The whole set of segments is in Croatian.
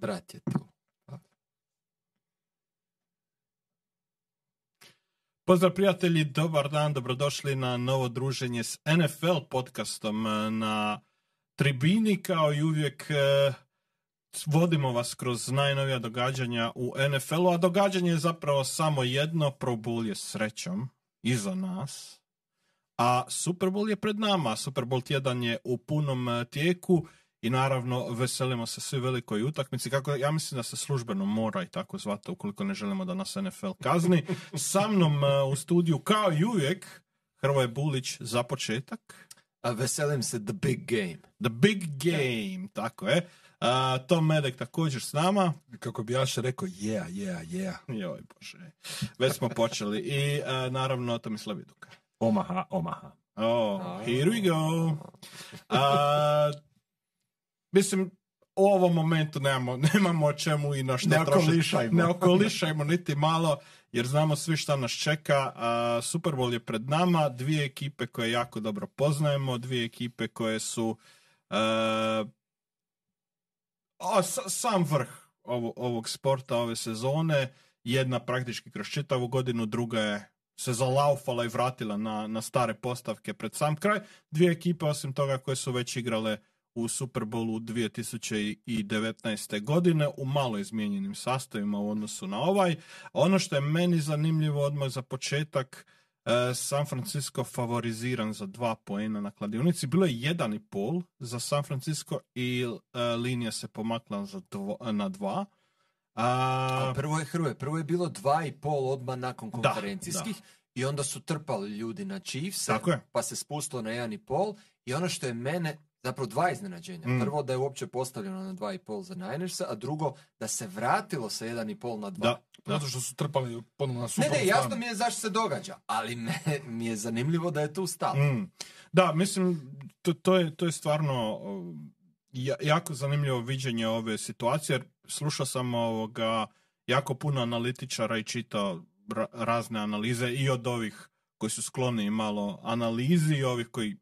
Brat je tu. Pozdrav prijatelji, dobar dan, dobrodošli na novo druženje s NFL podcastom e, na tribini, kao i uvijek e, vodimo vas kroz najnovija događanja u NFL-u, a događanje je zapravo samo jedno, Pro Bowl je srećom iza nas, a Super Bowl je pred nama, Super Bowl tjedan je u punom e, tijeku i naravno veselimo se svi velikoj utakmici, kako ja mislim da se službeno mora i tako zvati ukoliko ne želimo da nas NFL kazni. Sa mnom e, u studiju kao i uvijek Hrvoje Bulić za početak. A veselim se The Big Game. The Big Game, tako je. A, Tom Medek također s nama. Kako bi Jaša rekao, yeah, yeah, yeah. Joj, bože. Već smo počeli. I a, naravno Tomislav Viduka. Omaha, Omaha. Oh, here we go. A, mislim, u ovom momentu nemamo, nemamo o čemu i na što Ne trošiti. okolišajmo. Ne okolišajmo niti malo, jer znamo svi šta nas čeka. A, Super Bowl je pred nama, dvije ekipe koje jako dobro poznajemo, dvije ekipe koje su a, a, s- sam vrh ovo, ovog sporta ove sezone. Jedna praktički kroz čitavu godinu, druga je se zalaufala i vratila na, na stare postavke pred sam kraj. Dvije ekipe, osim toga, koje su već igrale u Super Bowlu 2019. godine u malo izmijenjenim sastavima u odnosu na ovaj. Ono što je meni zanimljivo odmah za početak, e, San Francisco favoriziran za dva poena na kladionici. Bilo je jedan i pol za San Francisco i e, linija se pomakla za dvo- na dva. A, A prvo je Hrvoje, prvo je bilo dva i pol odmah nakon Da, konferencijskih i onda su trpali ljudi na Chiefs, pa se spustilo na jedan i pol i ono što je mene, zapravo dva iznenađenja. Mm. Prvo da je uopće postavljeno na dva i pol za Ninersa, a drugo da se vratilo sa jedan i pol na dva. da, da. Zato što su trpali ponovno na Ne, ne, jasno mi je zašto se događa, ali me, mi je zanimljivo da je tu stalo. Mm. Da, mislim, to, to, je, to je stvarno ja- jako zanimljivo viđenje ove situacije, jer slušao sam ovoga jako puno analitičara i čitao ra- razne analize i od ovih koji su skloni malo analizi i ovih koji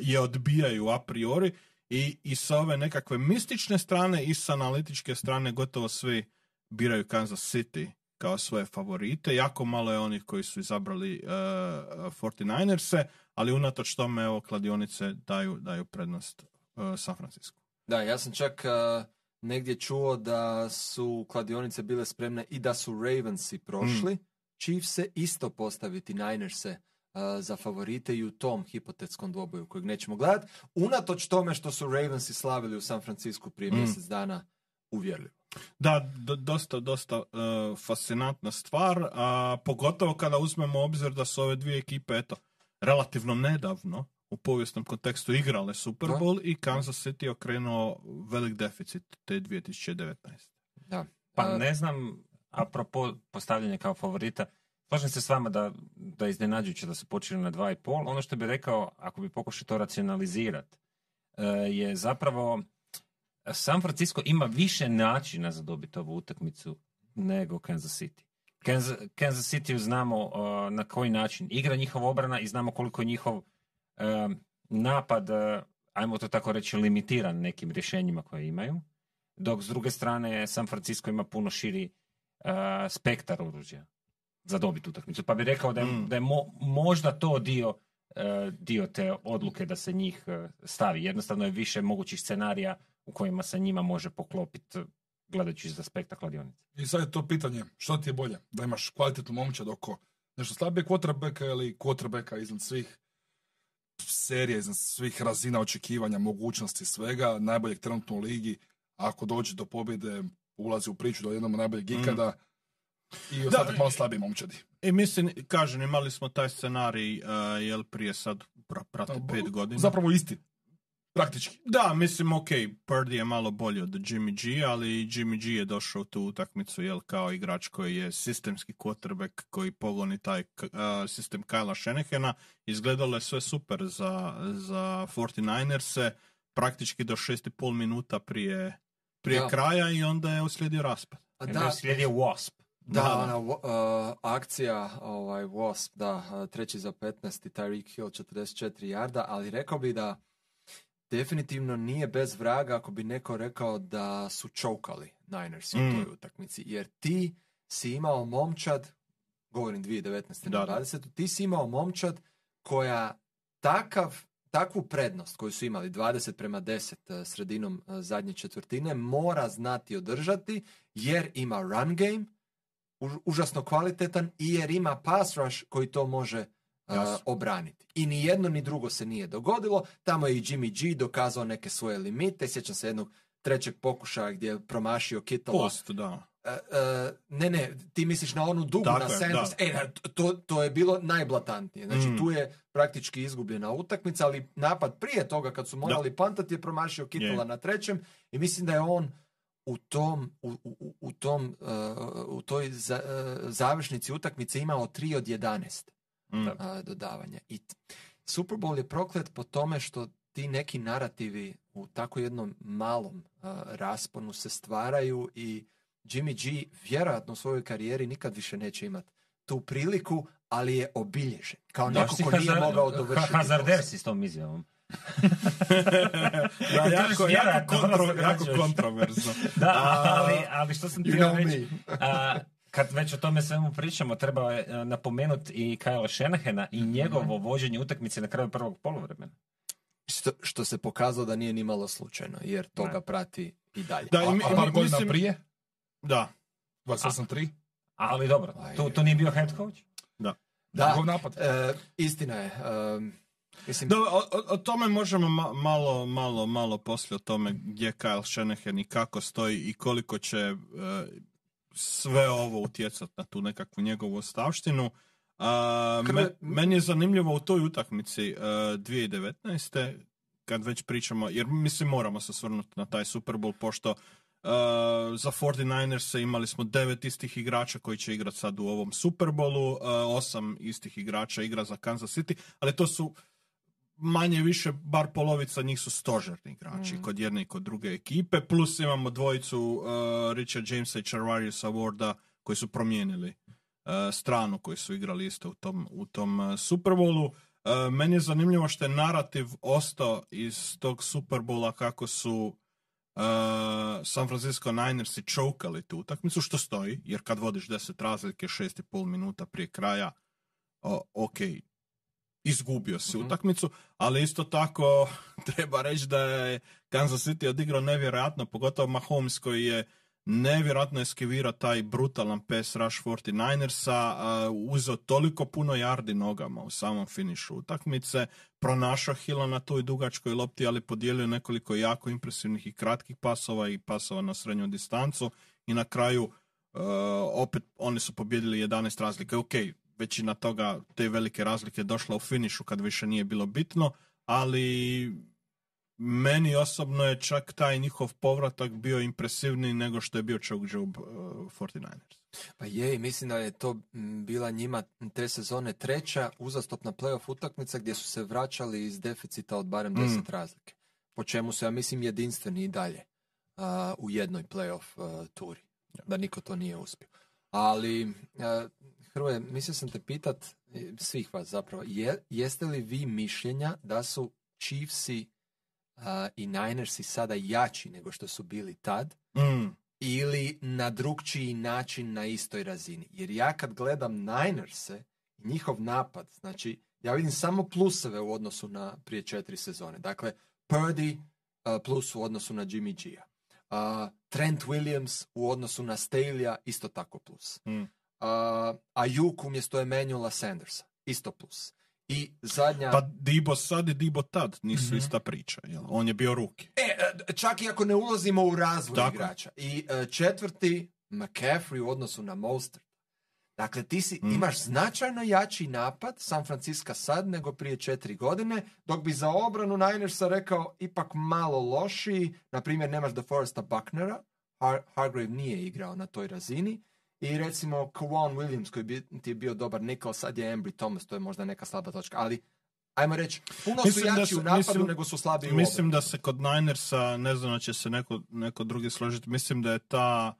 je odbijaju a priori i, i sa ove nekakve mistične strane i sa analitičke strane gotovo svi biraju Kansas City kao svoje favorite. Jako malo je onih koji su izabrali uh, 49erse, ali unatoč tome evo kladionice daju, daju prednost uh, San Francisco. Da, ja sam čak uh, negdje čuo da su kladionice bile spremne i da su Ravensi prošli. Chiefs se isto postaviti Ninerse za favorite i u tom hipotetskom dvoboju kojeg nećemo gledati. Unatoč tome što su Ravensi slavili u San Francisku prije Mm. mjesec dana uvjerljivo. Da, do- dosta, dosta uh, fascinantna stvar, a pogotovo kada uzmemo u obzir da su ove dvije ekipe, eto, relativno nedavno u povijesnom kontekstu igrale Super Da. Bowl i Kansas City okrenuo velik deficit te 2019. Da. Pa Uh, ne znam, apropo postavljanja kao favorita, slažem se s vama da, da je iznenađujuće da su počeli na dva i pol. Ono što bi rekao, ako bi pokušao to racionalizirati, je zapravo San Francisco ima više načina za dobiti ovu utakmicu nego Kansas City. Kansas, Kansas City znamo uh, na koji način igra njihova obrana i znamo koliko je njihov um, napad, ajmo to tako reći, limitiran nekim rješenjima koje imaju. Dok s druge strane San Francisco ima puno širi spektar oružja za dobiti utakmicu. Pa bi rekao da je, Mm. da je mo- možda to dio, uh, dio te odluke da se njih uh, stavi. Jednostavno je više mogućih scenarija u kojima se njima može poklopiti uh, gledajući iz aspekta kladionice. I sad je to pitanje, što ti je bolje? Da imaš kvalitetnu momčad oko nešto slabije quarterbacka ili quarterbacka iznad svih serija, iznad svih razina očekivanja, mogućnosti, svega, najboljeg trenutno u ligi. Ako dođe do pobjede, ulazi u priču do jednog najboljeg ikada i ostatak malo slabije momčadi. I mislim, kažem, imali smo taj scenarij, uh, jel prije sad pra, prate pet godina. Zapravo isti. Praktički. Da, mislim, ok, Purdy je malo bolji od Jimmy G, ali Jimmy G je došao u tu utakmicu, jel, kao igrač koji je sistemski quarterback, koji pogoni taj a, sistem Kyla Shanahana. Izgledalo je sve super za, za 49ers-e, praktički do šest i pol minuta prije, prije Da. kraja i onda je uslijedio raspad. A Da, slijedio Wasp. Da, Da, da. ona uh, akcija ovaj, Wasp, da, uh, treći za 15 i Tyreek Hill 44 jarda, ali rekao bi da definitivno nije bez vraga ako bi neko rekao da su čokali Niners u Mm. toj utakmici. Jer ti si imao momčad, govorim 2019. Da, na da. 20. ti si imao momčad koja takav, takvu prednost koju su imali 20 prema 10 eh, sredinom eh, zadnje četvrtine mora znati održati jer ima run game užasno kvalitetan i jer ima pass rush koji to može uh, obraniti. I ni jedno ni drugo se nije dogodilo. Tamo je i Jimmy G dokazao neke svoje limite. Sjećam se jednog trećeg pokušaja gdje je promašio Kittela. Post, da. E, e, ne, ne, ti misliš na onu dugu Tako na Sanders. da. E, to, to je bilo najblatantnije. Znači, Mm. tu je praktički izgubljena utakmica, ali napad prije toga, kad su morali pantati, je promašio Kittela Je. na trećem i mislim da je on u tom, u, u, u tom, uh, u toj za- uh, završnici utakmice imao 3 od 11 Mm. uh, dodavanja. I Super Bowl je proklet po tome što ti neki narativi u tako jednom malom uh, rasponu se stvaraju i Jimmy G vjerojatno u svojoj karijeri nikad više neće imati tu priliku, ali je obilježen. Kao neko ko nije hazard- mogao dovršiti. ha- Hazarder si s tom izjavom. Da, jako, jako, kontro, jako kontroverzno. Da, ali, ali što sam know reći, a, kad već o tome svemu pričamo, treba je napomenuti i Kyle Shanahana i njegovo vođenje utakmice na kraju prvog poluvremena. Što, što se pokazalo da nije ni malo slučajno, jer to ga prati i dalje. Da, A, mi- a par godina mislim- prije, Da, 28-3, Ali dobro, to, to nije bio head coach. Da, njegov napad. e, istina je. e, mislim, Da, o, o- tome možemo ma- malo, malo, malo poslije o tome gdje Kyle Shanahan i kako stoji i koliko će e, sve ovo utjecati na tu nekakvu njegovu ostavštinu. A, me- meni je zanimljivo u toj utakmici e, 2019. kad već pričamo, jer mislim moramo se svrnuti na taj Super Bowl, pošto e, za 49ers imali smo devet istih igrača koji će igrati sad u ovom Super Bowlu, e, osam istih igrača igra za Kansas City, ali to su manje više, bar polovica njih su stožerni igrači kod jedne i kod druge ekipe, plus imamo dvojicu uh, Richard Jamesa i Charvariusa Warda koji su promijenili uh, stranu koji su igrali isto u tom, u tom uh, Super Bowlu. Uh, meni je zanimljivo što je narativ ostao iz tog Super Bowla kako su uh, San Francisco Ninersi čokali tu utakmicu, što stoji, jer kad vodiš 10 razlike, 6,5 minuta prije kraja, ok, izgubio si Mhm. utakmicu, ali isto tako treba reći da je Kansas City odigrao nevjerojatno, pogotovo Mahomes koji je nevjerojatno eskivirao taj brutalan pass rush 49ersa, a, uzeo toliko puno yardi nogama u samom finišu utakmice, pronašao Hila na toj dugačkoj lopti, ali podijelio nekoliko jako impresivnih i kratkih pasova i pasova na srednju distancu i na kraju Uh, opet oni su pobjedili 11 razlike. Ok, većina toga, te velike razlike došla u finišu kad više nije bilo bitno, ali meni osobno je čak taj njihov povratak bio impresivniji nego što je bio Choke Job uh, 49ers. Pa je, i mislim da je to bila njima te sezone treća uzastopna playoff utakmica gdje su se vraćali iz deficita od barem 10 Mm. razlike. Po čemu su, ja mislim, jedinstveni i dalje a, u jednoj playoff a, turi. Da niko to nije uspio. Ali, a, Hrvoje, mislio sam te pitat, e, svih vas zapravo, je, jeste li vi mišljenja da su Chiefsi a, i Ninersi sada jači nego što su bili tad? Mm. ili na drugčiji način na istoj razini. Jer ja kad gledam Ninerse, njihov napad, znači ja vidim samo pluseve u odnosu na prije četiri sezone. Dakle, Purdy uh, plus u odnosu na Jimmy G-a. Uh, Trent Williams u odnosu na Staley isto tako plus. Mm. Uh, Ayuk umjesto Emanuela Sandersa, isto plus. I zadnja... Pa Dibo sad i Dibo tad nisu Mhm. ista priča. Jel? On je bio ruki. E, e, čak i ako ne ulazimo u razvoj Tako. igrača. I e, četvrti, McCaffrey u odnosu na Mostert. Dakle, ti si, Mm. imaš značajno jači napad San Francisco sad nego prije četiri godine, dok bi za obranu Ninersa rekao ipak malo lošiji. Na primjer, nemaš DeForesta Bucknera, Har- Hargrave nije igrao na toj razini. I recimo Kwan Williams koji bi, ti je bio dobar nikol, sad je Embry Thomas, to je možda neka slaba točka, ali ajmo reći, puno su Mislim da jači se- u napadu mislim- nego su slabiji u Mislim da se kod Ninersa, ne znam da će se neko, neko drugi složiti, mislim da je ta,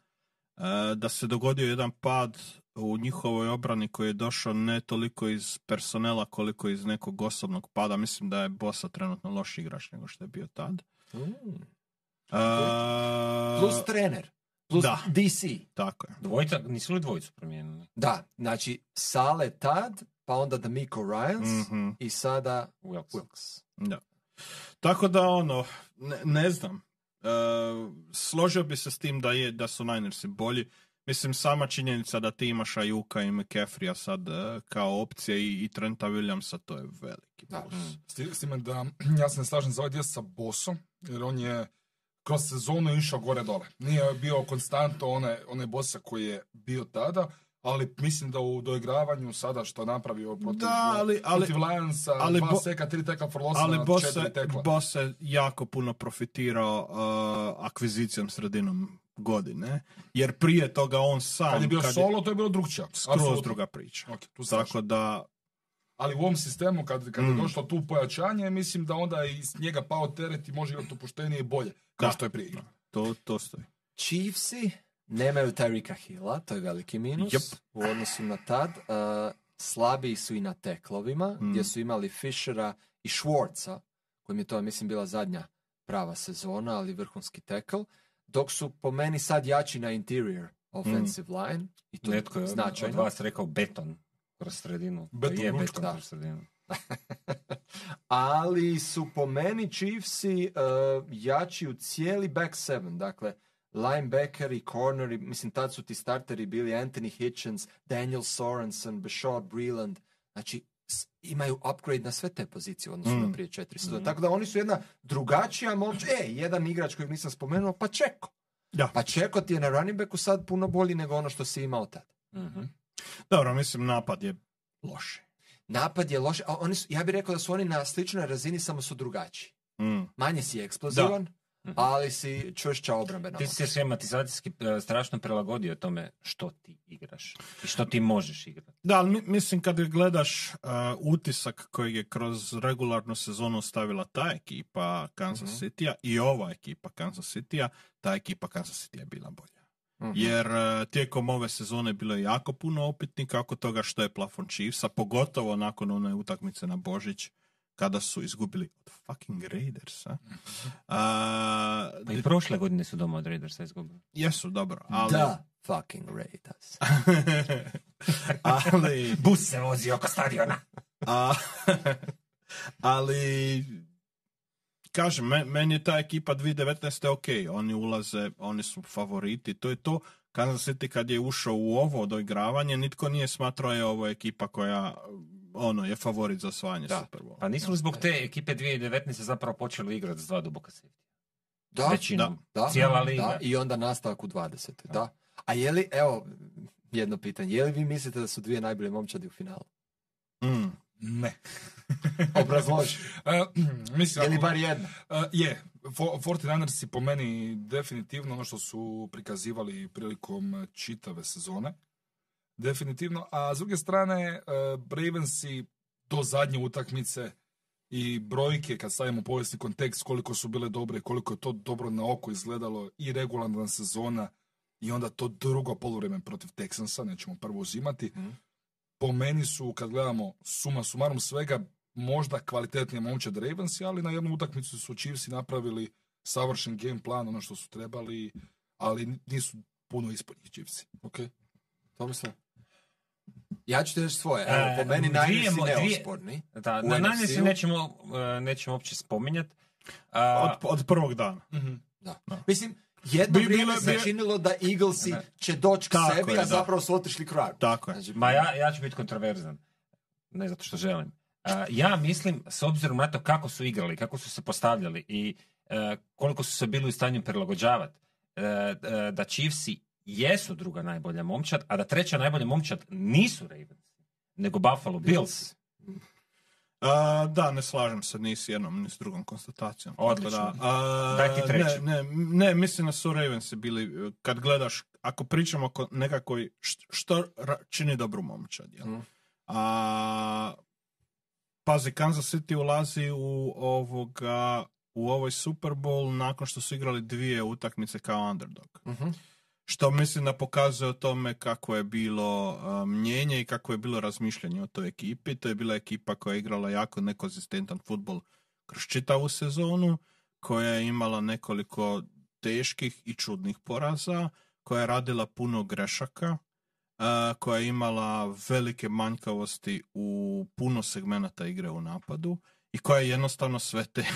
e, da se dogodio jedan pad u njihovoj obrani koji je došao ne toliko iz personela koliko iz nekog osobnog pada. Mislim da je Bosa trenutno loši igrač nego što je bio tad. Mm. Uh, Plus trener. Plus da. DC. Tako je. Dvojica, nisu li dvojicu promijenili? Da, znači Sale tad, pa onda D'Amico Ryans Mhm. i sada Wilkes. Wilkes. Da. Tako da ono, ne, ne znam. E, složio bi se s tim da je da su Ninersi bolji. Mislim, sama činjenica da ti imaš Ajuka i McCaffrey sad e, kao opcije i, i Trenta Williamsa, to je veliki Da. plus. S ti- s time da ja se ne slažem za ovaj dio sa Bosom, jer on je kroz sezonu išao gore dole. Nije bio konstantno onaj, onaj Bosa koji je bio tada, ali mislim da u doigravanju sada što je napravio protiv, Da, ali- ali- protiv Lionsa, ali dva Bo- seka, tri teka for loss Ali je, tekla. Je jako puno profitirao uh, akvizicijom sredinom godine. Jer prije toga on sam... Kad je bio solo, to je bilo drugčija. skroz druga priča. Ok, tu. Tako da, Ali u ovom sistemu, kad, kad je Mm. došlo tu pojačanje, mislim da onda je iz njega pao teret i može igrati opuštenije i bolje, kao Da. što je prije igrao. to, to stoji. Chiefsi nemaju Tyrika Hilla, to je veliki minus Yep. u odnosu na tad. Uh, slabiji su i na teklovima, Mm. gdje su imali Fishera i Schwartza, kojim je to, mislim, bila zadnja prava sezona, ali vrhunski tekl. Dok su po meni sad jači na interior offensive line. I to Netko je od- od značajno. vas rekao beton kroz sredinu. To Beton je beton Da. kroz sredinu. ali su po meni Chiefsi uh, jači u cijeli back seven, dakle linebackeri, corneri, mislim tad su ti starteri bili Anthony Hitchens, Daniel Sorensen, Bashard Breland, znači imaju upgrade na sve te pozicije u odnosu na Mm. prije četiri sezone. Tako da oni su jedna drugačija momč. E, jedan igrač kojeg nisam spomenuo, pa Čeko. Da. Pa Čeko ti je na running backu sad puno bolji nego ono što si imao tad. Mhm. Dobro, mislim, napad je loši. Napad je loš, a oni su, ja bih rekao da su oni na sličnoj razini, samo su drugačiji. Mm. Manje si eksplozivan, Mhm. ali si čvršća obrambena. Ti si se šematizacijski e, strašno prilagodio tome što ti igraš i što ti možeš igrati. Da, ali mi- mislim kad gledaš uh, utisak koji je kroz regularnu sezonu stavila ta ekipa Kansas Mhm. City-a i ova ekipa Kansas City-a, ta ekipa Kansas City je bila bolja. Mhm. Jer uh, tijekom ove sezone bilo je jako puno upitnika oko toga što je plafon Chiefsa, pogotovo nakon one utakmice na Božić kada su izgubili od fucking Raidersa. A, Pa i prošle godine su doma od Raidersa izgubili. jesu, dobro, ali... Da, fucking Raiders. ali... Bus se vozi oko stadiona. A, ali kažem, me- meni je ta ekipa 2019. ok, oni ulaze, oni su favoriti, to je to. Kansas City kad je ušao u ovo doigravanje, nitko nije smatrao je ovo ekipa koja ono je favorit za osvajanje Da. Super Bowla. Pa nisu li zbog te ekipe 2019. zapravo počeli igrati s dva duboka safety? Da, Većinom. da, Cijela da, liga. i onda nastavak u 20. Da. A je li, evo, jedno pitanje, je li vi mislite da su dvije najbolje momčadi u finalu? Mm. Ne. Obrazloži. E, mislim, je li ako- bar jedna? E, je, Fo- 49ersi po meni definitivno ono što su prikazivali prilikom čitave sezone. Definitivno. A s druge strane, e, Ravensi do zadnje utakmice i brojke, kad stavimo povijesni kontekst, koliko su bile dobre, koliko je to dobro na oko izgledalo i regularna sezona i onda to drugo poluvrijeme protiv Texansa, nećemo prvo uzimati. Mhm. Po meni su, kad gledamo suma sumarum svega, možda kvalitetnije momčad Ravensi, ali na jednu utakmicu su Chiefsi napravili savršen game plan, ono što su trebali, ali nisu puno ispod njih Chiefsi. Ok. Tomislav? Ja ću ti reći svoje. Evo, E, po meni dvije- neosporni. Da, na? Niners nećemo, e, nećemo uopće spominjati. A, Od, od prvog dana. Da. Mislim, jedno Bi- vrijeme se bi- činilo da Eaglesi Da. će doći k Tako sebi, je, a da. zapravo su otišli kraju. Tako je. Znači, Ma ja, ja ću biti kontroverzan. Ne zato što želim. A, ja mislim, s obzirom na to kako su igrali, kako su se postavljali i e, koliko su se bili u stanju prilagođavati, e, e, da Chiefsi jesu druga najbolja momčad, a da treća najbolja momčad nisu Ravens, nego Buffalo Bills. A, da, ne slažem se ni s jednom, ni s drugom konstatacijom. Odlično. Da, a, Daj ti treći. Ne, ne, ne, mislim da su Ravensi bili, kad gledaš, ako pričamo o nekakvoj, št- što čini dobru momčad, jel? Mhm. A, pazi, Kansas City ulazi u ovoga, u ovaj Super Bowl nakon što su igrali dvije utakmice kao underdog. mhm. Što mislim da pokazuje o tome kako je bilo mnjenje i kako je bilo razmišljanje o toj ekipi. To je bila ekipa koja je igrala jako nekonzistentan futbol kroz čitavu sezonu, koja je imala nekoliko teških i čudnih poraza, koja je radila puno grešaka, koja je imala velike manjkavosti u puno segmenata igre u napadu i koja je jednostavno sve te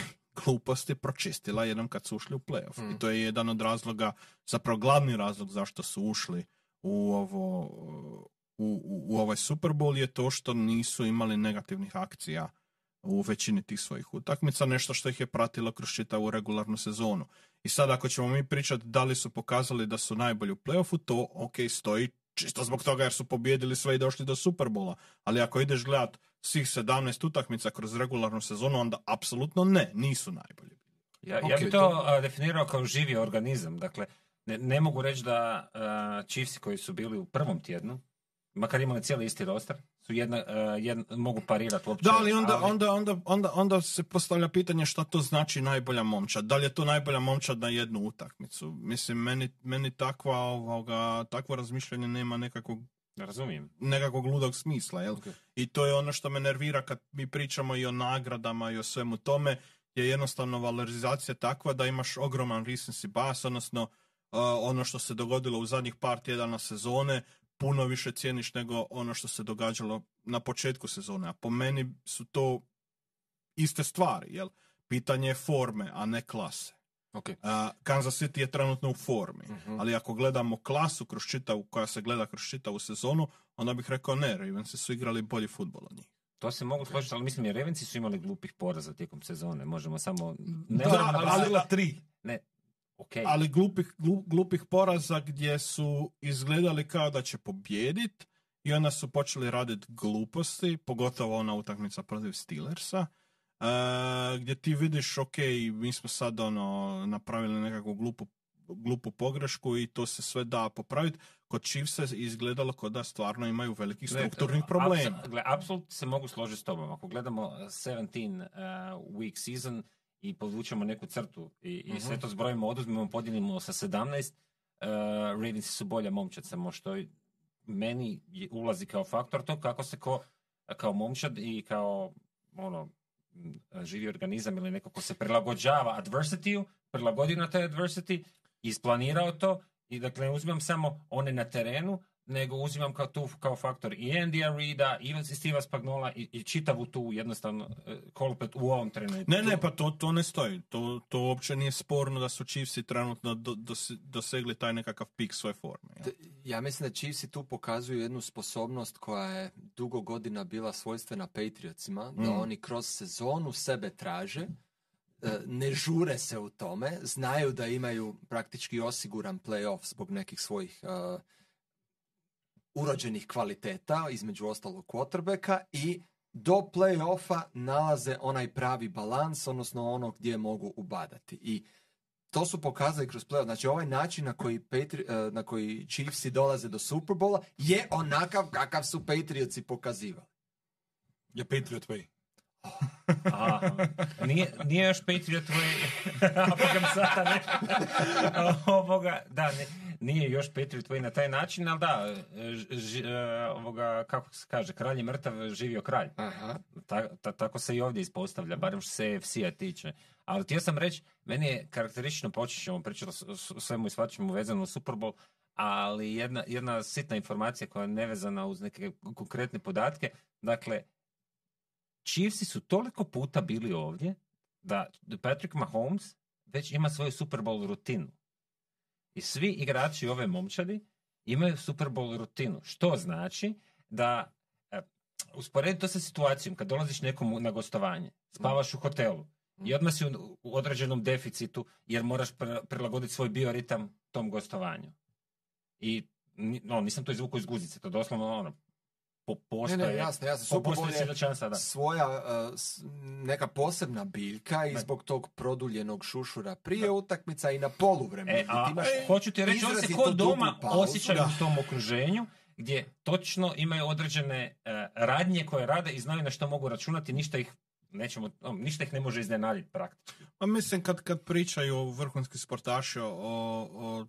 gluposti pročistila jednom kad su ušli u playoff. Mm. I to je jedan od razloga, zapravo glavni razlog zašto su ušli u ovo u, u, u ovaj Super Bowl je to što nisu imali negativnih akcija u većini tih svojih utakmica, nešto što ih je pratilo kroz čitavu regularnu sezonu. I sad ako ćemo mi pričati da li su pokazali da su najbolji u playoffu, to ok stoji čisto zbog toga jer su pobjedili sve i došli do Superbola. Ali ako ideš gledat svih 17 utakmica kroz regularnu sezonu, onda apsolutno ne, nisu najbolji. Ja, ja Ok, bi to a, definirao kao živi organizam. Dakle, ne, ne mogu reći da a, Chiefsi koji su bili u prvom tjednu, makar imali cijeli isti roster, su jedna, a, jedna- mogu parirati uopće. Da, ali onda, onda, onda, onda, onda se postavlja pitanje šta to znači najbolja momčad. Da li je to najbolja momčad na jednu utakmicu? Mislim, meni, meni takva, ovoga, takvo razmišljanje nema nekakvog Razumijem. nekakvog ludog smisla, jel? Ok. I to je ono što me nervira kad mi pričamo i o nagradama i o svemu tome, je jednostavno valorizacija takva da imaš ogroman recency bias, odnosno uh, ono što se dogodilo u zadnjih par tjedana sezone, puno više cijeniš nego ono što se događalo na početku sezone. A po meni su to iste stvari, jel? Pitanje je forme, a ne klase. Ok. Uh, Kansas City je trenutno u formi, Mhm. ali ako gledamo klasu kroz čitavu, koja se gleda kroz čitavu sezonu, onda bih rekao ne, Ravensi su igrali bolji futbol od njih. To se mogu složiti, ali mislim i Revenci su imali glupih poraza tijekom sezone. Možemo samo... Ne Da, ali ali, bila tri. Ok. Ali glupih, glu- glupih poraza gdje su izgledali kao da će pobjedit i onda su počeli raditi gluposti, pogotovo ona utakmica protiv Steelersa, uh, gdje ti vidiš, ok, mi smo sad ono, napravili nekakvu glupu, glupu pogrešku i to se sve da popraviti. Kod Chiefsa je izgledalo kao da stvarno imaju velikih strukturnih problema. apsolutno se mogu složiti s tobom. Ako gledamo uh, 17 uh, week season i podvučemo neku crtu i, i Mhm. sve to zbrojimo, oduzmemo, podijelimo sa 17, uh, Ravensi su bolja momčad, samo što meni ulazi kao faktor to kako se ko, kao momčad i kao ono, živi organizam ili neko ko se prilagođava adversity prilagodi na taj adversity, isplanirao to i dakle ne uzimam samo one na terenu, nego uzimam kao tu kao faktor i Andyja Reida, i Steva Spagnola i, i čitavu tu jednostavno e, kolopet u ovom trenutku. Ne, ne, pa to, to ne stoji. To, to uopće nije sporno da su Chiefsi trenutno do, dos- dosegli taj nekakav pik svoje forme. T- Ja mislim da Chiefsi tu pokazuju jednu sposobnost koja je dugo godina bila svojstvena Patriotsima, da Mm. oni kroz sezonu sebe traže, e, ne žure se u tome, znaju da imaju praktički osiguran playoff zbog nekih svojih e, urođenih kvaliteta, između ostalog quarterbacka i do playoffa nalaze onaj pravi balans, odnosno ono gdje mogu ubadati. I to su pokazali kroz playoff. Znači ovaj način na koji, Patri, eh, na koji Chiefsi dolaze do Superbola je onakav kakav su Patriotsi pokazivali. Je Patriot Way. Aha. Nije, nije još Patriot. A Bogam sada ne. Ovoga, da, ne, nije još Patriot Way na taj način, ali da, ž- e, ovoga, kako se kaže, kralj je mrtav, živio kralj. Aha. Ta- ta- tako se i ovdje ispostavlja, barem što se AFC-a tiče. Ali htio sam reći, meni je karakteristično, počet ćemo pričati o svemu i svačemu vezano u Super Bowl, ali jedna, jedna sitna informacija koja je nevezana uz neke konkretne podatke. Dakle, Chiefsi su toliko puta bili ovdje da Patrick Mahomes već ima svoju Super Bowl rutinu. I svi igrači ove momčadi imaju Super Bowl rutinu. Što znači da e, usporedi to sa situacijom kad dolaziš nekom na gostovanje, spavaš u hotelu i odmah si u, u određenom deficitu jer moraš prilagoditi svoj bioritam tom gostovanju. I no, nisam to izvukao iz guzice, to doslovno ono, po, Ne, postoje, ne, jasno, jasno. Bowl postoje je svjedočanstva, da. svoja s- neka posebna biljka i Ne. zbog tog produljenog šušura prije utakmica i na poluvremenu. E, a, ti imaš hoću ti reći, on se izrazito ko doma osjećaju Da. u tom okruženju, gdje točno imaju određene e, radnje koje rade i znaju na što mogu računati, ništa ih nećemo, ništa ih ne može iznenaditi praktički. Pa mislim kad, kad pričaju vrhunski sportaši o, o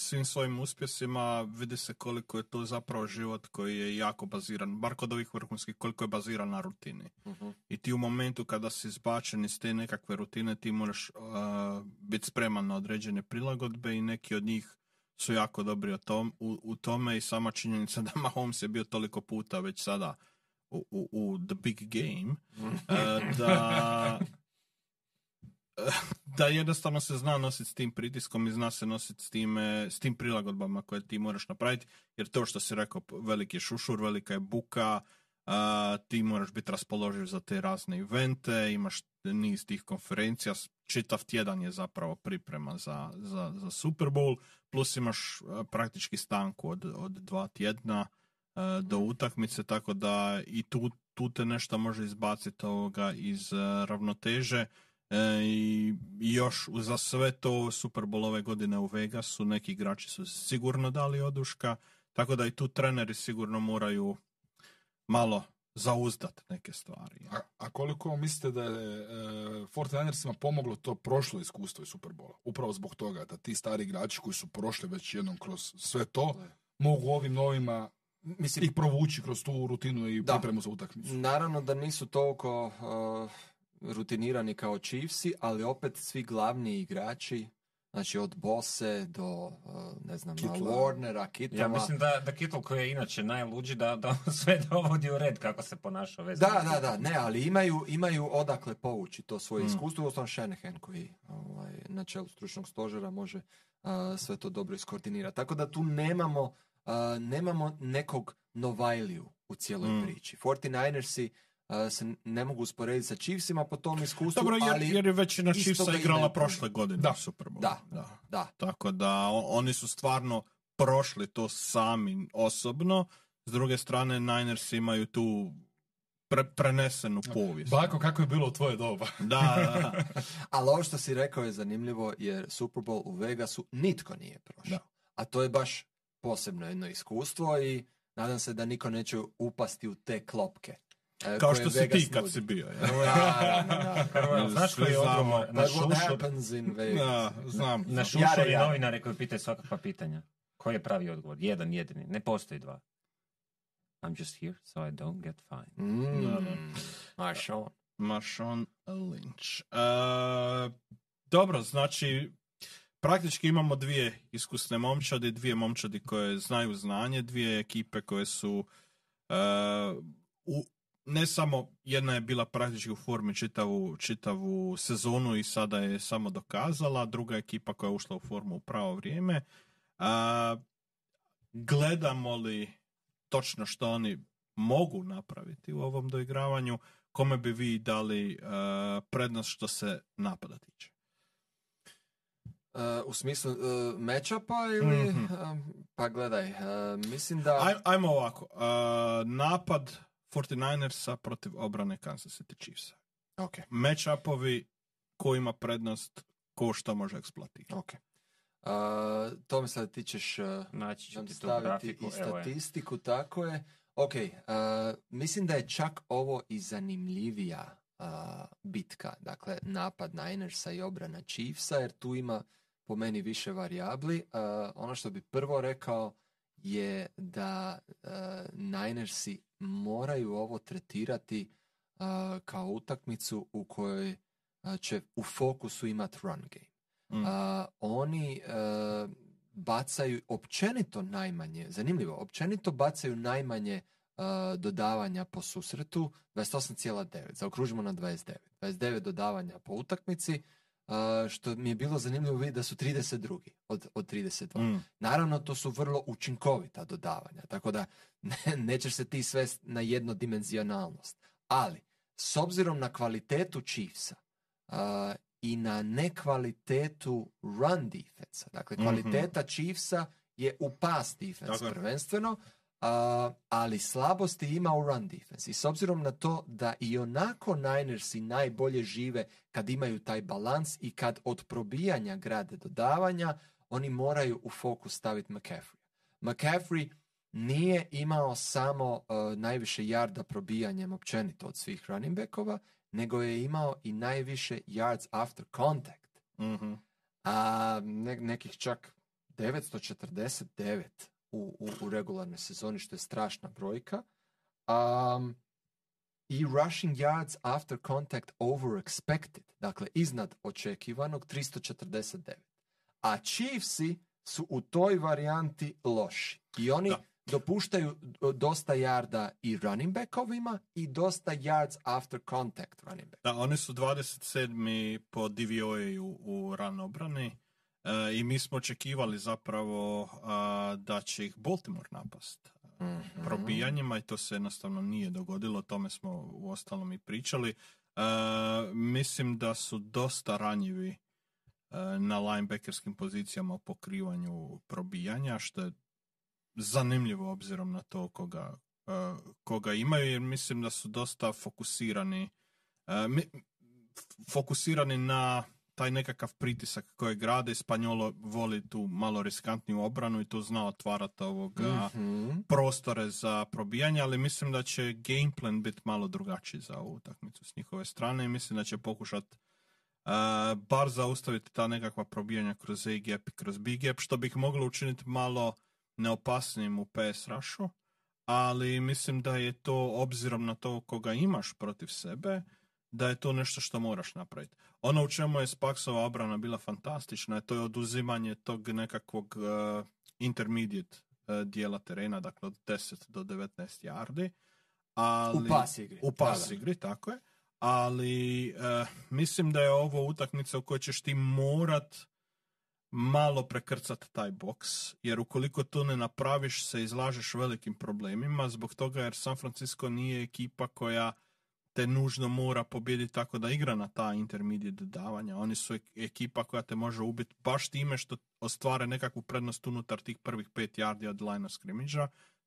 svim svojim uspjesima vidi se koliko je to zapravo život koji je jako baziran, bar kod ovih vrhunskih, koliko je baziran na rutini. Mhm. I ti u momentu kada si izbačen iz te nekakve rutine, ti moraš uh, biti spreman na određene prilagodbe i neki od njih su jako dobri o tom, u, u tome i sama činjenica da Mahomes je bio toliko puta već sada u, u, u the big game, uh, da da jednostavno se zna nositi s tim pritiskom i zna se nositi s, time, s tim prilagodbama koje ti moraš napraviti, jer to što si rekao, veliki je šušur, velika je buka, a, ti moraš biti raspoloživ za te razne evente, imaš niz tih konferencija, čitav tjedan je zapravo priprema za, za, za Super Bowl, plus imaš praktički stanku od, od dva tjedna a, do utakmice, tako da i tu, tu te nešto može izbaciti ovoga iz ravnoteže. E, i još za sve to Super Bowl ove godine u Vegasu neki igrači su sigurno dali oduška, tako da i tu treneri sigurno moraju malo zauzdat neke stvari. A, a koliko mislite da je e, 49ersima pomoglo to prošlo iskustvo iz Superbola? Upravo zbog toga da ti stari igrači koji su prošli već jednom kroz sve to, mogu ovim novima Mislim, ih provući kroz tu rutinu i Da. pripremu za utakmicu. Naravno da nisu toliko uh, rutinirani kao Chiefsi, ali opet svi glavni igrači, znači od Bose do, uh, ne znam, Kittla. Warnera, Kittoma. Ja mislim da, da Kittle koji je inače najluđi da, da sve dovodi u red kako se ponaša. Da, da, da, ne, ali imaju, imaju odakle povući to svoje Mm. iskustvo, uostalom Shanahan koji ovaj, na čelu stručnog stožera može a, sve to dobro iskoordinirati. Tako da tu nemamo, a, nemamo nekog Novajliju u cijeloj Mm. priči. 49ersi a, se ne mogu usporediti sa Chiefsima po tom iskustvu, Dobro, jer, ali jer je većina Chiefsa igrala prošle godine Da. u Super Bowlu. Da. da. da, Tako da oni su stvarno prošli to sami osobno. S druge strane, Niners imaju tu pre- prenesenu povijest. Bako, kako je bilo u tvoje doba? Da, da. Ali ovo što si rekao je zanimljivo jer Super Bowl u Vegasu nitko nije prošao. Da. A to je baš posebno jedno iskustvo i nadam se da niko neće upasti u te klopke. E, Kao što si Vegas ti kad nudi. si bio. Ja. Naravno, znaš koji je odgovor na šušur, znam. na šušur i novinare koji pitaju svakakva pitanja? Koji je pravi odgovor? Jedan, jedini. Ne postoji dva. I'm just here so I don't get fined. Mm. Da, da. Marshawn. Marshawn Lynch. E, dobro, znači praktički imamo dvije iskusne momčadi, dvije momčadi koje znaju znanje, dvije ekipe koje su e, u, ne samo jedna je bila praktički u formi čitavu, čitavu sezonu i sada je samo dokazala, druga ekipa koja je ušla u formu u pravo vrijeme. A, gledamo li točno što oni mogu napraviti u ovom doigravanju, kome bi vi dali e, prednost što se napada tiče? Uh, u smislu uh, matchupa ili... Mhm. um, pa gledaj, uh, mislim da... Aj, ajmo ovako. napad 49ersa protiv obrane Kansas City Chiefsa. Ok, Matchupovi ko ima prednost, ko što može eksploatirati. ok. Uh, to mi sad ti ćeš... uh, Naći ću ti staviti grafiku. i Evo je. statistiku, tako je. Ok, uh, mislim da je čak ovo i zanimljivija uh, bitka, dakle napad Ninersa i obrana Chiefsa, jer tu ima po meni više varijabli. Uh, ono što bi prvo rekao je da uh, Ninersi moraju ovo tretirati uh, kao utakmicu u kojoj uh, će u fokusu imati run game. Mm. Oni bacaju općenito najmanje, zanimljivo, općenito bacaju najmanje dodavanja po susretu, 28,9, zaokružimo na 29. 29 dodavanja po utakmici, što mi je bilo zanimljivo vidjeti da su 32 od, od 32. Mm. Naravno, to su vrlo učinkovita dodavanja, tako da ne, nećeš se ti svest na jednodimenzionalnost. Ali, s obzirom na kvalitetu Chiefsa a, i na nekvalitetu run defensa, dakle Mhm. kvaliteta Chiefsa je u pass defense Tako je. prvenstveno, a, ali slabosti ima u run defense. I s obzirom na to da i onako Ninersi najbolje žive kad imaju taj balans i kad od probijanja grade dodavanja, oni moraju u fokus staviti McCaffrey. McCaffrey nije imao samo uh, najviše yarda probijanjem općenito od svih running backova, nego je imao i najviše yards after contact. Mhm. A ne- nekih čak 949 u, u, u regularnoj sezoni, što je strašna brojka. Um, I rushing yards after contact over expected, dakle iznad očekivanog 349. A Chiefsi su u toj varijanti loši. I oni Da. dopuštaju d- dosta jarda i running backovima i dosta yards after contact running back. Da, oni su 27. po DVOA-u u ran obrani e, i mi smo očekivali zapravo da će ih Baltimore napast Mhm. probijanjima i to se jednostavno nije dogodilo, o tome smo u ostalom i pričali. E, mislim da su dosta ranjivi e, na linebackerskim pozicijama u pokrivanju probijanja, što je zanimljivo obzirom na to koga, e, koga imaju, jer mislim da su dosta fokusirani e, fokusirani na taj nekakav pritisak kojeg grade. Spanjolo voli tu malo riskantniju obranu i tu zna otvarati ovoga Mhm. prostore za probijanje, ali mislim da će gameplan biti malo drugačiji za ovu utakmicu s njihove strane i mislim da će pokušat uh, bar zaustaviti ta nekakva probijanja kroz A gap i kroz B gap, što bi ih moglo učiniti malo neopasnijim u PS rushu, ali mislim da je to obzirom na to koga imaš protiv sebe, da je to nešto što moraš napraviti. Ono u čemu je Spaxova obrana bila fantastična, to je oduzimanje tog nekakvog uh, intermediate uh, dijela terena, dakle od 10 do 19 yardi. Ali, U pas igri. U pas Da, da. igri, tako je. Ali uh, mislim da je ovo utakmica u kojoj ćeš ti morat malo prekrcat taj boks, jer ukoliko to ne napraviš se izlažeš velikim problemima, zbog toga jer San Francisco nije ekipa koja te nužno mora pobijediti tako da igra na ta intermediate davanja. Oni su ek- ekipa koja te može ubiti baš time što ostvare nekakvu prednost unutar tih prvih pet yardi od line scrimmage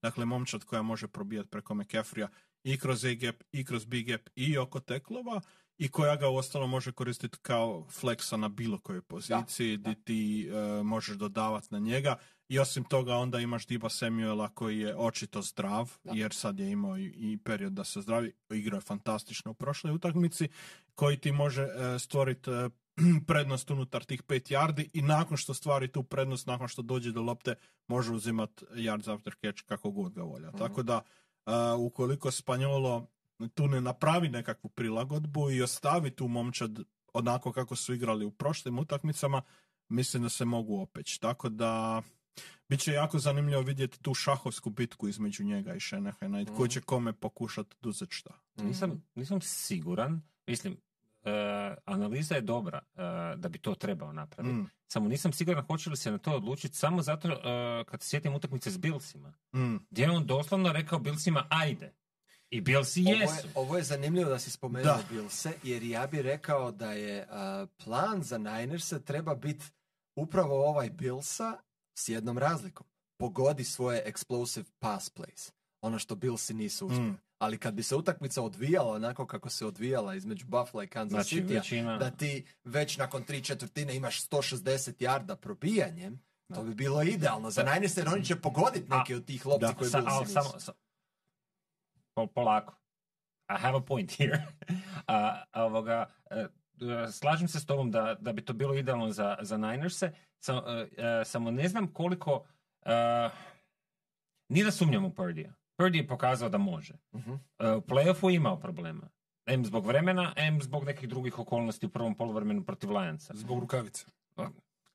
Dakle, momčad koja može probijati preko McCaffrey-a i kroz A-gap, i kroz B-gap, i oko teklova, i koja ga uostalom može koristiti kao fleksa na bilo kojoj poziciji, Da, gdje ti e, možeš dodavati na njega. I osim toga onda imaš Diba Samuela koji je očito zdrav, Da. jer sad je imao i, i period da se zdravi. Igrao je fantastično u prošloj utakmici, koji ti može e, stvoriti e, prednost unutar tih pet yardi i nakon što stvari tu prednost, nakon što dođe do lopte, može uzimat yards after catch kako god ga volja. Mhm. Tako da, e, ukoliko Spanjolo tu ne napravi nekakvu prilagodbu i ostavi tu momčad onako kako su igrali u prošlim utakmicama, mislim da se mogu opeći. Tako da, bit će jako zanimljivo vidjeti tu šahovsku bitku između njega i Shanahana i tko Mhm. će kome pokušati oduzeti šta. Nisam, nisam siguran, mislim, e, analiza je dobra e, da bi to trebao napraviti. Mm, Samo nisam siguran hoće li se na to odlučiti samo zato e, kad se sjetim utakmice s Bilsima. mm. Gdje je on doslovno rekao Bilsima ajde. I Bilsi Ovo je, jesu. ovo je zanimljivo da si spomenuo Da. Billse, jer ja bih rekao da je a, plan za Ninerse treba biti upravo ovaj Billsa s jednom razlikom. Pogodi svoje explosive pass plays. Ono što Billsi nisu uspjeli. Mm. Ali kad bi se utakmica odvijala onako kako se odvijala između Buffalo i Kansas Znači, City, većina... da ti već nakon tri četvrtine imaš 160 jarda probijanjem, to bi bilo idealno za. Niners, jer oni će pogoditi neke od tih lopti koje Sa, nisu. samo, sa- pol, polako. I have a point here. a, a ovoga, e, slažem se s tobom da, da bi to bilo idealno za, za Ninerse, e, e, samo ne znam koliko... e, nije da sumnjam u Purdija. Purdy je pokazao da može. Mhm. E, u playoffu je imao problema. M zbog vremena, M zbog nekih drugih okolnosti u prvom poluvremenu protiv Lionsa. Zbog rukavice.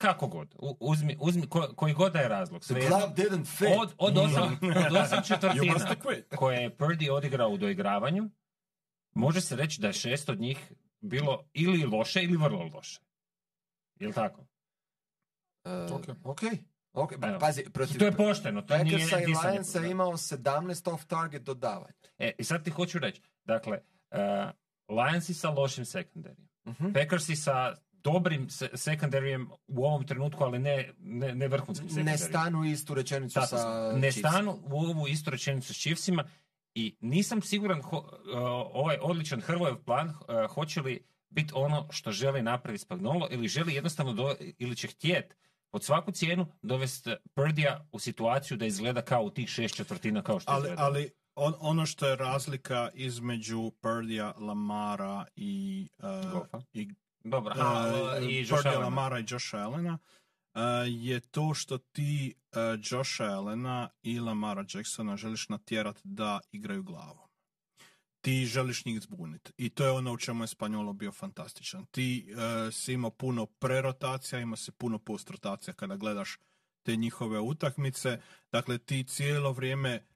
Kako god. U- uzmi, uzmi ko- koji god da je razlog. The svejedno. glove didn't fit. Od, od, osam, od osam četvrtina koje je Purdy odigrao u doigravanju, može se reći da je šest od njih bilo ili loše ili vrlo loše. Jel tako? Uh, Ok. ok. ok. Pa, pazi, protiv To je pošteno, to nije Packersa i. Lionsa imao 17 off-target dodavanja. E, i sad ti hoću reći, dakle, uh, Lionsi sa lošim sekundarijem, Mhm. Packersi sa dobrim se- sekundarijem u ovom trenutku, ali ne, ne, ne vrhunskim Ne sekundarijem. stanu u istu rečenicu Tako sa ne stanu u ovu istu rečenicu s Chiefsima i nisam siguran ho- uh, ovaj odličan Hrvojev plan uh, hoće li biti ono što želi napraviti Spagnolo ili želi jednostavno do, ili će htjet pod svaku cijenu dovesti Purdija u situaciju da izgleda kao u tih šest četvrtina kao što Ali, izgleda. ali on, ono što je razlika između Purdija, Lamara i, uh, Goffa. i Dobro, uh, a, i Josh. Lamara i Josha Allena, je to što ti uh, Josha Allena i Lamara Jacksona želiš natjerat da igraju glavom. Ti želiš njih zbuniti. I to je ono u čemu je Spanjolo bio fantastičan. Ti uh, si imao puno prerotacija, ima se puno postrotacija kada gledaš te njihove utakmice. Dakle, ti cijelo vrijeme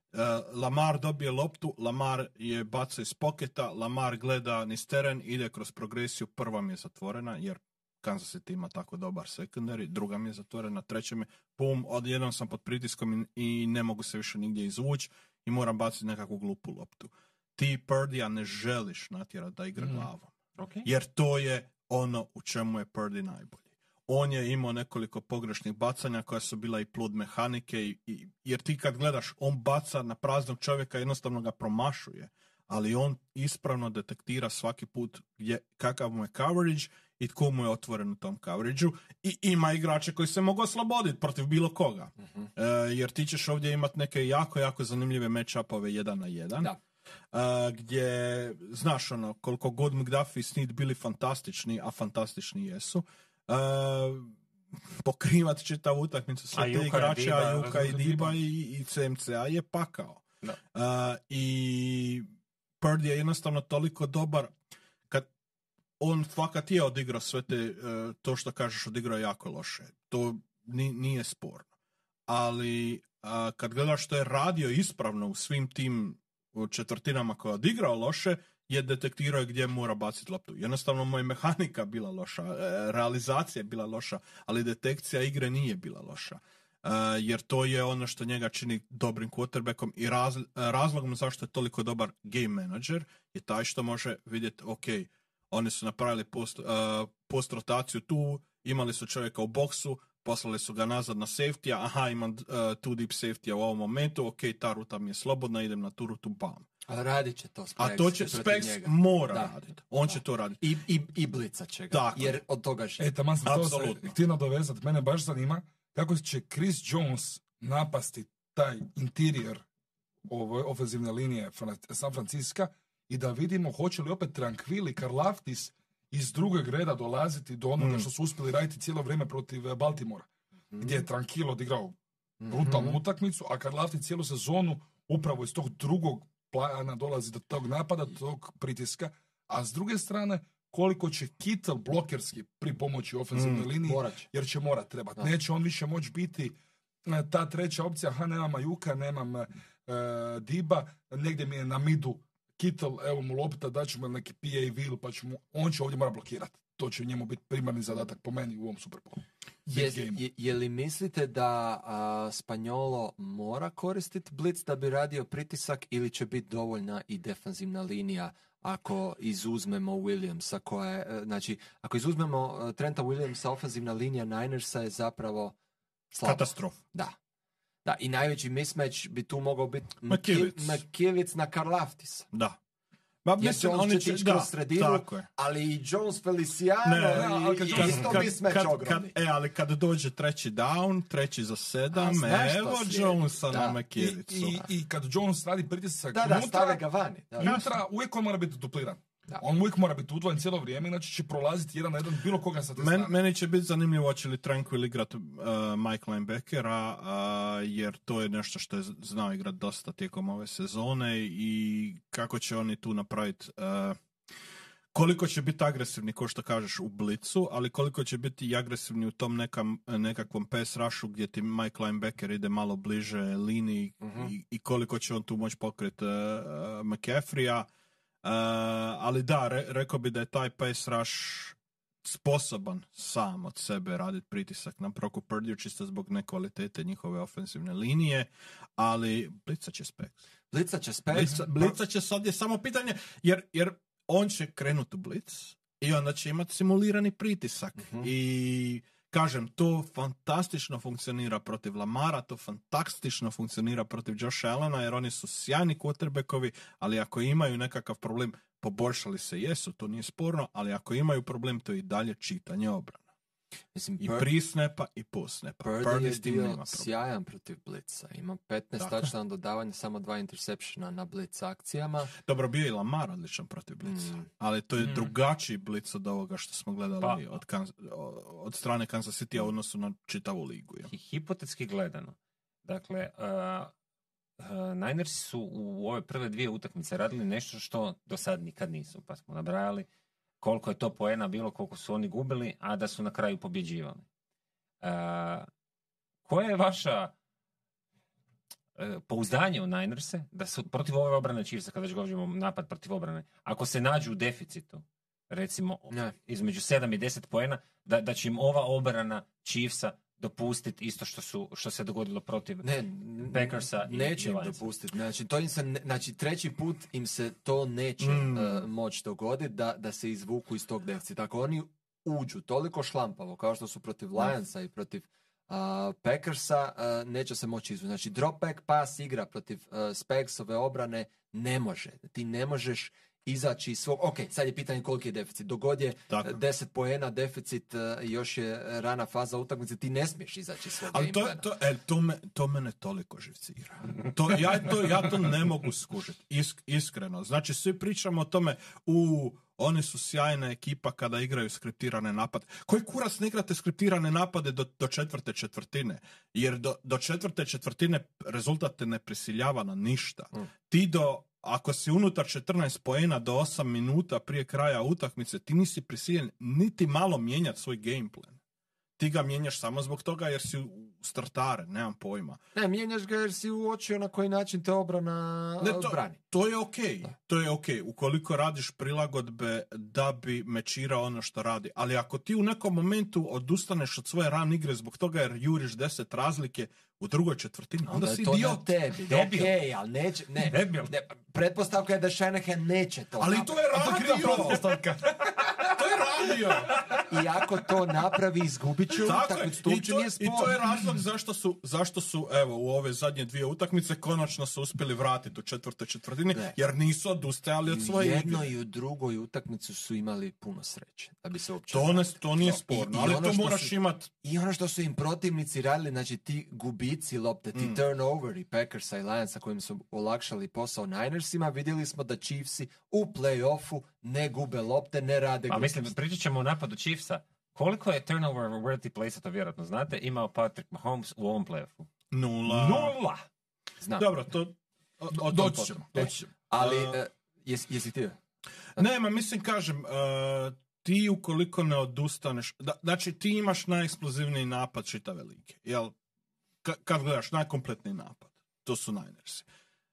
Lamar dobije loptu, Lamar je baca iz poketa, Lamar gleda niz teren, ide kroz progresiju, prva mi je zatvorena, jer Kansas City ima tako dobar secondary, druga mi je zatvorena, treća mi je, pum, odjednom sam pod pritiskom i, ne mogu se više nigdje izvući i moram baciti nekakvu glupu loptu. Ti Purdija ne želiš natjerati da igra Mhm. glavom. Okay. Jer to je ono u čemu je Purdy najbolji. On je imao nekoliko pogrešnih bacanja koja su bila i plod mehanike, i, i- jer ti kad gledaš, on baca na praznog čovjeka, jednostavno ga promašuje, ali on ispravno detektira svaki put gdje, kakav mu je coverage i tko mu je otvoren u tom coverageu i ima igrače koji se mogu osloboditi protiv bilo koga. E, jer ti ćeš ovdje imati neke jako, jako zanimljive match-upove jedan na jedan. Da. Uh, gdje, znaš ono, koliko god McDuffie i Snead bili fantastični, a fantastični jesu, pokrivat čitavu utakmicu sa te Juka i igrače, a Juka i Diba i, i CMCA je pakao. Da. Uh, I Purdy je jednostavno toliko dobar kad on fakat je odigrao sve te, uh, to što kažeš odigrao jako loše. To ni- nije sporno. Ali a, kad gledaš što je radio ispravno u svim tim četvrtinama koje je odigrao loše, je detektirao gdje mora baciti loptu. Jednostavno mu je mehanika bila loša, e, realizacija je bila loša, ali detekcija igre nije bila loša. E, jer to je ono što njega čini dobrim quarterbackom i raz, razlogom zašto je toliko dobar game manager je taj što može vidjeti, ok, oni su napravili post, e, post rotaciju tu, imali su čovjeka u boksu, poslali su ga nazad na safety aha, imam uh, two deep safety u ovom momentu, ok, ta ruta mi je slobodna, idem na tu rutu, bam. A radit će to Specs A to će, Specs njega. mora Da. raditi. On Da. će to raditi. I, i, i blica će ga, Tako. jer od toga živi. E, taman sam to se Apsolutno. htio nadovezati. Mene baš zanima kako će Chris Jones napasti taj interior ove ofenzivne linije San Francisca i da vidimo hoće li opet Tranquil i Karlaftis iz drugog reda dolaziti do onoga Mm. što su uspjeli raditi cijelo vrijeme protiv eh, Baltimora. Gdje je Tranquil odigrao brutalnu utakmicu, a Karlaftis cijelu sezonu upravo iz tog drugog plana dolazi do tog napada, do tog pritiska, a s druge strane koliko će Kittel blokerski pri pomoći ofenzivnoj Mm, liniji, jer će morat trebati. Da. Neće on više moći biti e, ta treća opcija, ha nemam Majuka, nemam e, Diba, negdje mi je na midu Kittel, evo mu lopta, daću mu neki PA will, pa ću mu, on će ovdje mora blokirati. To će njemu biti primarni zadatak po meni u ovom Superbowlu. Je, je, je li mislite da a, Spanjolo mora koristiti blitz da bi radio pritisak ili će biti dovoljna i defanzivna linija ako izuzmemo Williamsa koja je, e, znači, ako izuzmemo e, Trenta Williamsa, ofenzivna linija Ninersa je zapravo slaba. Katastrof. Da. Da, i najveći mismatch bi tu mogao biti. McKivic na Karlaftisa. Da. Ma, Jer Jones će ići kroz sredinu, tako je. ali i Jones Feliciano Ne, i, ne, ali kad i isto mismatch kad, ogromni. kad, e, ali kad dođe treći down, treći za A, sedam, šta evo. Jonesa Da. na I, McKivicu. i, I kad Jones radi pritisak Da, da, unutra, stave ga vani. Da. unutra uvijek on mora biti dupliran. Da. On uvijek mora biti udvojen cijelo vrijeme, inače će prolaziti jedan na jedan bilo koga sa te Men, strane. meni će biti zanimljivo hoće li Tranquil igrat uh, Mike Linebackera, uh, jer to je nešto što je znao igrat dosta tijekom ove sezone i kako će oni tu napraviti uh, koliko će biti agresivni, ko što kažeš, u blicu, ali koliko će biti i agresivni u tom nekam, nekakvom pass rushu gdje ti Mike Linebacker ide malo bliže liniji Mhm. i, i koliko će on tu moći pokriti uh, McCaffrey-a. Uh, ali da, re- rekao bi da je taj pass rush sposoban sam od sebe raditi pritisak na Proku Purdue čisto zbog nekvalitete njihove ofensivne linije, ali blicat će Specs. Blica će spet. Blica, blica će sad je samo pitanje, jer, jer on će krenuti u blic i onda će imati simulirani pritisak. Mhm. I kažem, to fantastično funkcionira protiv Lamara, to fantastično funkcionira protiv Josh Allena, jer oni su sjajni quarterbackovi, ali ako imaju nekakav problem, poboljšali se jesu, to nije sporno, ali ako imaju problem, to je i dalje čitanje obrana. Mislim, I pri snapa i post snapa. Purdy Purdy je s tim bio sjajan protiv Blitza. Ima 15 Tako. touchdown dodavanja, samo dva interceptiona na Blitz akcijama. Dobro, bio je i Lamar odličan protiv Blitza, Mm. ali to je Mm. drugačiji Blitz od ovoga što smo gledali Pa- od, Kanz- od strane Kansas City u odnosu na čitavu ligu. Ja. Hi- Hipotetski gledano, dakle, uh, uh, Ninersi su u ove prve dvije utakmice radili nešto što do sad nikad nisu, pa smo nabrajali koliko je to poena bilo, koliko su oni gubili, a da su na kraju pobjeđivali. Uh, koja je vaša uh, pouzdanje u Ninerse da su protiv ove obrane Chiefsa, kada već govorimo napad protiv obrane, ako se nađu u deficitu, recimo Ne. između 7 i 10 poena, da, da će im ova obrana Chiefsa dopustiti isto što, su, što se dogodilo protiv... Ne, Packersa i neće im dopustiti. Znači, to im se, ne- znači, treći put im se to neće Mm. uh, moći dogoditi da, da se izvuku iz tog deficita. Ako oni uđu toliko šlampavo, kao što su protiv Lionsa i protiv uh, Packersa, uh, neće se moći izvući. Znači, drop back pass igra protiv uh, Spagsove obrane ne može. Ti ne možeš izaći iz svog... Ok, sad je pitanje koliki je deficit. Dogod je Tako. 10 poena deficit, uh, još je rana faza utakmice, ti ne smiješ izaći iz svog Ali to, to, e, to, me, to mene toliko živcira. To, ja, to, ja to ne mogu skužiti, isk, iskreno. Znači, svi pričamo o tome, u oni su sjajna ekipa kada igraju skriptirane napade. Koji kurac ne igrate skriptirane napade do, do četvrte četvrtine? Jer do, do četvrte četvrtine rezultat te ne prisiljava na ništa. Mm. Ti do, ako si unutar 14 poena do 8 minuta prije kraja utakmice, ti nisi prisiljen niti malo mijenjati svoj game plan. Ti ga mijenjaš samo zbog toga jer si u startare, nemam pojma. Ne, mijenjaš ga jer si uočio na koji način te obrana Ne, ne, to- brani. To je ok, to je ok, ukoliko radiš prilagodbe da bi mečirao ono što radi. Ali ako ti u nekom momentu odustaneš od svoje ran igre zbog toga jer juriš deset razlike u drugoj četvrtini, onda, je si to idiot. tebi. Debil. Okej, ali neće, ne, Debil. ne, pretpostavka je da Shanahan neće to Ali to je radio! to je radio! I ako to napravi, izgubit će Tako je. utakmicu. To I, uopće to, nije I to je razlog zašto su, zašto su, evo, u ove zadnje dvije utakmice konačno su uspjeli vratiti u četvrtoj četvrtini, Ne. jer nisu odustajali od I u svoje jednoj igre. i u drugoj utakmicu su imali puno sreće. Da bi se uopće To, ne, to nije sporno, ali ono to moraš su- imat I ono što su im protivnici radili, znači ti gubici lopte, ti Mm. turnoveri Packersa i Lionsa kojim su olakšali posao Ninersima, vidjeli smo da Chiefsi u play-offu ne gube lopte, ne rade Pa mislim, gluposti. Pričat ćemo o napadu Chiefsa. Koliko je turnover worthy place, to vjerojatno znate, imao Patrick Mahomes u ovom playoffu? nula. Nula! Znam. Dobro, to... O, o Doći potom. ćemo, doći ćemo. Ali, A- e, jes, jesi ti? Ne, ma mislim, kažem, uh, ti ukoliko ne odustaneš, da, znači ti imaš najeksplozivniji napad čitave lige, jel? Ka- kad gledaš, najkompletniji napad, to su Ninersi.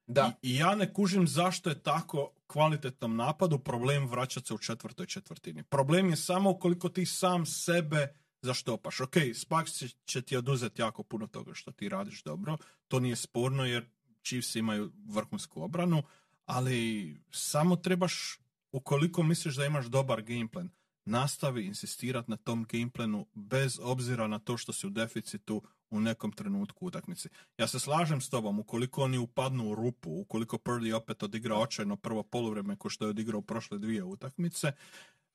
Da. I, I ja ne kužim zašto je tako kvalitetnom napadu problem vraćati se u četvrtoj četvrtini. Problem je samo ukoliko ti sam sebe zaštopaš. Ok, Spags će, će ti oduzeti jako puno toga što ti radiš dobro, to nije sporno jer Chiefs imaju vrhunsku obranu, ali samo trebaš, ukoliko misliš da imaš dobar gameplan, nastavi insistirati na tom gameplanu bez obzira na to što si u deficitu u nekom trenutku utakmici. Ja se slažem s tobom, ukoliko oni upadnu u rupu, ukoliko Purdy opet odigra očajno prvo poluvreme ko što je odigrao prošle dvije utakmice,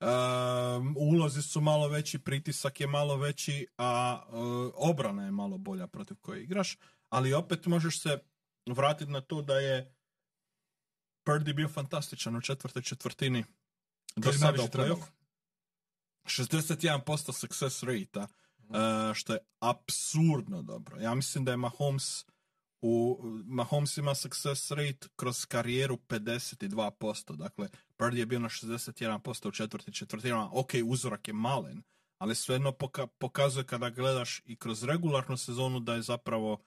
um, ulozi su malo veći, pritisak je malo veći, a uh, obrana je malo bolja protiv koje igraš, ali opet možeš se vratiti na to da je Purdy bio fantastičan u četvrtoj četvrtini do sada u playoff. 61% success rate uh, što je apsurdno dobro. Ja mislim da je Mahomes u Mahomes ima success rate kroz karijeru 52%. Dakle, Purdy je bio na 61% u četvrti četvrtinama. Ok, uzorak je malen, ali svejedno poka- pokazuje kada gledaš i kroz regularnu sezonu da je zapravo uh,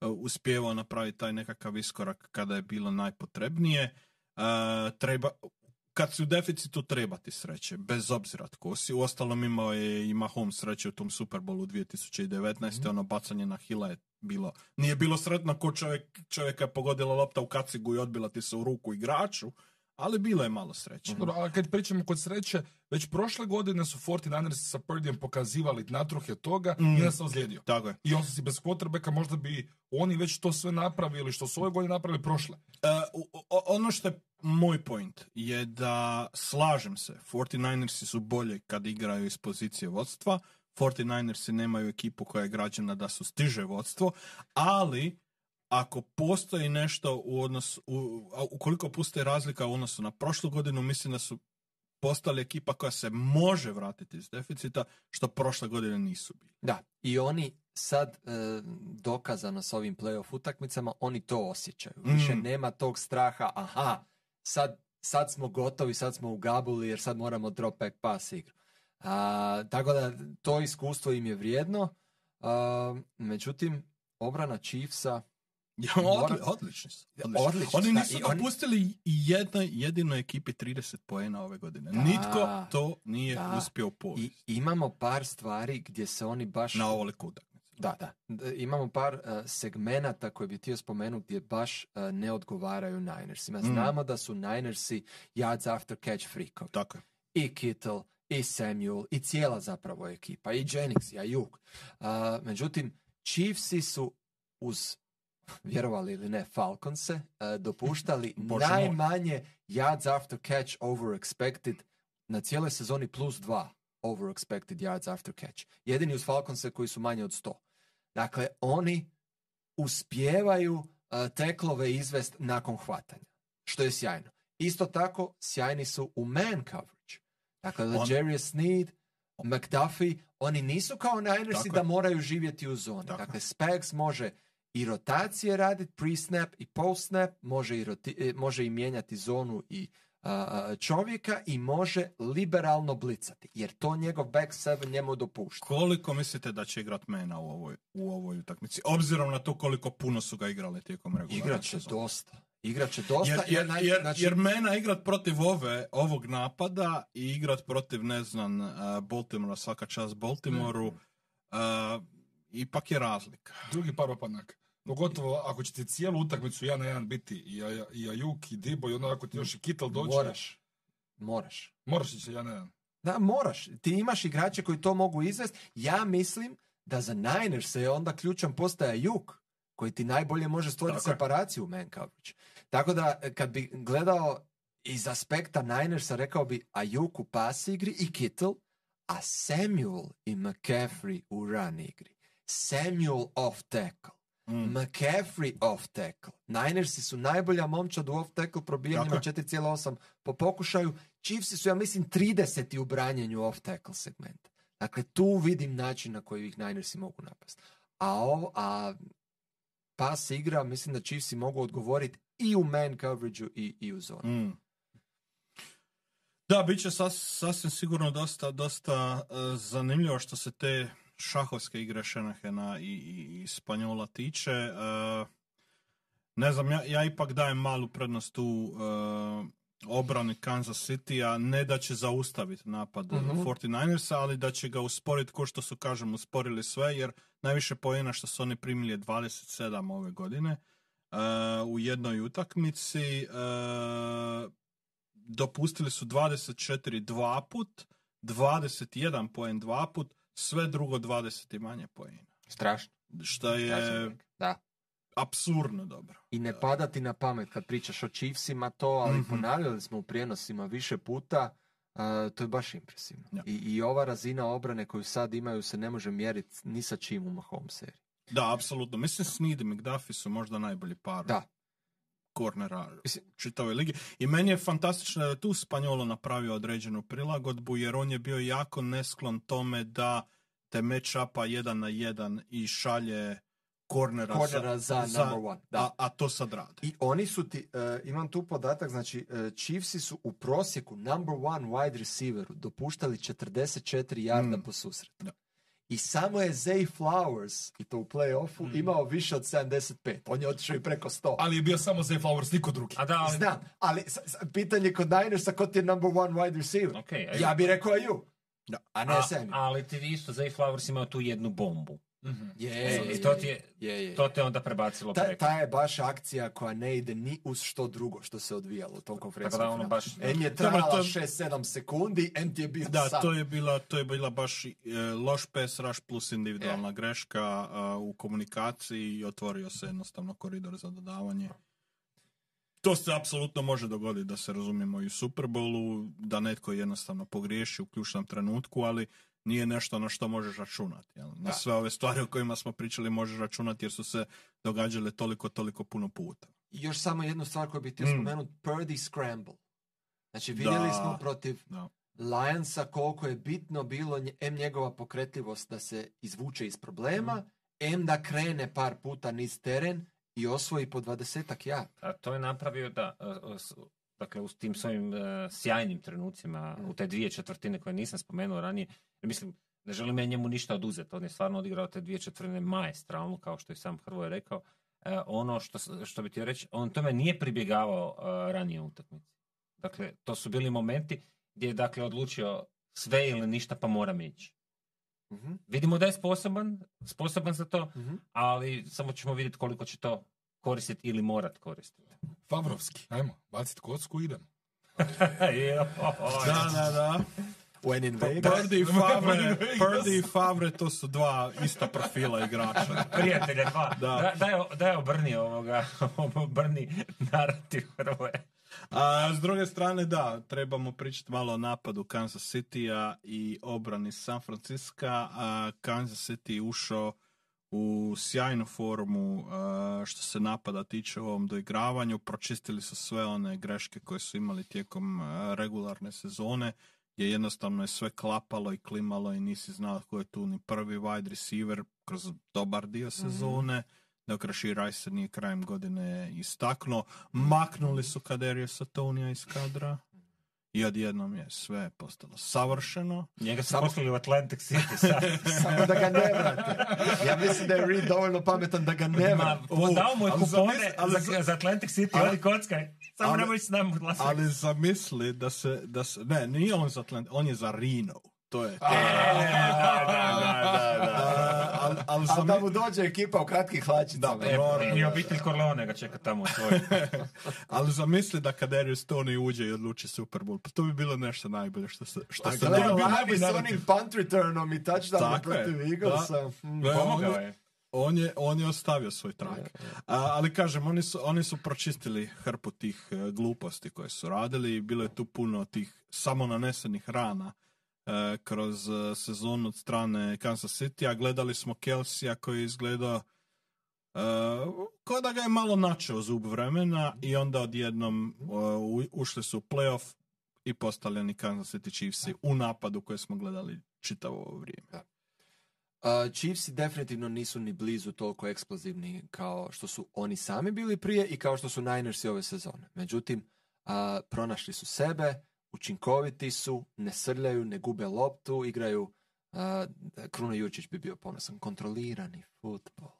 uspjevao napraviti taj nekakav iskorak kada je bilo najpotrebnije. Uh, treba, kad si u deficitu treba ti sreće, bez obzira tko si. Uostalom imao je i Mahomes sreće u tom Super Bowlu 2019. Ono bacanje na Hila je bilo, nije bilo sretno ko čovjek, čovjeka je pogodila lopta u kacigu i odbila ti se u ruku igraču, ali bilo je malo sreće. Dobro, a kad pričamo kod sreće, već prošle godine su 49ers sa Purdyjem pokazivali natruhe toga Mm. i onda se ozlijedio. Tako je. I on si bez quarterbacka, možda bi oni već to sve napravili što su ove godine napravili prošle. E, ono što je moj point je da slažem se, 49ersi su bolje kad igraju iz pozicije vodstva, 49ersi nemaju ekipu koja je građena da su stiže vodstvo, ali ako postoji nešto u odnosu, u, ukoliko postoji razlika u odnosu na prošlu godinu, mislim da su postali ekipa koja se može vratiti iz deficita, što prošle godine nisu bili. Da, i oni sad e, dokazano s ovim playoff utakmicama, oni to osjećaju. Više Mm. nema tog straha, aha, sad, sad smo gotovi, sad smo u gabuli jer sad moramo drop back pass igru. A, tako da to iskustvo im je vrijedno. A, međutim, obrana Chiefsa Ja, odli- odlični su. odlični. Odlični Oni su, da, nisu oni- dopustili i jednoj jedinoj ekipi 30 poena ove godine. Da. Nitko to nije Da. uspio u i imamo par stvari gdje se oni baš... Na utakmicu. Da, da. D- Imamo par uh, segmenata koje bi htio spomenuti gdje baš uh, ne odgovaraju Ninersima. Mm. Znamo da su Ninersi yards after catch freakovi. Tako. I Kittle, i Samuel, i cijela zapravo ekipa, i Jennings, i Ayuk. Uh, međutim, Chiefsi su uz vjerovali ili ne, Falconse, uh, dopuštali najmanje yards after catch over expected na cijeloj sezoni plus dva over expected yards after catch. Jedini uz Falconse koji su manje od 100. Dakle, oni uspijevaju uh, teklove izvest nakon hvatanja, što je sjajno. Isto tako, sjajni su u man coverage. Dakle, On- Legarius Sneed, McDuffie, oni nisu kao Ninersi da moraju živjeti u zoni. Tako Dakle, Spags može i rotacije raditi, pre-snap i post-snap, može i, roti- e, može i mijenjati zonu i čovjeka i može liberalno blicati, jer to njegov back seven njemu dopušta. Koliko mislite da će igrat mena u ovoj, u ovoj utakmici? Obzirom na to koliko puno su ga igrali tijekom regularne Igrat će sezone. dosta. Igrat će dosta. Jer, jer, naj- jer, znači- jer mena igrat protiv ove, ovog napada i igrat protiv, ne znam, uh, Baltimora, svaka čast Baltimoru, Mm. uh, ipak je razlika. Drugi par Pogotovo ako će ti cijelu utakmicu jedan na jedan biti i, i Ajuk i Dibo i onda ako ti još i Kittle dođe. Moraš. Moraš. Moraš ići jedan na jedan. Da, moraš. Ti imaš igrače koji to mogu izvesti. Ja mislim da za Niners je onda ključan postaje Juk, koji ti najbolje može stvoriti Tako separaciju u man coverage. Tako da, kad bi gledao iz aspekta Ninersa, rekao bi Ajuk u pas igri i Kittle, a Samuel i McCaffrey u run igri. Samuel off tackle. Mm. McCaffrey off tackle. Ninersi su najbolja momčad u off tackle probijanjima Tako 4,8 po pokušaju. Chiefsi su, ja mislim, 30 u branjenju off tackle segmenta. Dakle, tu vidim način na koji ih Ninersi mogu napasti. A, ovo, a pas igra, mislim da Chiefsi mogu odgovoriti i u man coverage i, i u zoni. Mm. Da, bit će sas, sasvim sigurno dosta, dosta e, zanimljivo što se te šahovske igre Šenahena i, i, i Spanjola tiče. E, ne znam, ja, ja ipak dajem malu prednost u e, obrani Kansas City-a, ne da će zaustaviti napad Mhm. 49ersa, ali da će ga usporiti ko što su, kažem, usporili sve, jer najviše poena što su oni primili je 27 ove godine e, u jednoj utakmici. e, dopustili su 24 dva put, 21 poen dva put, sve drugo 20 i manje poena. Strašno. Što je Da. apsurdno dobro. I ne pada ti na pamet kad pričaš o Chiefsima to, ali Mhm. ponavljali smo u prijenosima više puta, a, to je baš impresivno. Ja. I, I ova razina obrane koju sad imaju se ne može mjeriti ni sa čim u Mahomes seriji. Da, apsolutno. Mislim, Snead i McDuffie su možda najbolji par Da. Kornera čitavoj ligi. I meni je fantastično da je tu Spanjolo napravio određenu prilagodbu, jer on je bio jako nesklon tome da te match upa jedan na jedan i šalje kornera, Kornera za, number one. Da. A, a to sad rade. I oni su ti, e, imam tu podatak, znači uh, Chiefsi su u prosjeku number one wide receiveru dopuštali 44 jarda Mm. po susretu. Da. I samo je Zay Flowers, i to u play-offu, Mm. imao više od 75. On je otišao i preko 100. Ali je bio samo Zay Flowers, niko drugi. A da, ali... Znam, ali s- s- pitanje kod Ninersa, ko ti je number one wide receiver? Ok, a- Ja bih rekao Ayu. Da. A ne a, Samuel. ali ti isto, Zay Flowers imao tu jednu bombu. Mhm. Je, E, je, to ti je- je. To te onda prebacilo Ta, preko. ta je baš akcija koja ne ide ni uz što drugo što se odvijalo u tom Tako konferencijskom da ono baš... Em je trajala to je- 6-7 sekundi, em ti je bio Da, sam. to je bila, to je bila baš e, loš pass rush plus individualna greška a, u komunikaciji i otvorio se jednostavno koridor za dodavanje. To se apsolutno može dogoditi da se razumijemo i u Super Bowlu, da netko jednostavno pogriješi u ključnom trenutku, ali nije nešto na što možeš računati. Jel? Na Da. sve ove stvari o kojima smo pričali možeš računati jer su se događale toliko, toliko puno puta. I još samo jednu stvar koju bih htio Mm. spomenuti, Purdy Scramble. Znači vidjeli Da. smo protiv Da. Lionsa koliko je bitno bilo em njegova pokretljivost da se izvuče iz problema, Mm. em da krene par puta niz teren i osvoji po dvadesetak ja. A to je napravio da, e, s- dakle, u tim svojim e, sjajnim trenucima, Mm. u te dvije četvrtine koje nisam spomenuo ranije, mislim, ne želim ja njemu ništa oduzeti, on je stvarno odigrao te dvije četvrtine maestralno, kao što je sam Hrvoje rekao. E, ono što, što bi htio reći, on tome nije pribjegavao e, ranije utakmici. Dakle, to su bili momenti gdje je dakle odlučio sve ili ništa pa moram ići. Mhm, Vidimo da je sposoban, sposoban za to, mhm. ali samo ćemo vidjeti koliko će to koristiti ili morat koristiti. Favrovski, ajmo, bacit kocku, idemo. Da, da, da. When in Vegas. Purdy i Favre. Purdy i Favre to su dva ista profila igrača. Prijatelja dva. Da. Da. Daj, daj obrni ovoga, obrni narativ Hrvoje. A s druge strane, da, trebamo pričati malo o napadu Kansas City-a i obrani San Francisca. A Kansas City je ušao u sjajnu formu a, što se napada tiče u ovom doigravanju. Pročistili su sve one greške koje su imali tijekom a, regularne sezone gdje jednostavno je sve klapalo i klimalo i nisi znao ko je tu ni prvi wide receiver kroz dobar dio sezone dok Rashid Rice se nije krajem godine istaknuo. Maknuli su Kaderiusa Tonija iz kadra i odjednom je sve postalo savršeno. Njega su Samo- poslali u Atlantic City sad. Samo da ga ne vrate. Ja mislim da je Reed dovoljno pametan da ga ne Ma, vrate. U, dao mu je ali kupone ali za, za- Atlantic City, ali- oni kockaj. Samo ali- nemoj s nama glasati. Ali zamisli da se, da se ne, nije on za Atlant, on je za Reno. To je. A, ali, da mu dođe ekipa u kratkih hlačicama. Da, E. I obitelj Corleone ga čeka tamo u svoj. ali zamisli da Kaderius Tony uđe i odluči Super Bowl. Pa to bi bilo nešto najbolje što se, što A se gle, događa. lani s onim punt returnom i touchdownom protiv Eaglesa. Mm. Pomogao je-. On je, on je ostavio svoj trag. A, ali kažem, oni su, oni su pročistili hrpu tih e, gluposti koje su radili i bilo je tu puno tih samonanesenih rana e, kroz e, sezonu od strane Kansas City, a gledali smo Kelsija koji je izgledao e, kao da ga je malo načeo zub vremena i onda odjednom e, ušli su u playoff i postavljeni Kansas City Chiefsi u napadu koje smo gledali čitavo ovo vrijeme. Uh, Chiefsi definitivno nisu ni blizu toliko eksplozivni kao što su oni sami bili prije i kao što su Ninersi ove sezone. Međutim, uh, pronašli su sebe, učinkoviti su, ne srljaju, ne gube loptu, igraju, uh, Kruno Jurčić bi bio ponosan, kontrolirani futbol.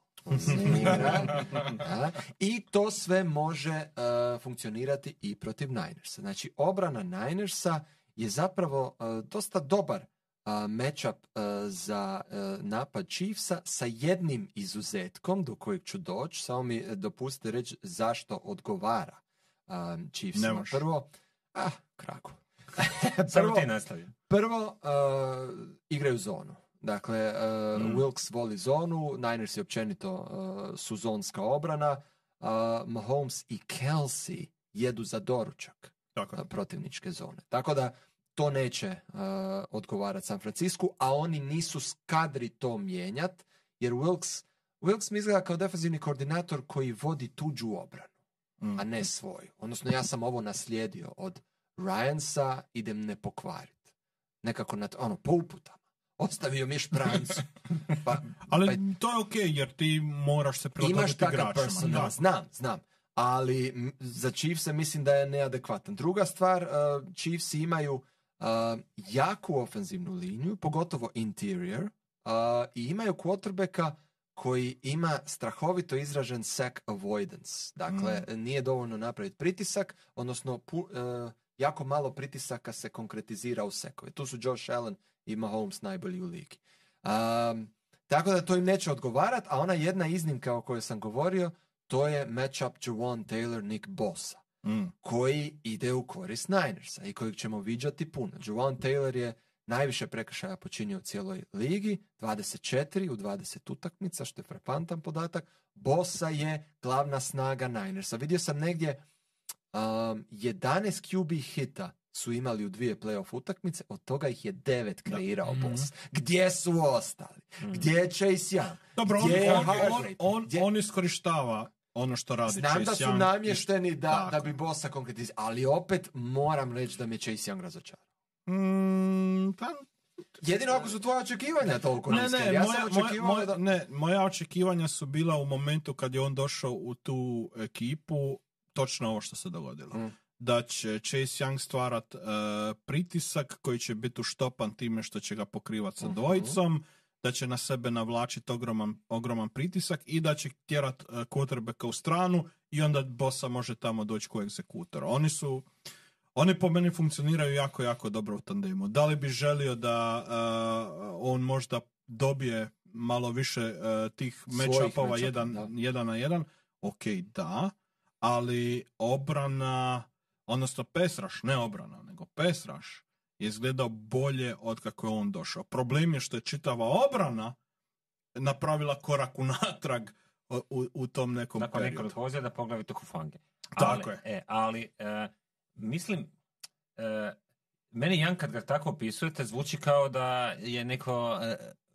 Da, I to sve može uh, funkcionirati i protiv Ninersa. Znači, obrana Ninersa je zapravo uh, dosta dobar uh, matchup uh, za uh, napad Chiefsa sa jednim izuzetkom do kojeg ću doći. Samo mi uh, dopustite reći zašto odgovara Chiefsima. Prvo, ah, kragu. Prvo, ti nastavi. prvo uh, igraju zonu. Dakle, uh, Mm. Wilkes voli zonu, Niners je općenito uh, su zonska obrana, uh, Mahomes i Kelsey jedu za doručak Tako uh, protivničke zone. Tako da to neće uh, odgovarati San Francisku, a oni nisu skadri to mijenjat, jer Wilkes, Wilkes mi izgleda kao defensivni koordinator koji vodi tuđu obranu, Mm. a ne svoju. Odnosno, ja sam ovo naslijedio od Ryansa, idem ne pokvariti. Nekako, na, ono, po uputama. Ostavio mi je šprancu. Pa, Ali pa to je okej, jer ti moraš se imaš prilagoditi takav igračima. da. znam, znam. Ali za Chiefs mislim da je neadekvatan. Druga stvar, uh, Chiefs imaju uh, jaku ofenzivnu liniju, pogotovo interior, uh, i imaju quarterbacka koji ima strahovito izražen sack avoidance. Dakle, nije dovoljno napraviti pritisak, odnosno pu- uh, jako malo pritisaka se konkretizira u sekove. Tu su Josh Allen i Mahomes najbolji u ligi. Um, tako da to im neće odgovarat, a ona jedna iznimka o kojoj sam govorio, to je matchup Jawan Taylor Nick Bosa, Mm. koji ide u korist Ninersa i kojeg ćemo viđati puno. Jawan Taylor je najviše prekršaja počinio u cijeloj ligi, 24 u 20 utakmica, što je frapantan podatak. Bosa je glavna snaga Ninersa. Vidio sam negdje um, 11 QB hita su imali u dvije playoff utakmice, od toga ih je devet kreirao Mhm. boss. Gdje su ostali? Gdje je Chase Young? Dobro, on, Gdje je on, on, on, Gdje- on iskorištava ono što radi Znam da Chase su Young. namješteni da, Tako. da bi bossa konkretizirali, ali opet moram reći da me Chase Young razočarao. Mm, pa, Jedino ako su tvoja očekivanja toliko ne, ne, ja moja, sam moja, moja- da... ne, moja očekivanja su bila u momentu kad je on došao u tu ekipu, točno ovo što se dogodilo. Mm. Da će Chase Young stvarat e, pritisak koji će biti uštopan time što će ga pokrivati sa Mhm. dvojicom, da će na sebe navlačiti ogroman, ogroman pritisak i da će tjerat uh, quarterbacka u stranu i onda bossa može tamo doći ko egzekutor. Oni su oni po meni funkcioniraju jako, jako dobro u tandemu. Da li bi želio da uh, on možda dobije malo više uh, tih matchupova jedan, da. jedan na jedan? Ok, da. Ali obrana, odnosno pesraš, ne obrana, nego pesraš je izgledao bolje od kako je on došao. Problem je što je čitava obrana napravila korak unatrag u, u, tom nekom Nakon periodu. nekoliko ozljeda, poglavito Hufange. Tako ali, je. E, ali, e, mislim, e, meni Jan kad ga tako opisujete, zvuči kao da je neko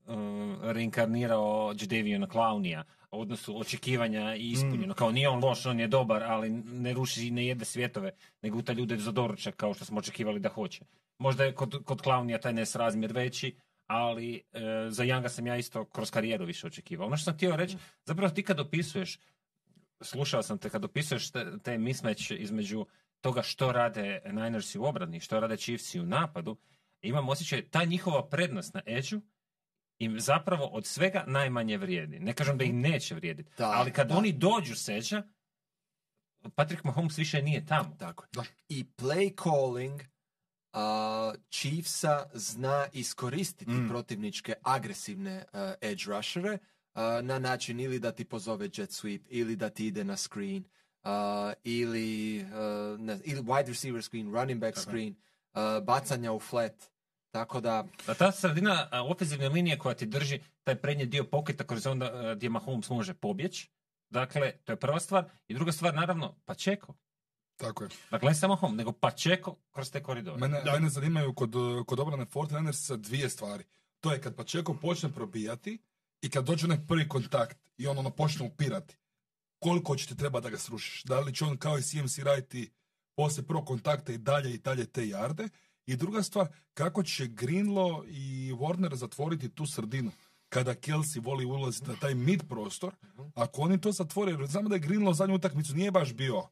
e, e, reinkarnirao Jadaviona Clownija u odnosu očekivanja i ispunjeno. Kao nije on loš, on je dobar, ali ne ruši i ne jede svjetove, nego uta ljude za doručak kao što smo očekivali da hoće. Možda je kod, kod Clownija taj nesrazmjer veći, ali e, za Younga sam ja isto kroz karijeru više očekivao. Ono što sam htio reći, zapravo ti kad opisuješ, slušao sam te kad opisuješ te, te mismatch između toga što rade Ninersi u obrani, što rade Chiefsi u napadu, imam osjećaj ta njihova prednost na edžu im zapravo od svega najmanje vrijedi. Ne kažem da im neće vrijediti, Da, ali kad da. oni dođu seća, Patrick Mahomes više nije tamo. Tako. Da. I play calling uh, Chiefsa zna iskoristiti Mm. protivničke agresivne uh, edge rushere uh, na način ili da ti pozove jet sweep ili da ti ide na screen uh, ili, uh, ne, ili wide receiver screen, running back Tako screen, uh, bacanja u flat. Tako da, A ta sredina ofenzivne linije koja ti drži taj prednji dio poketa kroz onda a, gdje Mahomes može pobjeći, dakle, to je prva stvar. I druga stvar, naravno, Pačeko. Tako je. Dakle, ne samo Mahomes, nego Pačeko kroz te koridore. Mene, Da. mene zanimaju kod, kod obrane 49ersa dvije stvari. To je kad Pačeko počne probijati i kad dođe onaj prvi kontakt i on ono počne upirati. Koliko će ti treba da ga srušiš? Da li će on kao i CMC raditi poslije prvog kontakta i dalje i dalje te jarde? I druga stvar, kako će Greenlaw i Warner zatvoriti tu sredinu? Kada Kelsey voli ulaziti na taj mid prostor, ako oni to zatvore, jer znamo da je Greenlaw zadnju utakmicu nije baš bio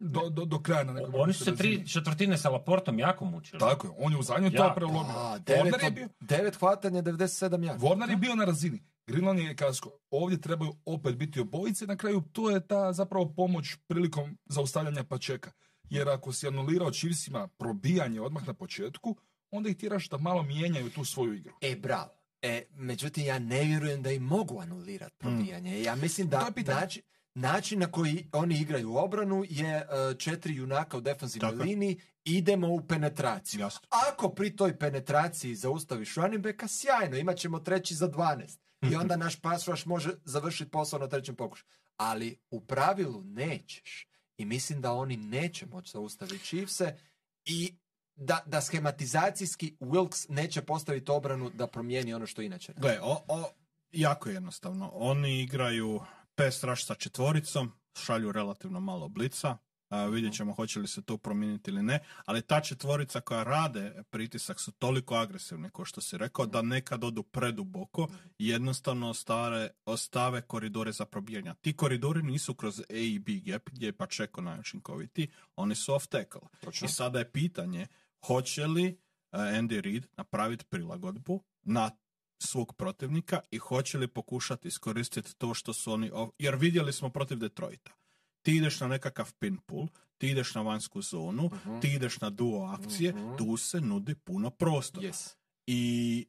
do, do, do kraja na nekoj Oni su se tri četvrtine sa Laportom jako mučili. Tako je, on je u zadnju to Ja. prelomio. a, devet, Warner je bio, devet hvatanja, 97 ja. Warner je bio na razini. Greenlaw je kasko. Ovdje trebaju opet biti obojice. Na kraju to je ta zapravo pomoć prilikom zaustavljanja pačeka. Jer ako si anulirao Chiefsima probijanje odmah na početku, onda ih tjeraš da malo mijenjaju tu svoju igru. E, bravo. E, međutim, ja ne vjerujem da im mogu anulirati probijanje. Ja mislim da način, način na koji oni igraju obranu je e, četiri junaka u defensivnoj liniji, idemo u penetraciju. Jasno. Ako pri toj penetraciji zaustaviš running backa, sjajno, imat ćemo treći za 12. I onda naš pass rush može završiti posao na trećem pokušaju. Ali u pravilu nećeš. I mislim da oni neće moći zaustaviti Chiefse i da, da schematizacijski Wilkes neće postaviti obranu da promijeni ono što inače. Gle, o, o, jako je jednostavno. Oni igraju pass rush sa četvoricom, šalju relativno malo blica, a, vidjet ćemo hoće li se to promijeniti ili ne, ali ta četvorica koja rade pritisak su toliko agresivni, kao što si rekao, da nekad odu preduboko i jednostavno ostave, ostave koridore za probijanja. Ti koridori nisu kroz A i B gap, gdje je Pacheco najučinkovitiji, oni su off tackle. I sada je pitanje, hoće li uh, Andy Reid napraviti prilagodbu na svog protivnika i hoće li pokušati iskoristiti to što su oni... Jer vidjeli smo protiv Detroita. Ti ideš na nekakav pin pull, ti ideš na vanjsku zonu, ti ideš na duo akcije, Mhm. tu se nudi puno prostora. Yes. I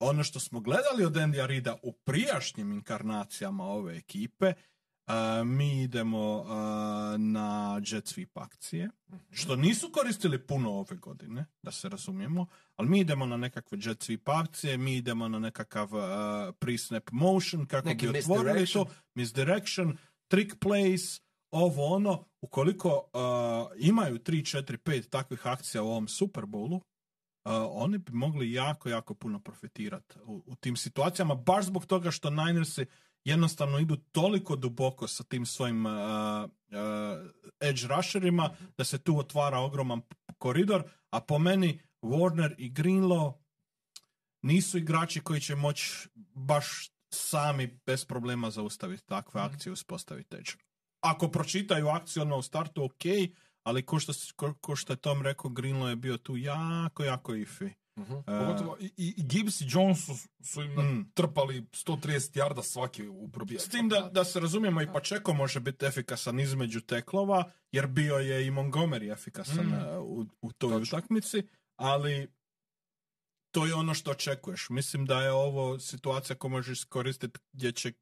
ono što smo gledali od Andy Rida u prijašnjim inkarnacijama ove ekipe, a, mi idemo a, na jet sweep akcije, što nisu koristili puno ove godine, da se razumijemo, ali mi idemo na nekakve jet sweep akcije, mi idemo na nekakav a, pre-snap motion, kako Neki bi otvorili misdirection. to, misdirection, trick plays, ovo ono, ukoliko uh, imaju 3, 4, 5 takvih akcija u ovom Super Bowlu, uh, oni bi mogli jako, jako puno profitirati u, u tim situacijama, baš zbog toga što Ninersi jednostavno idu toliko duboko sa tim svojim uh, uh, edge rusherima da se tu otvara ogroman koridor, a po meni Warner i Greenlaw nisu igrači koji će moći baš sami bez problema zaustaviti takve akcije i uspostaviti edge. Ako pročitaju akciju ono u startu, ok, ali ko što, ko, ko što je Tom rekao, Greenlaw je bio tu jako, jako ifi. Mhm. E, Pogotovo i, i, Gibbs i Jones su, su im Mm. trpali 130 jarda svaki u probijanju. S tim da, da se razumijemo i Pačeko može biti efikasan između teklova, jer bio je i Montgomery efikasan Mm. e, u, u toj Točno. utakmici, ali to je ono što očekuješ. Mislim da je ovo situacija koju možeš iskoristiti gdje će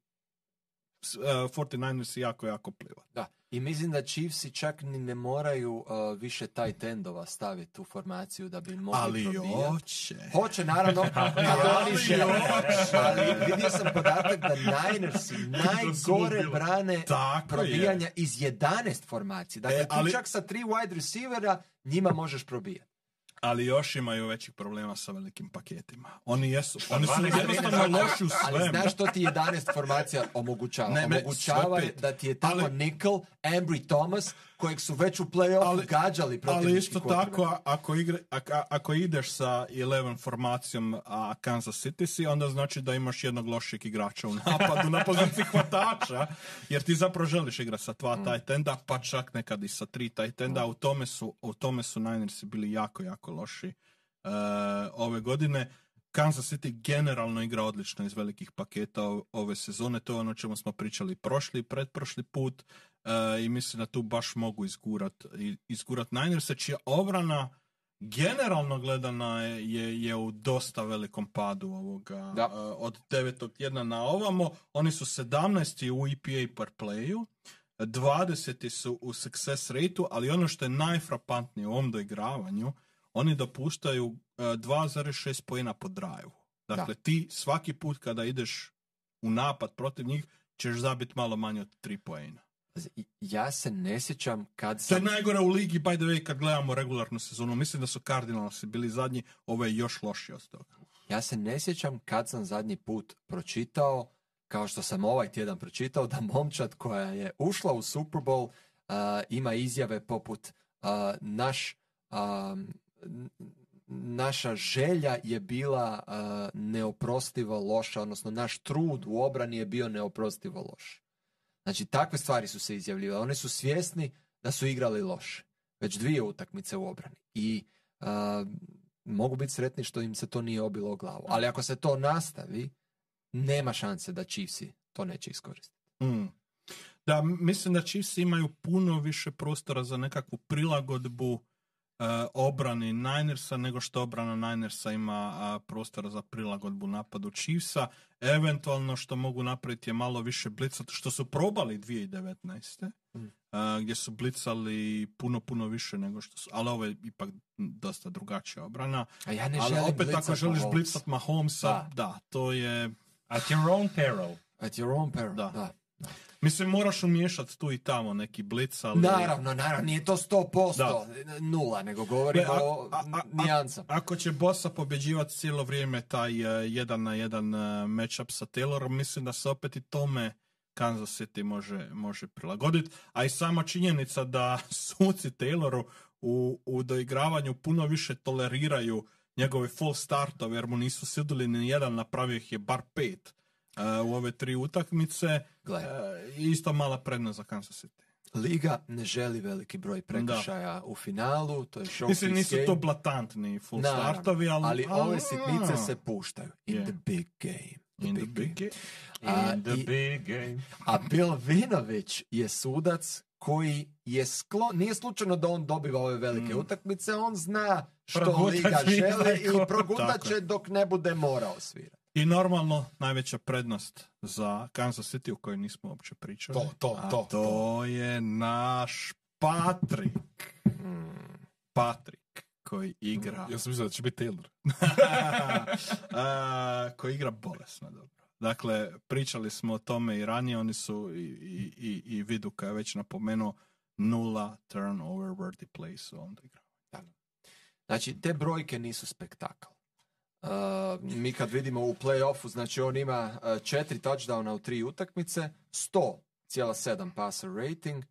e, 49ers jako, jako plivati. Da, i mislim da Chiefsi čak ni ne moraju uh, više tight endova staviti u formaciju da bi mogli Ali hoće. Hoće, naravno, ali oni žele. Ali vidio sam podatak da Ninersi najgore brane Tako probijanja iz 11 formacije. Dakle, E, ti ali- čak sa tri wide receivera njima možeš probijati. Ali još imaju većih problema sa velikim paketima. Oni jesu. Oni su 12 jednostavno loši u Ali svemu. znaš što ti 11 formacija omogućava? Ne, ne, omogućava da ti je tamo Ali- Nickel, Ambry Thomas, kojeg su već u play-offu Ali- gađali protiv Ali isto tako, ako, igre, ako, ako ideš sa 11 formacijom a Kansas City si, onda znači da imaš jednog lošeg igrača u napadu na poziciji hvatača, jer ti zapravo želiš igrati sa dva tight enda, pa čak nekad i sa tri tight enda, a u tome su, u tome su Ninersi bili jako, jako loši e, ove godine. Kansas City generalno igra odlično iz velikih paketa ove sezone, to je ono čemu smo pričali prošli i pretprošli put e, i mislim da tu baš mogu izgurat, izgurat Ninersa, čija obrana generalno gledana je, je, je u dosta velikom padu ovoga Da. e, od devetog tjedna na ovamo. Oni su 17. u EPA per playu, 20. su u success rateu, ali ono što je najfrapantnije u ovom doigravanju, oni dopuštaju e, 2,6 pojena po drive. Dakle, ti svaki put kada ideš u napad protiv njih, ćeš zabiti malo manje od 3 pojena. Ja se ne sjećam kad To je sam... najgore u ligi, by the way, kad gledamo regularnu sezonu. Mislim da su Cardinalsi bili zadnji, ovo je još lošije od toga. Ja se ne sjećam kad sam zadnji put pročitao, kao što sam ovaj tjedan pročitao, da momčad koja je ušla u Super Bowl a, ima izjave poput a, naš n- naša želja je bila a, neoprostivo loša, odnosno naš trud u obrani je bio neoprostivo loš. Znači, takve stvari su se izjavljivale. Oni su svjesni da su igrali loše. Već dvije utakmice u obrani. I a, mogu biti sretni što im se to nije obilo o glavu. Ali ako se to nastavi, nema šanse da Chiefsi to neće iskoristiti. Mm. Da, mislim da Chiefs imaju puno više prostora za nekakvu prilagodbu obrani Ninersa nego što obrana Ninersa ima prostora za prilagodbu napadu Chiefsa. Eventualno što mogu napraviti je malo više blica, što su probali 2019. Mm. gdje su blicali puno, puno više nego što su, ali ovo je ipak dosta drugačija obrana. A ja ne ali želim opet ako želiš Mahomes. blicat Mahomesa, Da. da, to je At your own peril. At your own peril. Da. Da. Mislim, moraš umiješati tu i tamo neki blic, ali... Naravno, naravno, nije to 100% Da. nula, nego govorimo o a- a- a- nijansama. Ako će Bosa pobjeđivati cijelo vrijeme taj e, jedan na jedan uh, matchup sa Taylorom, mislim da se opet i tome Kansas City može, može prilagoditi. A i sama činjenica da suci Tayloru u, u doigravanju puno više toleriraju njegove full startove, jer mu nisu sudili ni jedan, napravio ih je bar pet u ove tri utakmice. Gle. E, isto mala prednost za Kansas City. Liga ne želi veliki broj prekršaja u finalu, to je showpiece Mislim, nisu game. to blatantni full Naravno, startovi, ali... ali ove a, sitnice se puštaju. In Je. the big game. The In the big game. game. A, In the i- big game. A Bill Vinović je sudac koji je sklon, nije slučajno da on dobiva ove velike Mm. utakmice, on zna što Progutat liga želi i progutat će dok ne bude morao svirati. I normalno, najveća prednost za Kansas City o kojoj nismo uopće pričali. To, to, a to, to je naš Patrik. Patrik koji igra Ja sam mislio da će biti Taylor. a, koji igra bolesno dobro. Dakle, pričali smo o tome i ranije, oni su i, i, i, i Viduka je već napomenuo nula turnover worthy play su onda igrali. Znači, te brojke nisu spektakl. Uh, mi kad vidimo u play-offu, znači on ima uh, četiri touchdowna u tri utakmice, 100,7 passer rating,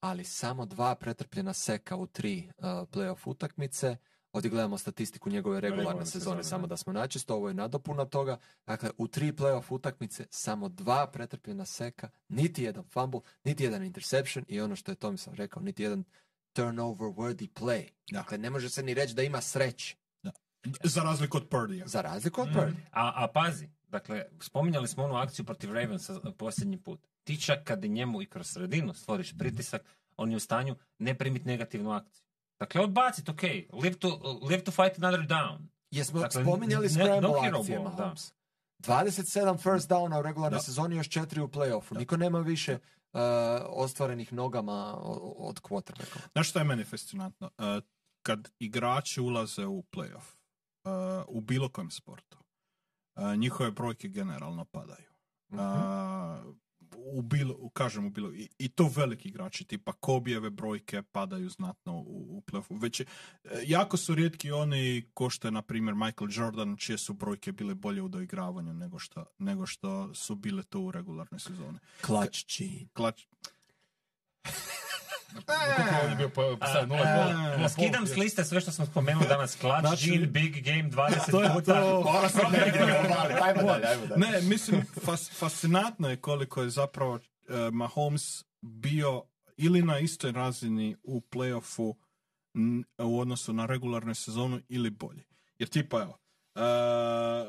ali samo dva pretrpljena seka u tri uh, play-off utakmice. Ovdje gledamo statistiku njegove regularne Regularne sezone, sezone, samo da. da smo načisto, ovo je nadopuna toga. Dakle, u tri play-off utakmice samo dva pretrpljena seka, niti jedan fumble, niti jedan interception i ono što je Tomislav rekao, niti jedan turnover worthy play. Da. Dakle, ne može se ni reći da ima sreće, Za razliku od Purdija. za razliku Mm. od Purdy. A, a pazi, dakle, spominjali smo onu akciju protiv Ravensa posljednji put. Ti čak kad njemu i kroz sredinu stvoriš pritisak, on je u stanju ne primiti negativnu akciju. Dakle, odbacit, ok, live to, live to fight another down. Jesmo Dakle, spominjali scramble no akcije ball, da. Mahomes. 27 first downa u regularnoj Da. sezoni, još četiri u play-offu. Niko nema više uh, ostvarenih nogama od quarterbacka. Znaš šta je meni fascinantno? Uh, kad igrači ulaze u playoff, u bilo kojem sportu, uh, njihove brojke generalno padaju. Mhm. Uh, u bilo, kažem u bilo, i, i to veliki igrači, tipa Kobijeve brojke padaju znatno u, u playoffu. Već je- e, jako su rijetki oni ko što je, na primjer, Michael Jordan, čije su brojke bile bolje u doigravanju nego što, nego što su bile to u regularnoj sezoni. Gene. Klač, Koliko je bio po- postavljen? Nula pol? Pol? Skidam s liste sve što smo spomenuli danas. Clutch, Znači- Gene, Big Game, 20 To je puta. to. Ajmo Ne, mislim, fas, fascinantno je koliko je zapravo e, Mahomes bio ili na istoj razini u playoffu n- u odnosu na regularnu sezonu ili bolji. Jer tipa evo, e,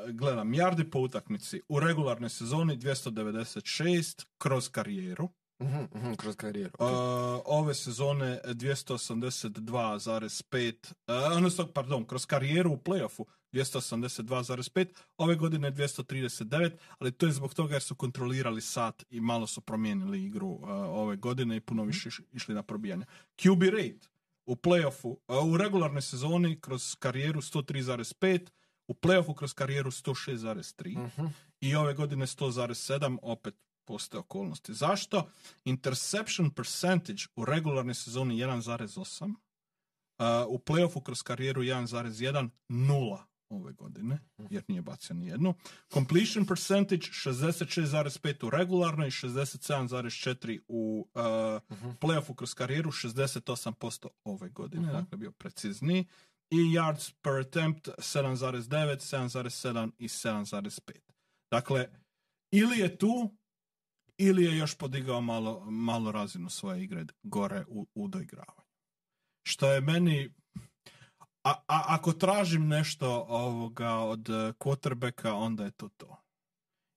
gledam, jardi po utakmici u regularnoj sezoni 296 kroz karijeru, Mhm, mhm, kroz karijeru. E, ove sezone 282,5, e, odnosno, pardon, kroz karijeru u playoffu 282,5, ove godine 239, ali to je zbog toga jer su kontrolirali sat i malo su promijenili igru e, ove godine i puno više iš- išli na probijanje. QB rate u playoffu, e, u regularnoj sezoni kroz karijeru 103,5, u playoffu kroz karijeru 106,3 Mhm. i ove godine 100,7, opet postoje okolnosti. Zašto? Interception percentage u regularnoj sezoni 1,8, a u playoffu kroz karijeru 1,1, nula ove godine, jer nije bacio ni jednu. Completion percentage 66,5 u regularnoj, 67,4 u uh, playoffu kroz karijeru, 68% ove godine, dakle bio precizniji. I yards per attempt 7,9, 7,7 i 7,5. Dakle, ili je tu, ili je još podigao malo, malo razinu svoje igre gore u, u doigravanju. Što je meni a, a ako tražim nešto ovoga od eh, quarterbacka, onda je to to.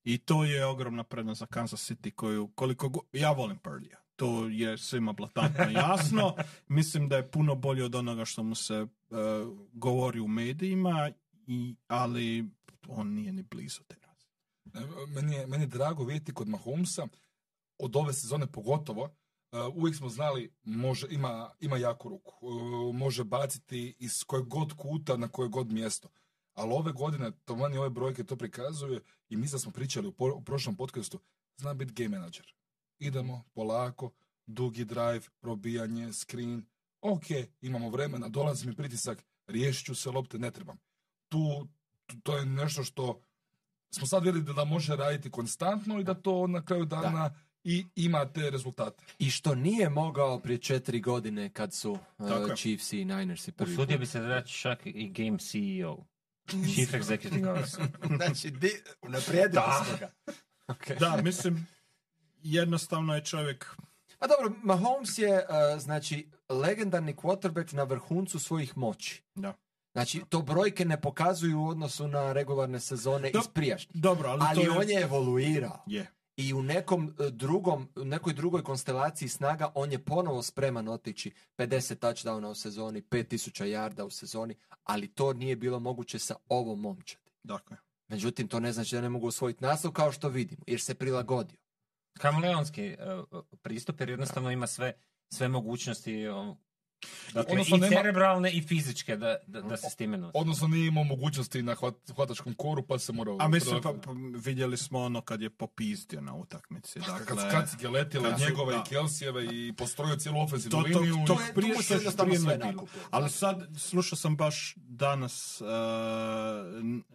I to je ogromna prednost za Kansas City koju, koliko go- ja volim Purdija. To je svima blatantno jasno. Mislim da je puno bolje od onoga što mu se eh, govori u medijima, i, ali on nije ni blizu te. E, Meni je, meni je drago vidjeti kod Mahomesa, od ove sezone pogotovo, e, uvijek smo znali, može, ima, ima jaku ruku, e, može baciti iz kojeg god kuta na koje god mjesto. Ali ove godine, to meni ove brojke to prikazuje i mi smo pričali u, po- u prošlom podcastu, zna biti game manager. Idemo polako, dugi drive, probijanje, screen, ok, imamo vremena, dolazi mi pritisak, riješit ću se lopte, ne trebam. Tu- to je nešto što smo sad vidjeli da, da može raditi konstantno i da to na kraju dana i ima te rezultate. I što nije mogao prije četiri godine kad su uh. Chiefs i Ninersi prvi Usudio bi se da reći čak i game CEO. Chief Executive Officer. znači, di, unaprijedili smo ga. Okay. Da, mislim, jednostavno je čovjek Pa dobro, Mahomes je, uh, znači, legendarni quarterback na vrhuncu svojih moći. Da. Znači, to brojke ne pokazuju u odnosu na regularne sezone Da. iz prijašnjih. dobro, ali, Ali to je... on je evoluirao. Je. I u nekom e, drugom, u nekoj drugoj konstelaciji snaga on je ponovo spreman otići 50 touchdowna u sezoni, 5000 yarda u sezoni, ali to nije bilo moguće sa ovom momčadi. Dakle. Međutim, to ne znači da ne mogu osvojiti naslov kao što vidimo, jer se prilagodio. Kameleonski uh, pristup jer jednostavno ima sve, sve mogućnosti. Dakle, Odnosno, i nema- cerebralne i fizičke da, da, da se s time nosi. Odnosno nije imao mogućnosti na hvat, hvatačkom koru, pa se morao... A mislim, pa, pa, vidjeli smo ono kad je popizdio na utakmici. Dakle, kad je letila kad su- njegove da. i Kelsijeve i postrojio cijelu ofenzivnu to, to, liniju. to To je- prije se jednostavno prije sve Ali sad, slušao sam baš danas uh,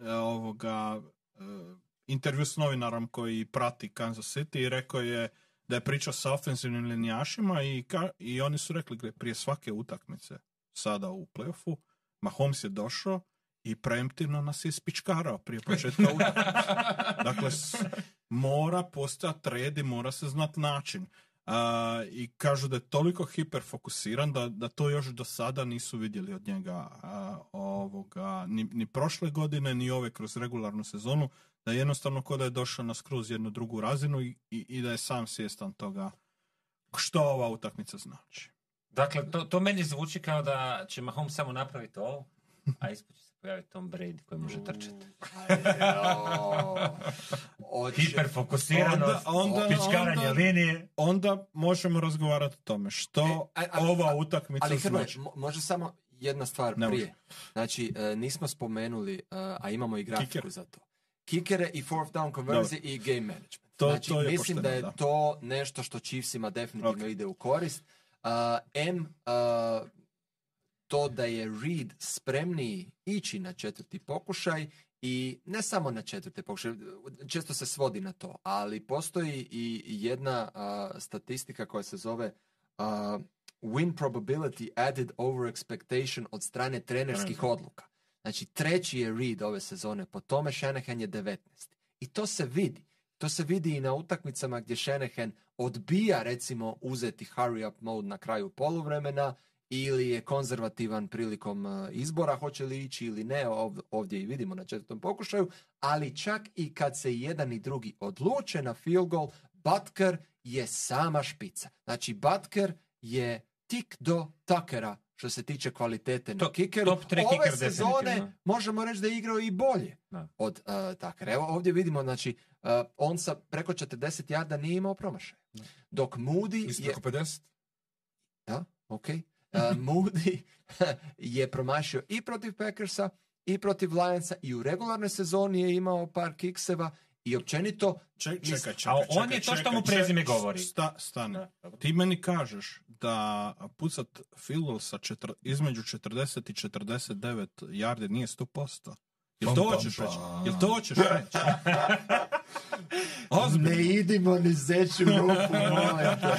ovoga uh, intervju s novinarom koji prati Kansas City i rekao je da je pričao sa ofenzivnim linijašima i, ka- i oni su rekli prije svake utakmice sada u playoffu Mahomes je došao i preemptivno nas je spičkarao prije početka utakmice. dakle, s- mora postojati red i mora se znat način. A, I kažu da je toliko hiperfokusiran da, da to još do sada nisu vidjeli od njega a, ovoga, ni, ni prošle godine, ni ove kroz regularnu sezonu, da je jednostavno ko da je došao na skroz jednu drugu razinu i, i, i da je sam svjestan toga što ova utakmica znači. Dakle, to, to meni zvuči kao da će Mahomes samo napraviti ovo, a ispod će se pojaviti Tom Brady koji može trčati. Hiperfokusiranost, Onda- onda- pičkaranje onda- linije. Onda možemo razgovarati o tome što E, a- a- ova utakmica Ali znači. mo- može samo jedna stvar Ne prije. Znači, e, nismo spomenuli, e, a imamo i grafiku Kiker. za to. Kikere i fourth down conversion i game management. To- znači, to je mislim pošteno, da je da. to nešto što Chiefsima definitivno Ok. ide u korist. A, M, a, to da je Reed spremniji ići na četvrti pokušaj i ne samo na četvrti pokušaj, često se svodi na to, ali postoji i jedna a, statistika koja se zove win probability added over expectation od strane trenerskih odluka. Znači, treći je Reed ove sezone, po tome Shanahan je 19. I to se vidi. To se vidi i na utakmicama gdje Shanahan odbija recimo uzeti hurry up mode na kraju poluvremena ili je konzervativan prilikom uh, izbora hoće li ići ili ne, ov- ovdje i vidimo na četvrtom pokušaju, ali čak i kad se jedan i drugi odluče na field goal, Butker je sama špica. Znači, Butker je tik do Tuckera što se tiče kvalitete na To- kikeru. top Ove kicker sezone možemo reći da je igrao i bolje Da. od uh, Tuckera. Evo ovdje vidimo, znači, uh, on sa preko 40 jarda nije imao promašaj. Dok Moody Mislim, je... oko 50. Da, ok. Uh, Moody je promašio i protiv Packersa i protiv Lionsa i u regularnoj sezoni je imao par kikseva i općenito Ček, Mislim, čekaj, čekaj, a on čekaj, je to što čekaj, mu prezime čekaj, govori. Sta, stani. Da. Ti meni kažeš da pucat goal sa četir, između 40 i 49 yardi nije 100%. Jel to hoćeš reći? Jel to hoćeš reći? Ozbiljno. ne idimo ni zeću ruku, molim te.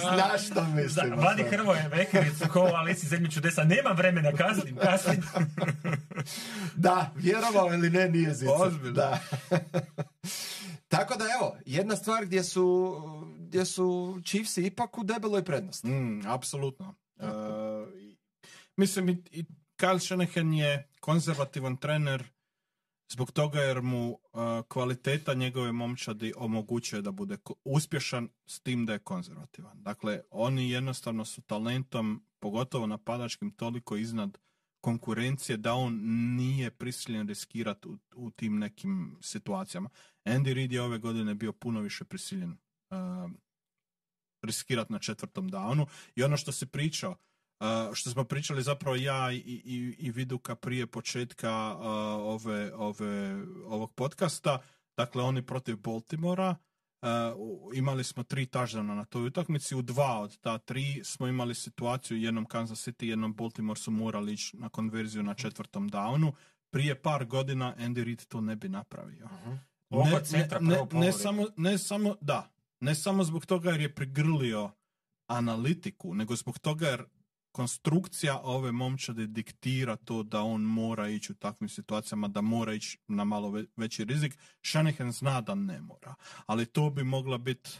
Znaš što mislim? vadi Hrvoje vekericu ko u Alici zemlju čudesa. Nema vremena, kasnim, kasnim. Da, vjerovao ili ne, nije zica. Ozbiljno. Da. Tako da evo, jedna stvar gdje su, gdje su Chiefsi ipak u debeloj prednosti. Mm, apsolutno. I- mislim, i, i Kyle Shanahan je konzervativan trener zbog toga jer mu e, kvaliteta njegove momčadi omogućuje da bude uspješan s tim da je konzervativan. Dakle, oni jednostavno su talentom, pogotovo napadačkim, toliko iznad konkurencije da on nije prisiljen riskirati u, u tim nekim situacijama. Andy Reid je ove godine bio puno više prisiljen uh, riskirati na četvrtom downu i ono što si pričao uh, što smo pričali zapravo ja i, i, i Viduka prije početka uh, ove, ove, ovog podcasta dakle oni protiv Baltimora Uh, imali smo tri touchdowna na toj utakmici, u dva od ta tri smo imali situaciju, jednom Kansas City, jednom Baltimore su morali ići na konverziju na četvrtom downu. Prije par godina Andy Reid to ne bi napravio. Centra ne, prvo ne, povodi. samo, ne samo, da, ne samo zbog toga jer je prigrlio analitiku, nego zbog toga jer konstrukcija ove momčade diktira to da on mora ići u takvim situacijama, da mora ići na malo ve- veći rizik. Shanahan zna da ne mora, ali to bi mogla biti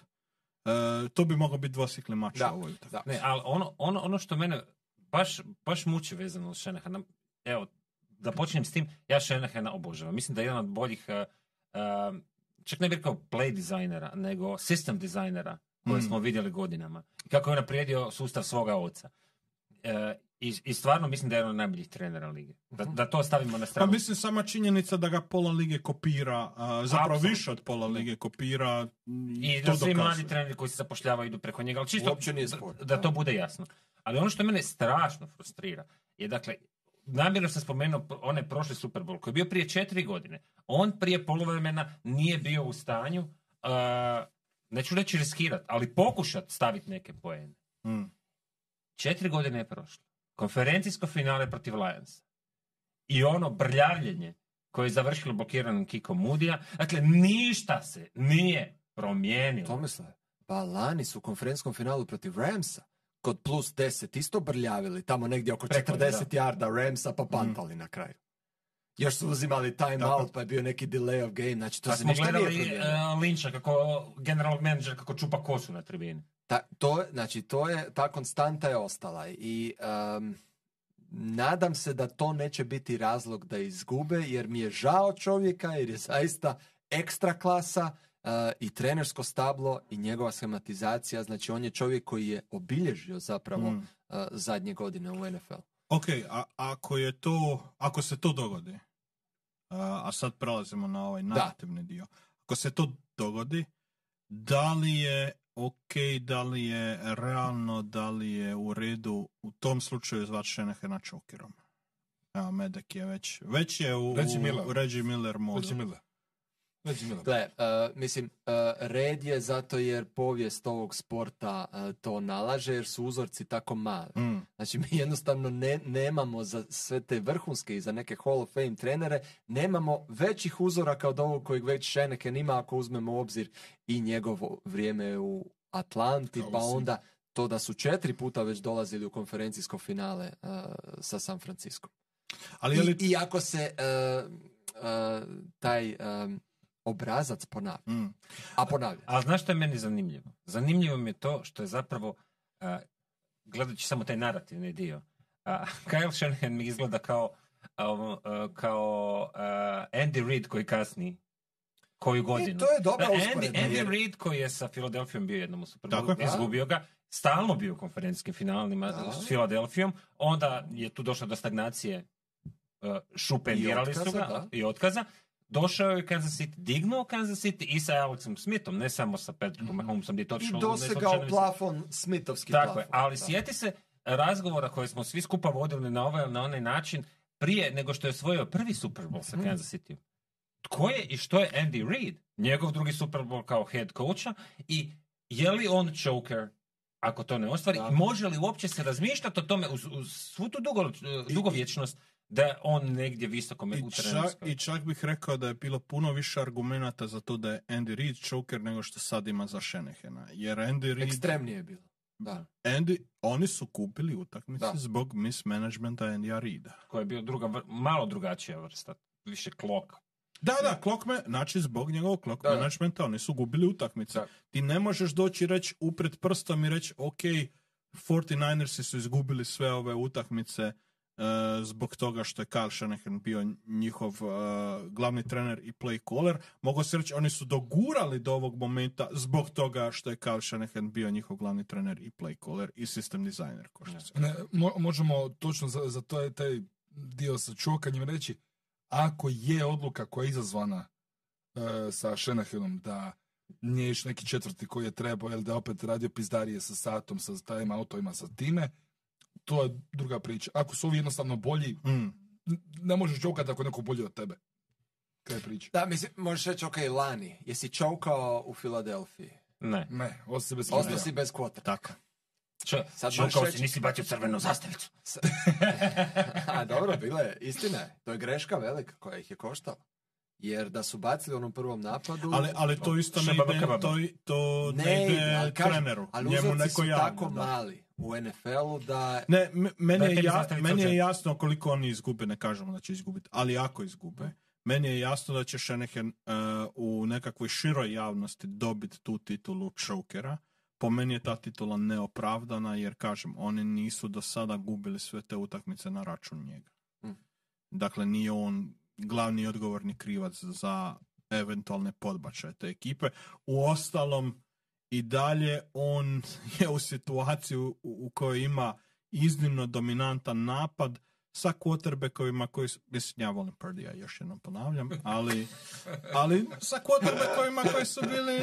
e, to bi mogao biti dvosikli mač Da, ovoj da. Ne, ali ono, ono, ono što mene baš, baš muči vezano uz Shanahana, evo, da počnem s tim, ja Shanahana obožavam. Mislim da je jedan od boljih, uh, uh, čak ne bih rekao play dizajnera, nego system dizajnera koje Mm. smo vidjeli godinama. Kako je naprijedio sustav svoga oca. E, i, I stvarno mislim da je jedan od najboljih trenera lige. Da, da to stavimo na Pa stranu. mislim sama činjenica da ga pola lige kopira, a, zapravo Apsolutno. više od pola lige kopira I to da svi mladi treneri koji se zapošljavaju idu preko njega, ali čisto Uopće nije da- sporno, da, da. to bude jasno. Ali ono što mene strašno frustrira je, dakle, namjerno sam spomenuo onaj prošli Super Bowl koji je bio prije četiri godine. On prije poluvremena nije bio u stanju, uh, neću reći riskirati, ali pokušat staviti neke poene. Mm. Četiri godine je prošlo. Konferencijsko finale protiv Lionsa. I ono brljavljenje koje je završilo blokiranim kikom Mudija. Dakle, ništa se nije promijenilo. Tomisle, pa lani su u konferencijskom finalu protiv Ramsa kod plus 10 isto brljavili, tamo negdje oko Preko, 40 yarda Ramsa pa pantali na kraju. Još su uzimali time Tako. out, pa je bio neki delay of game, znači to Pa se smo ništa nije promijenilo. uh, Linča kako generalnog menadžera kako čupa kosu na tribini. Ta, to, znači, to je, ta konstanta je ostala i um, nadam se da to neće biti razlog da izgube, jer mi je žao čovjeka, jer je zaista ekstra klasa uh, i trenersko stablo i njegova schematizacija, znači on je čovjek koji je obilježio zapravo Mm. uh, zadnje godine u NFL. Ok, a ako je to, ako se to dogodi, a, a sad prelazimo na ovaj narativni dio, ako se to dogodi, da li je ok, da li je realno, da li je u redu u tom slučaju zvat Šenehena čokerom? Evo, Medek je već, već je u, Reggie Miller. u Reggie Miller modu. Reći Miller. Miller. Gle, uh, mislim, uh, red je zato jer povijest ovog sporta uh, to nalaže, jer su uzorci tako mali. Mm, Znači, mi jednostavno ne, nemamo za sve te vrhunske i za neke Hall of Fame trenere, nemamo većih uzoraka od ovog kojeg već Šeneken ima ako uzmemo u obzir i njegovo vrijeme u Atlanti, pa onda to da su četiri puta već dolazili u konferencijsko finale uh, sa San Francisco. ali je li... I, I ako se uh, uh, taj um, obrazac ponavlja, Mm, a ponavlja. A znaš što je meni zanimljivo? Zanimljivo mi je to što je zapravo, a, gledajući samo taj narativni dio, a, Kyle Shanahan mi izgleda kao, a, a, kao a, Andy Reid koji kasni koju godinu. I to je dobra Andy, usporedba, Andy jer- Reid koji je sa Filadelfijom bio jednom u Super Tako Bowlu, je. izgubio ga, stalno bio u konferencijskim finalima Da. s Filadelfijom, onda je tu došlo do stagnacije, uh, šupendirali su ga da. i otkaza. Došao je Kansas City, dignuo Kansas City i sa Alexom Smithom, ne samo sa Patrickom Mahomesom, gdje je I dosegao plafon, Smithovski Tako plafon. je, ali Da. sjeti se razgovora koje smo svi skupa vodili na ovaj ili na onaj način prije nego što je osvojio prvi Super Bowl sa Mhm. Kansas City. Tko je i što je Andy Reid? Njegov drugi Super Bowl kao head coacha i je li on choker ako to ne ostvari? Da. Može li uopće se razmišljati o tome uz, uz svu tu dugo, dugovječnost da je on negdje visoko I čak, trenerskoj? I čak bih rekao da je bilo puno više argumenata za to da je Andy Reid choker nego što sad ima za Shenehena. Jer Andy Reid... Ekstremnije je bilo. Da. Andy, oni su kupili utakmice Da. zbog mismanagementa Andy Reida. Koja je bio druga, vr- malo drugačija vrsta, više klok. Da, da, clock me, znači zbog njegovog da. managementa oni su gubili utakmice. Da. Ti ne možeš doći i reći upred prstom i reći ok, 49ersi su izgubili sve ove utakmice zbog toga što je Kyle Shanahan bio njihov e, glavni trener i play caller. Mogu se reći, oni su dogurali do ovog momenta zbog toga što je Kyle Shanahan bio njihov glavni trener i play caller i system designer. Ko što se Ne, mo- možemo točno za, za taj, taj dio sa čokanjem reći, ako je odluka koja je izazvana e, sa Šenahinom da nije još neki četvrti koji je trebao ili da je opet radio pizdarije sa satom, sa time autovima, sa time, to je druga priča. Ako su ovi jednostavno bolji, Mm. ne možeš čokati ako je neko bolji od tebe. Kaj je priča? Da, mislim, možeš reći, ok, lani, jesi čaukao u Filadelfiji? Ne. Ne, ostao si bez Ostao pizdarija. si bez kvota. Tako. Čo, Sad čo, možeš reći- si nisi bacio crvenu zastavicu. A dobro, bilo je, istina je. To je greška velika koja ih je koštala. Jer da su bacili u onom prvom napadu... Ali, ali to isto ne Šababa ide, to, to ne, ne, ide ali kažem, treneru. ali Njemu uzorci neko su javno. tako da. mali u NFL-u da... Ne, meni, Da, je, ja, meni je jasno koliko oni izgube, ne kažemo da će izgubiti, ali ako izgube, meni je jasno da će Shanahan uh, u nekakvoj široj javnosti dobiti tu titulu chokera. Po meni je ta titula neopravdana jer, kažem, oni nisu do sada gubili sve te utakmice na račun njega. Mm. Dakle, nije on glavni odgovorni krivac za eventualne podbačaje te ekipe. U ostalom, i dalje on je u situaciji u, u kojoj ima iznimno dominantan napad sa quarterbackovima koji su, mislim, ja volim Purdija, još jednom ponavljam, ali, ali sa quarterbackovima koji su bili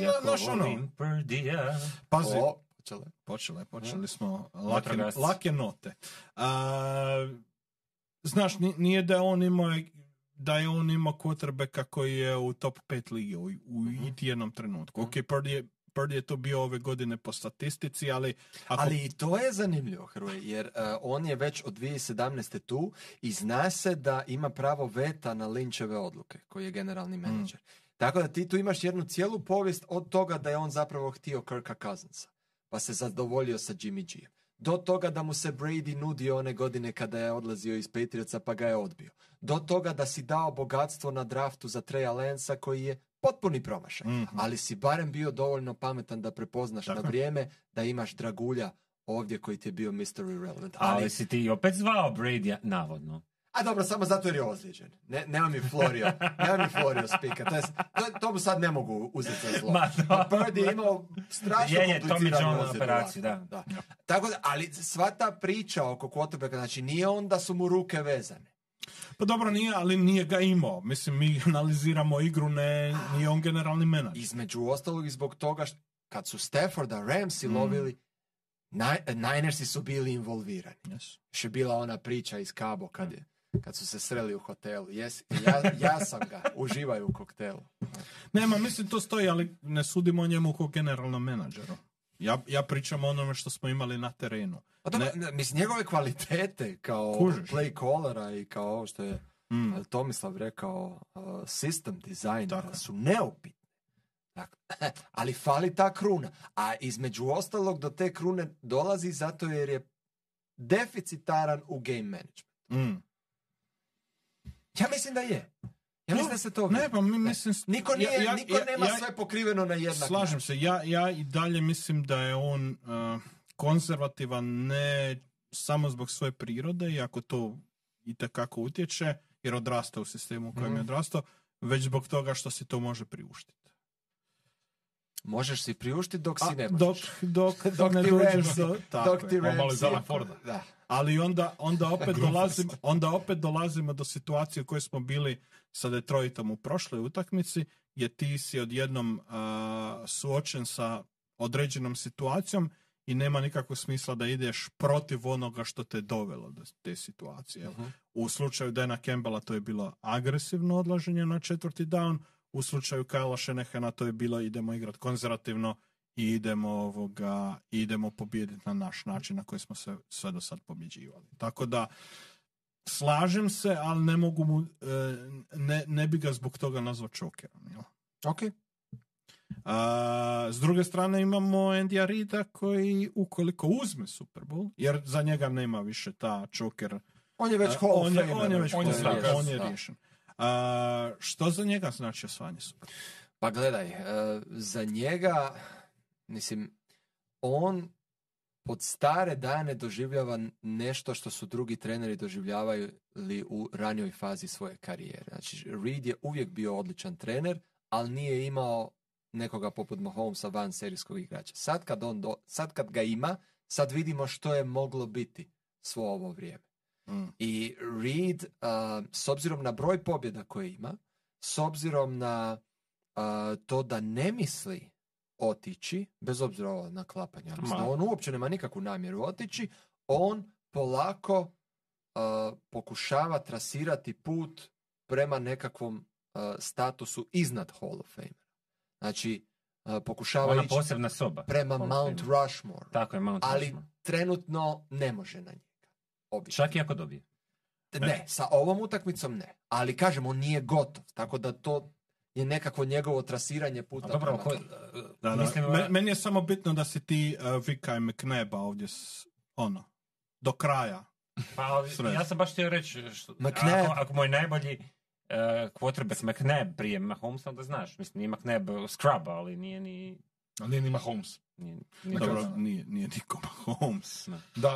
na, naš ono, pazi, O, Počele. Počele, počeli smo lake, lake note. A, znaš, ni- nije da je on imao da je on imao quarterbacka koji je u top 5 lige u, u iti jednom trenutku. Ok, Purdy je, Purdy je to bio ove godine po statistici, ali ako Ali i to je zanimljivo, Hrvoje, jer uh, on je već od 2017. tu i zna se da ima pravo veta na Lyncheve odluke, koji je generalni menadžer. Tako da ti tu imaš jednu cijelu povijest od toga da je on zapravo htio Kirka Cousinsa, pa se zadovoljio sa Jimmy G. Do toga da mu se Brady nudio one godine kada je odlazio iz Patriotsa pa ga je odbio. Do toga da si dao bogatstvo na draftu za Treja Lensa koji je potpuni promašaj. Ali si barem bio dovoljno pametan da prepoznaš na vrijeme da imaš dragulja ovdje koji ti je bio Mr. Irrelevant. Ali, Ali, si ti opet zvao Brady, navodno. A dobro, samo zato jer je ozlijeđen. Ne, nema mi Florio. nema mi Florio spika. To, je, to, to mu sad ne mogu uzeti za zlo. Ma. Purdy je imao strašno Je, je, kompliciranu operaciju, lako. da. Tako da, ali sva ta priča oko quarterbacka, znači nije on da su mu ruke vezane. Pa dobro, nije, ali nije ga imao. Mislim, mi analiziramo igru, ne, nije on generalni menadžer. Između ostalog i zbog toga što kad su Stafforda Ramsi Mm. lovili, Ni- Ninersi su bili involvirani. Yes. Još je bila ona priča iz Cabo kad, je, kad su se sreli u hotelu. Jes, ja, ja sam ga, uživaju u koktelu. Nema, mislim, to stoji, ali ne sudimo o njemu kao generalnom menadžeru. Ja, ja pričam o onome što smo imali na terenu. Pa dobro, ne, mislim, njegove kvalitete kao Kužiš. play callera i kao ovo što je Mm. Tomislav rekao, uh, system designera je. su neupitne. Dakle, ali fali ta kruna. A između ostalog do te krune dolazi zato jer je deficitaran u game management. Mm. Ja mislim da je. Ja mislim da se to Ne, pa mi mislim... Niko, nije, ja- niko ja- nema ja- sve pokriveno na jednak Slažem način. se, ja, ja i dalje mislim da je on uh, konzervativan ne samo zbog svoje prirode, iako to i tekako utječe, jer odrasta u sistemu u kojem Mhm. je odrastao, već zbog toga što si to može priuštiti. Možeš si priuštiti dok A, si ne dok, možeš. dok, Dok ne ti dođeš do... Dok ti Forda. Da. Ali onda, onda, opet dolazimo, onda opet dolazimo do situacije u kojoj smo bili sa Detroitom u prošloj utakmici, gdje ti si odjednom a, suočen sa određenom situacijom i nema nikakvog smisla da ideš protiv onoga što te dovelo do te situacije. Mhm. U slučaju Dana Campbella to je bilo agresivno odlaženje na četvrti down, u slučaju Kyle Shanahana to je bilo idemo igrati konzervativno i idemo ovoga, idemo pobijediti na naš način na koji smo se sve do sad pobjeđivali. Tako da slažem se, ali ne mogu mu, e, ne, ne bi ga zbog toga nazvao čokerom. Jel? Ok. A, s druge strane imamo Andy Rida koji ukoliko uzme Super Bowl, jer za njega nema više ta čoker On je već a, Hall on je, Famer. on je već On je Famer, on je riješen. A, što za njega znači osvajanje Super Bowla? Pa gledaj, e, za njega, mislim, on od stare dane doživljava nešto što su drugi treneri doživljavali u ranijoj fazi svoje karijere. Znači, Reed je uvijek bio odličan trener, ali nije imao nekoga poput Mahomesa van serijskog igrača. Sad kad, on do, sad kad ga ima, sad vidimo što je moglo biti svo ovo vrijeme. Mm. I Reed, a, s obzirom na broj pobjeda koje ima, s obzirom na a, to da ne misli otići, bez obzira ovo na klapanje, da on uopće nema nikakvu namjeru otići, on polako a, pokušava trasirati put prema nekakvom a, statusu iznad Hall of Fame. Znači, a, pokušava Ona ići posebna soba. prema Mount. Rushmore, Tako je, Mount ali Rushmore. trenutno ne može na njega. Obično. Čak i ako dobije. Ne, sa ovom utakmicom ne. Ali kažem, on nije gotov. Tako da to je nekako njegovo trasiranje puta. A dobro, ko. Da, da. mislim, Me- meni je samo bitno da si ti uh, Vika i McNeba ovdje s, ono, do kraja. Pa, ja sam baš htio reći, što, ako, ako moj najbolji uh, quarterback McNabb prije Mahomesa, onda znaš. Mislim, nije McNabb scrub, ali nije ni... Ali nije nima Holmes. Nije, nije Dobro, nije, nije niko Holmes. Da,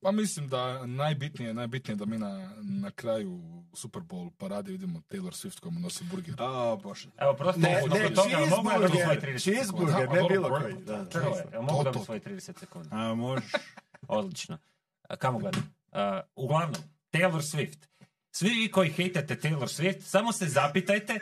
pa mislim da najbitnije, najbitnije da mi na, na kraju Super Bowl parade vidimo Taylor Swift koja mu nosi burger. A, bože. Evo, prosto, Ne, ne, toga, jel mogu ja dobiti svoj cheeseburger, 30 cheeseburger, sekundi? ne Da, bilo koji. Da, da. Hrvoje, jel mogu dobiti to. svoj 30 sekundi? A, možeš. Odlično. A, Kamo gledam? Uh, uglavnom, Taylor Swift. Svi vi koji hejtate Taylor Swift, samo se zapitajte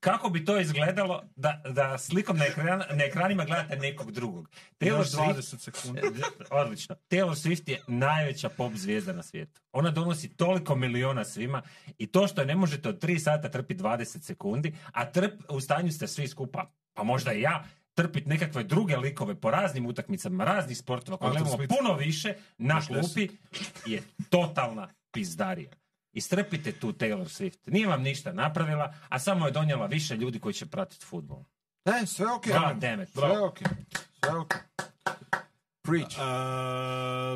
kako bi to izgledalo da, da slikom na, ekran, na ekranima gledate nekog drugog? Taylor Još Swift, 20 sekundi. odlično. Taylor Swift je najveća pop zvijezda na svijetu. Ona donosi toliko miliona svima i to što je ne možete od 3 sata trpiti 20 sekundi, a trp, u stanju ste svi skupa, pa možda i ja, trpiti nekakve druge likove po raznim utakmicama, raznih sportova, koje gledamo puno više na klupi, je totalna pizdarija. Istrpite tu Taylor Swift. Nije vam ništa napravila, a samo je donijela više ljudi koji će pratiti futbol. Ne, sve ok. God damn it. Sve ok. Sve ok. Preach. Uh,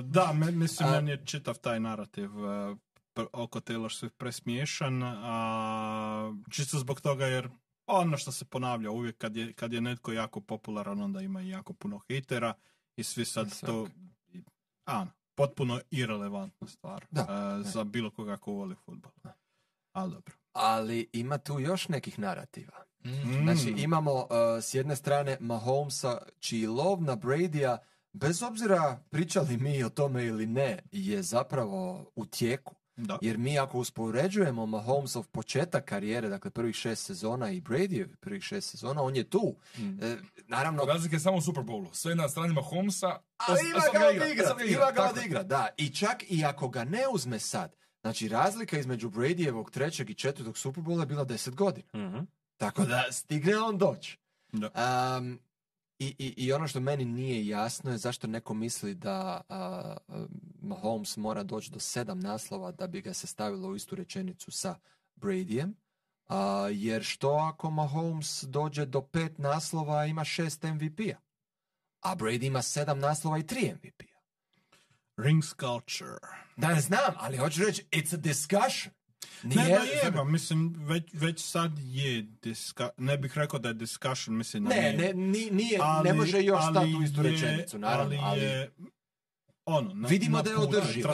da, me- mislim, A- meni je čitav taj narativ uh, oko Taylor Swift presmiješan, a čisto zbog toga jer ono što se ponavlja uvijek kad je, kad je netko jako popularan, onda ima i jako puno hitera i svi sad to, a, potpuno irelevantna stvar Da, uh, za bilo koga ko voli futbol. Ali dobro. Ali ima tu još nekih narativa. Mm. Znači imamo uh, s jedne strane Mahomesa čiji lov na Bradya bez obzira pričali mi o tome ili ne je zapravo u tijeku. Da. Jer mi ako uspoređujemo Mahomesov početak karijere, dakle prvih šest sezona i Bradyjev prvih šest sezona, on je tu. E, naravno, Razlika je samo u Super Bowlu. Sve na stranima Holmesa. a os- ima sad ga igra, ga ima ga tako. odigra, da. I čak i ako ga ne uzme sad, znači razlika između Bradyjevog trećeg i četvrtog Super Bowla je bila deset godina. Mhm. Tako da stigne on doći. Da. Um, i, i, I ono što meni nije jasno je zašto neko misli da a, Mahomes mora doći do sedam naslova da bi ga se stavilo u istu rečenicu sa Bradyjem. A, jer što ako Mahomes dođe do pet naslova a ima šest MVP-a? A Brady ima sedam naslova i tri MVP-a. Rings culture. Da ne znam, ali hoću reći, it's a discussion. Ne, Nije- da je, ba, mislim, već, već sad je diska, ne bih rekao da je discussion, mislim ne, nije. ne, ni- nije, Ali- ne može još stati u istu je- rečenicu, naravno. Ali je, ono, na, Vidimo na da je održivo.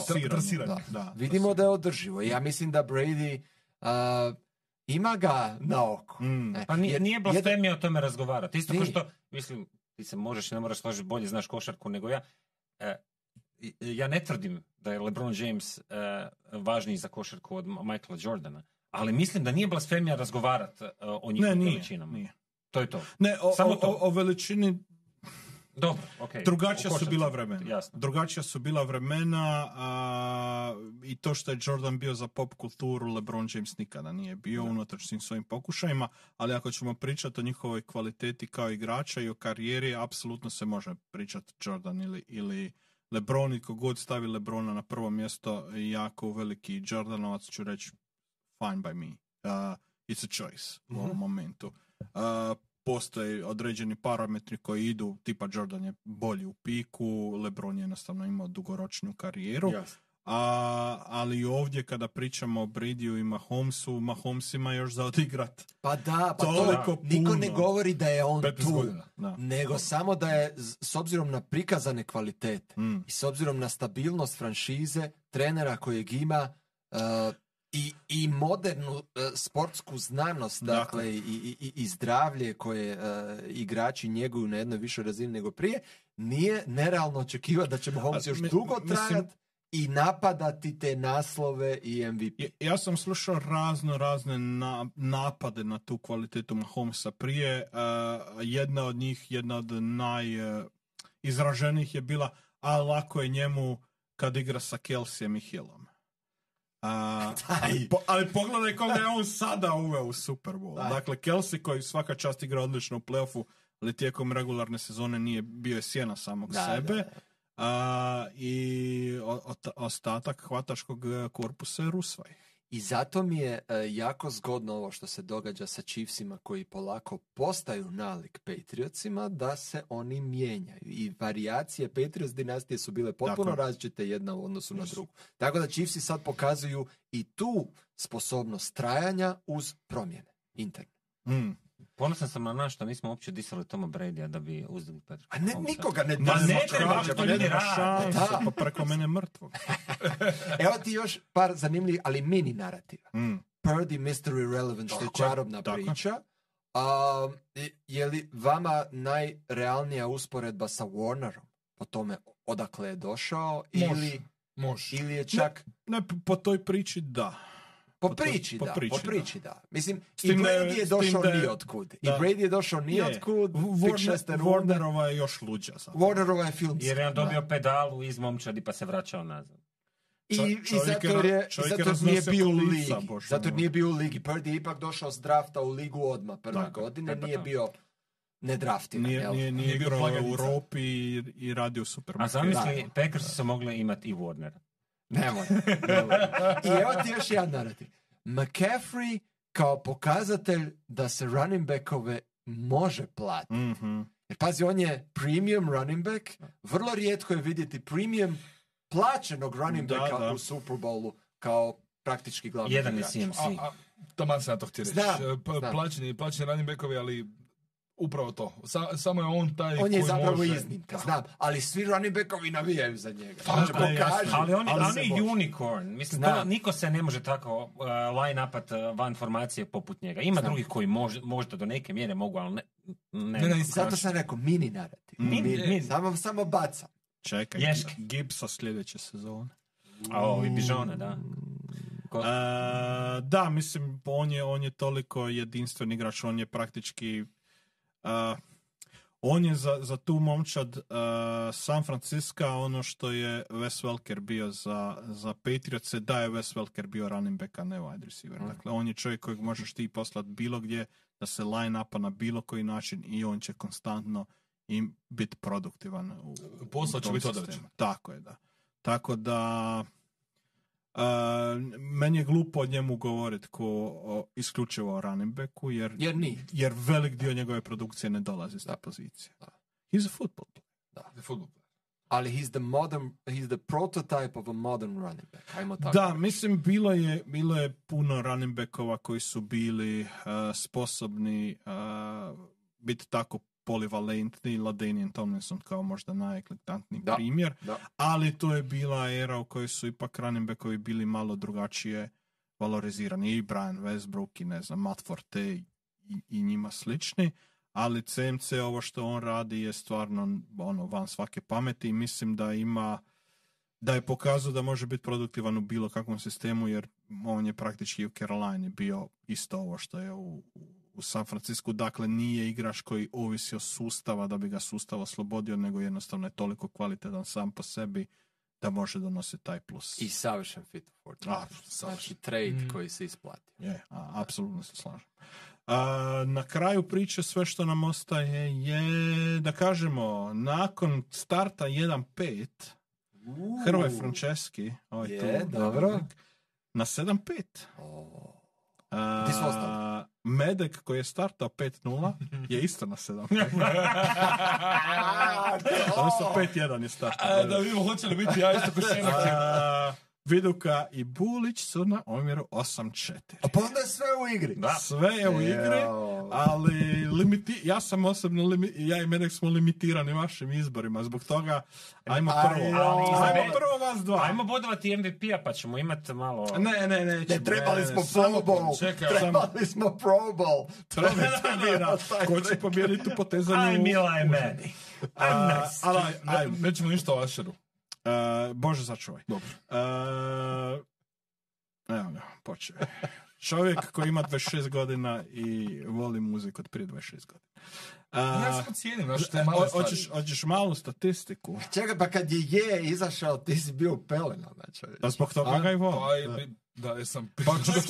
Da, da, Vidimo da je održivo. Ja mislim da Brady a, ima ga na oko. Mm. E, Pa nije, nije blasfemija o tome razgovarati. Isto kao Nije. što, mislim, ti se možeš i ne moraš složiti, bolje znaš košarku nego ja. E, ja ne tvrdim da je LeBron James e, važniji za košarku od Michaela Jordana, ali mislim da nije blasfemija razgovarati e, o Ne, njihovim nije, veličinama. nije. To je to. Ne, o, Samo o, to. o, o veličini Dobro, okej. drugačija su bila vremena. Jasno. Drugačija su bila vremena a, i to što je Jordan bio za pop kulturu, LeBron James nikada nije bio unatoč svim svojim pokušajima, ali ako ćemo pričati o njihovoj kvaliteti kao igrača i o karijeri, apsolutno se može pričati Jordan ili, ili LeBron i kogod stavi LeBrona na prvo mjesto jako veliki Jordanovac ću reći fine by me. Uh, it's a choice u ovom momentu. Uh, postoje određeni parametri koji idu, tipa Jordan je bolji u piku, LeBron je jednostavno imao dugoročnu karijeru, Jasno. A, ali ovdje kada pričamo o Bridiju i Mahomesu, Mahomes ima još za odigrat. Pa da, pa to, Toliko niko ne govori da je on 15 tu. godina. Da. Nego samo da je, s obzirom na prikazane kvalitete Mm. i s obzirom na stabilnost franšize, trenera kojeg ima uh, i, i modernu uh, sportsku znanost, Dakle. dakle, i, i, i- zdravlje koje uh, igrači njeguju na jednoj višoj razini nego prije, nije nerealno očekivati da će Mahomes još dugo trajati i napadati te naslove i MVP. Ja- Ja sam slušao razno razne na- napade na tu kvalitetu Mahomesa prije. Uh, jedna od njih, jedna od najizraženijih je bila, a lako je njemu kad igra sa Kelseyem i Hillom. A, ali, po- ali pogledaj koga je on sada uveo u Super Bowl. Da. Dakle, Kelsey koji svaka čast igra odlično u playoffu, ali tijekom regularne sezone nije bio je sjena samog Da, sebe. da, da. A, I ostatak hvataškog e, korpusa je Rusvaj. I zato mi je e, jako zgodno ovo što se događa sa Chiefsima koji polako postaju nalik Patriotsima da se oni mijenjaju. I varijacije Patriots dinastije su bile potpuno Tako je. različite jedna u odnosu na drugu. Tako da Chiefsi sad pokazuju i tu sposobnost trajanja uz promjene interne. Mm. Ponosan sam na nas što nismo uopće disali Toma Bradya da bi uzeli Patrick A ne, nikoga ne Ma ne treba, pa što ne treba rade. šanse, Da. pa preko mene mrtvog. Evo ti još par zanimljivih, ali mini narativa. Mm. Purdy Mystery Relevant, što je Tako je, čarobna tako je. priča. A, je li vama najrealnija usporedba sa Warnerom po tome odakle je došao Može. ili, Može. ili je čak Ne, po toj priči da. Po priči, po da, priči, po da. priči, da. Mislim, S i da Brady je došao da nijotkud. I da. Brady je došao nijotkud, Warner. Warnerova je još luđa. zapravo. Warnerova je filmska. Jer je on dobio da. pedalu iz momčadi pa se vraćao nazad. I, Čo- i zato je zato nije bio u ligi. Bože Zato nije bio u ligi. Purdy je ipak došao s drafta u ligu odmah prve Tako, godine. Nije bio nedraftiran. Nije, jel? nije, nije Nije bio igrao u. Europi i, i radio u A zamisli, Packers su mogli imati i Warnera. Nemoj. nemoj. I evo ti još jedan narativ. McCaffrey kao pokazatelj da se running backove može platiti. Mhm. Jer pazi, on je premium running back. Vrlo rijetko je vidjeti premium plaćenog running Da, backa da. u Super Bowlu kao praktički glavni Jedan je igrač. CMC. A, a, taman sam ja to htio reći. Znam, p- znam. Plaćeni, plaćeni running backovi, ali upravo to. Sa- samo je on taj On je koji zapravo može. iznimka, znam. Ali svi running backovi navijaju za njega. Tako je, pokaži. Ali on je, Ali on je unicorn. Mislim, to, niko se ne može tako uh, line upat uh, van formacije poput njega. Ima Znam. drugih koji mož, možda do neke mjere mogu, ali ne. ne, Ne, ne, Zato sam rekao mini narativ. Mini, Mini. Samo, samo bacam. Čekaj, Ješke. Gibsa sljedeće sezone. A ovo i Bižona, da. Ko- E, da, mislim, on je, on je toliko jedinstven igrač, on je praktički... e, on je za, za tu momčad e, San Francisco ono što je Wes Welker bio za, za Patriots, da je Wes Welker bio running back, a ne wide receiver. Dakle, on je čovjek kojeg možeš ti poslati bilo gdje, da se line upa na bilo koji način i on će konstantno im biti produktivan. U, u Posao će biti. Tako je, da. Tako da... Uh, meni je glupo o njemu govoriti ko o, isključivo o running backu, jer, Jer nije. jer velik dio njegove produkcije ne dolazi s te Da. pozicije. Da. He's a football player. Za fudbal. Ali he's the modern, he's the prototype of a modern running back. Ajmo tako. Da, mislim, bilo je, bilo je puno running backova koji su bili uh, sposobni uh, biti tako polivalentni, Ladanian Tomlinson kao možda najeklatantniji primjer, Da. ali to je bila era u kojoj su ipak running backovi bili malo drugačije valorizirani. I Brian Westbrook i ne znam, Matt Forte i, i njima slični, ali CMC ovo što on radi je stvarno ono, van svake pameti i mislim da ima da je pokazao da može biti produktivan u bilo kakvom sistemu jer on je praktički u Carolini bio isto ovo što je u, u San Francisco, dakle nije igrač koji ovisi o sustava da bi ga sustav oslobodio, nego jednostavno je toliko kvalitetan sam po sebi da može donositi taj plus. I savršen fit for A, Znači trade Mm. koji se isplati. Je, a, apsolutno se slažem. A, na kraju priče sve što nam ostaje je, da kažemo, nakon starta 1-5, Hrvoje Franceski, ovaj Je, tu, dobro. na 7-5. O, Di su ostali? Medek koji je startao 5-0 je isto na 7-5. Odnosno 5-1 je startao. Da vidimo hoće li biti ja isto ko Šenak. Viduka i Bulić su na omjeru 8-4. A pa onda je sve u igri. Da. Sve je u igri, ali limiti, ja sam osobno, limi, ja i Medek smo limitirani vašim izborima, zbog toga ajmo Aj, prvo, ali ajmo prvo vas dva. Ajmo bodovati MVP-a pa ćemo imati malo... Ne, ne, ne. Ne, trebali smo Pro Bowl. čekaj, Trebali smo Pro Bowl. Zanima, taj Ko će pobijediti u potezanju? Aj, Mila je meni. A, I'm nice. ali, nećemo ništa o Ašeru. E, Bože sačuvaj. Dobro. E, evo ga, počeo. je. Čovjek koji ima 26 godina i voli muziku od prije 26 godina. E, Ja samo cijenim, znaš, te stvari. hoćeš, hoćeš malu statistiku? Čekaj, pa kad je je izašao, ti si bio u pelenama, čovječ. Pa zbog toga A? ga i voli. Pa, da, jesam... Pa čovjek,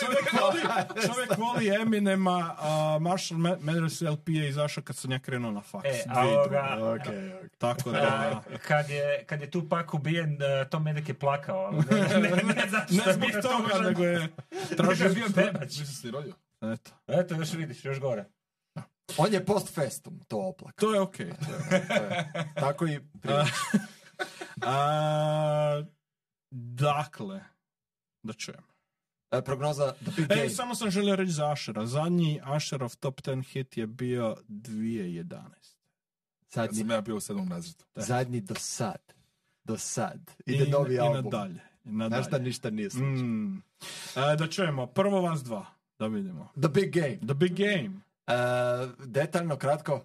čovjek voli, čovjek voli Eminema, a Marshall Ma- Mathers LP je izašao kad sam ja krenuo na faks. E, a 2002. ovoga, okej. Tako a, da... kad, je, kad je tu pak ubijen, uh, Tom Medek je plakao. ali Ne, ne, ne, zato što Ne je zbog bio toga, nego je Nego je tražio... bio bebač. Nisi se rodio? Eto, Eto, još vidiš, još gore. On je post festum, to oplak. to je okej. Tako i prije. A, dakle, da čujem. E, prognoza The Big. E, samo sam želio reći za Ašera. Zadnji Ašerov top 10 hit je bio 2011. Kad Zadnji, sam ja bio u sedmom razredu. zadnji do sad. Do sad. I, Ide novi i album. nadalje. I Znaš da nadalje. ništa nije slučajno. Mm. E, da čujemo, prvo vas dva, da vidimo. The Big Game. The big game. E, detaljno, kratko.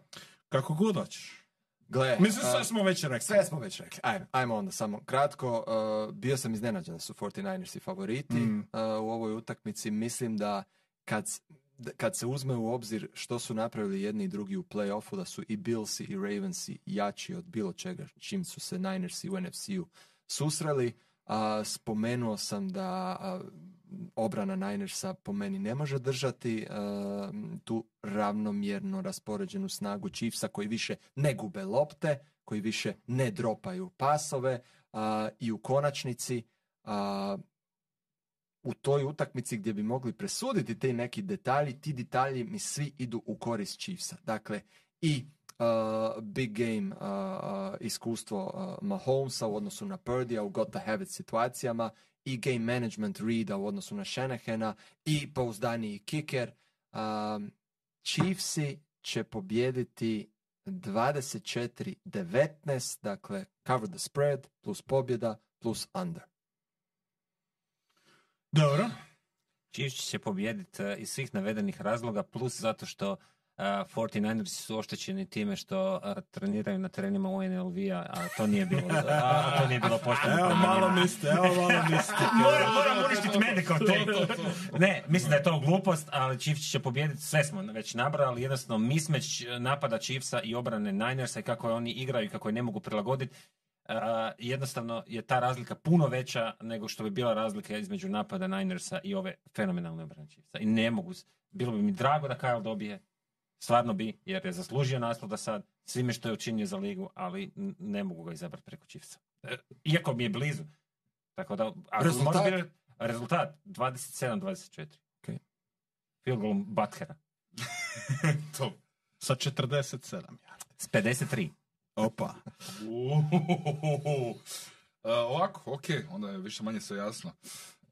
Kako god hoćeš. Gle, Mislim, sve smo već rekli. sve smo već rekli. Ajmo, ajmo onda samo kratko. Uh, bio sam iznenađen da su 49ersi favoriti Mm. uh, u ovoj utakmici. Mislim da kad, kad se uzme u obzir što su napravili jedni i drugi u play-offu, da su i Billsi i Ravensi jači od bilo čega čim su se Ninersi u NFC-u susreli. A, spomenuo sam da a, obrana Ninersa po meni ne može držati a, tu ravnomjerno raspoređenu snagu Chiefsa koji više ne gube lopte, koji više ne dropaju pasove i u konačnici u toj utakmici gdje bi mogli presuditi te neki detalji, ti detalji mi svi idu u korist Chiefsa. Dakle, i uh, big game uh, uh, iskustvo Mahomesa u odnosu na Purdija u got to have it situacijama i game management Reeda u odnosu na Shanahana i pouzdaniji kicker. Um, Chiefsi će pobjediti 24-19, dakle cover the spread plus pobjeda plus under. Dobro. Chiefs će pobijediti uh, iz svih navedenih razloga, plus zato što uh, 49ers su oštećeni time što uh, treniraju na terenima UNLV-a, a to nije bilo, a, to nije bilo pošteno. Evo malo mistike, evo malo mistike. Moram, moram uništiti medical tape. Ne, mislim da je to glupost, ali Chiefs će pobijediti, sve smo već nabrali, jednostavno mismeć napada Chiefsa i obrane Ninersa i kako oni igraju i kako je ne mogu prilagoditi. Uh, jednostavno je ta razlika puno veća nego što bi bila razlika između napada Ninersa i ove fenomenalne obrane Chiefsa. I ne mogu, bilo bi mi drago da Kyle dobije, stvarno bi, jer je zaslužio naslov da sad, svime što je učinio za ligu, ali ne mogu ga izabrati preko Chiefsa. E, Iako mi je blizu. Tako da, ako Rezultat? može biti- rezultat 27-24. Ok. Field goal Butkera. To. Sa 47. ja. S 53. Opa. E, ovako, ok, onda je više manje sve jasno.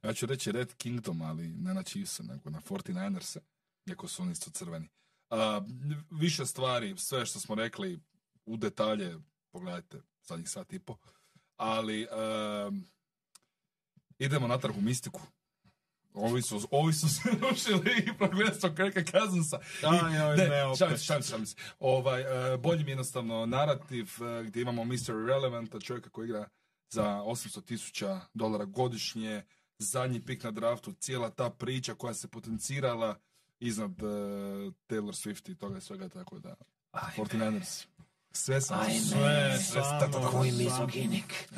Ja ću reći Red Kingdom, ali ne na Chiefs, nego na 49ers-e, iako su oni isto crveni. A, više stvari, sve što smo rekli u detalje, pogledajte zadnjih sat i po, ali em, idemo natrag u mistiku. Ovi su, ovi su se rušili i progledstvo Kirka Cousinsa. Aj, I- aj, ne, opet. šalim se, šalim se, šalim se. Ovaj, e, bolji mi je jednostavno narativ e, gdje imamo Mr. Irrelevanta, čovjeka koji igra za 800 tisuća dolara godišnje, zadnji pik na draftu, cijela ta priča koja se potencirala iznad e, Taylor Swift i toga svega, tako da 49ers. Sve sam. Ajme. Sve, Sve samo- Koji mizoginik.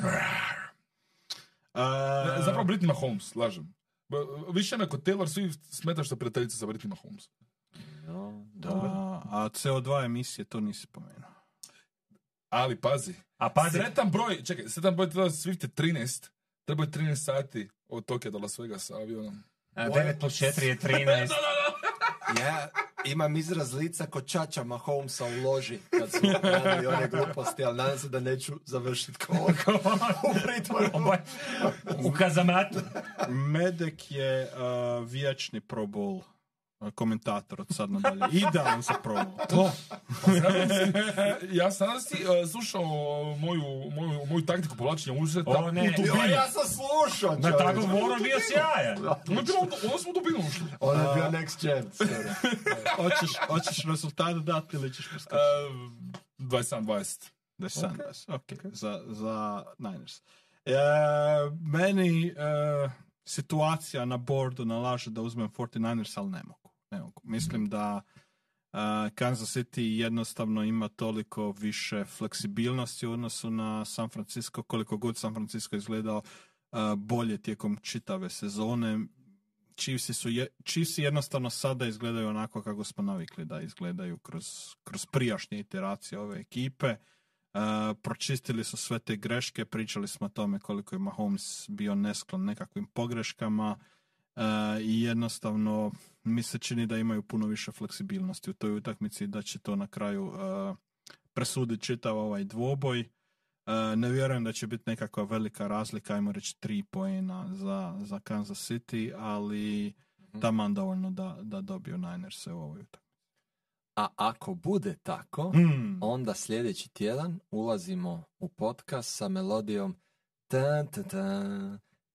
A, Zapravo Britney Mahomes, lažem. Više me kod Taylor Swift smeta što je prijateljica sa Britney Mahomes. No, dobro. a, a CO2 emisije, to nisi spomenuo. Ali pazi, A pazi, Sretan broj, čekaj, sretan broj Taylor Swift je 13. Treba je 13 sati od Tokija do Las Vegasa avionom. a 9 plus 4 je 13. Ja imam izraz lica kod Čača Mahomesa u loži kad su radili one gluposti, ali nadam se da neću završiti ko u pritvoru. U kazamatu. Medek je a, vječni Pro Bowl a, komentator od sad nadalje. Idealan za Pro Bowl. To. ja sam ti uh, slušao moju, moju, moju taktiku povlačenja uzeta O, ne. u dubinu. Jo, ja sam slušao, Na tako je bio sjajan. Ono ono smo u dubinu ušli. On je bio next gen. skoro. Hoćeš, hoćeš rezultat dati ili ćeš preskočiti? Uh, 27-20. Da je Sanders, ok, za, za Niners. E, meni e, situacija na boardu nalaže da uzmem 49ers, ali ne mogu. Mogu. Mislim da e, Kansas City jednostavno ima toliko više fleksibilnosti u odnosu na San Francisco, koliko god San Francisco izgledao e, bolje tijekom čitave sezone. Chiefsi, su je, jednostavno sada izgledaju onako kako smo navikli da izgledaju kroz, kroz prijašnje iteracije ove ekipe. Uh, pročistili su sve te greške, pričali smo o tome koliko je Mahomes bio nesklon nekakvim pogreškama uh, i jednostavno mi se čini da imaju puno više fleksibilnosti u toj utakmici da će to na kraju uh, presuditi čitav ovaj dvoboj. Uh, ne vjerujem da će biti nekakva velika razlika, ajmo reći tri poena za, za Kansas City, ali taman dovoljno da, da dobiju Niners u ovoj utakmici. A ako bude tako, Hmm. onda sljedeći tjedan ulazimo u podcast sa melodijom tan tan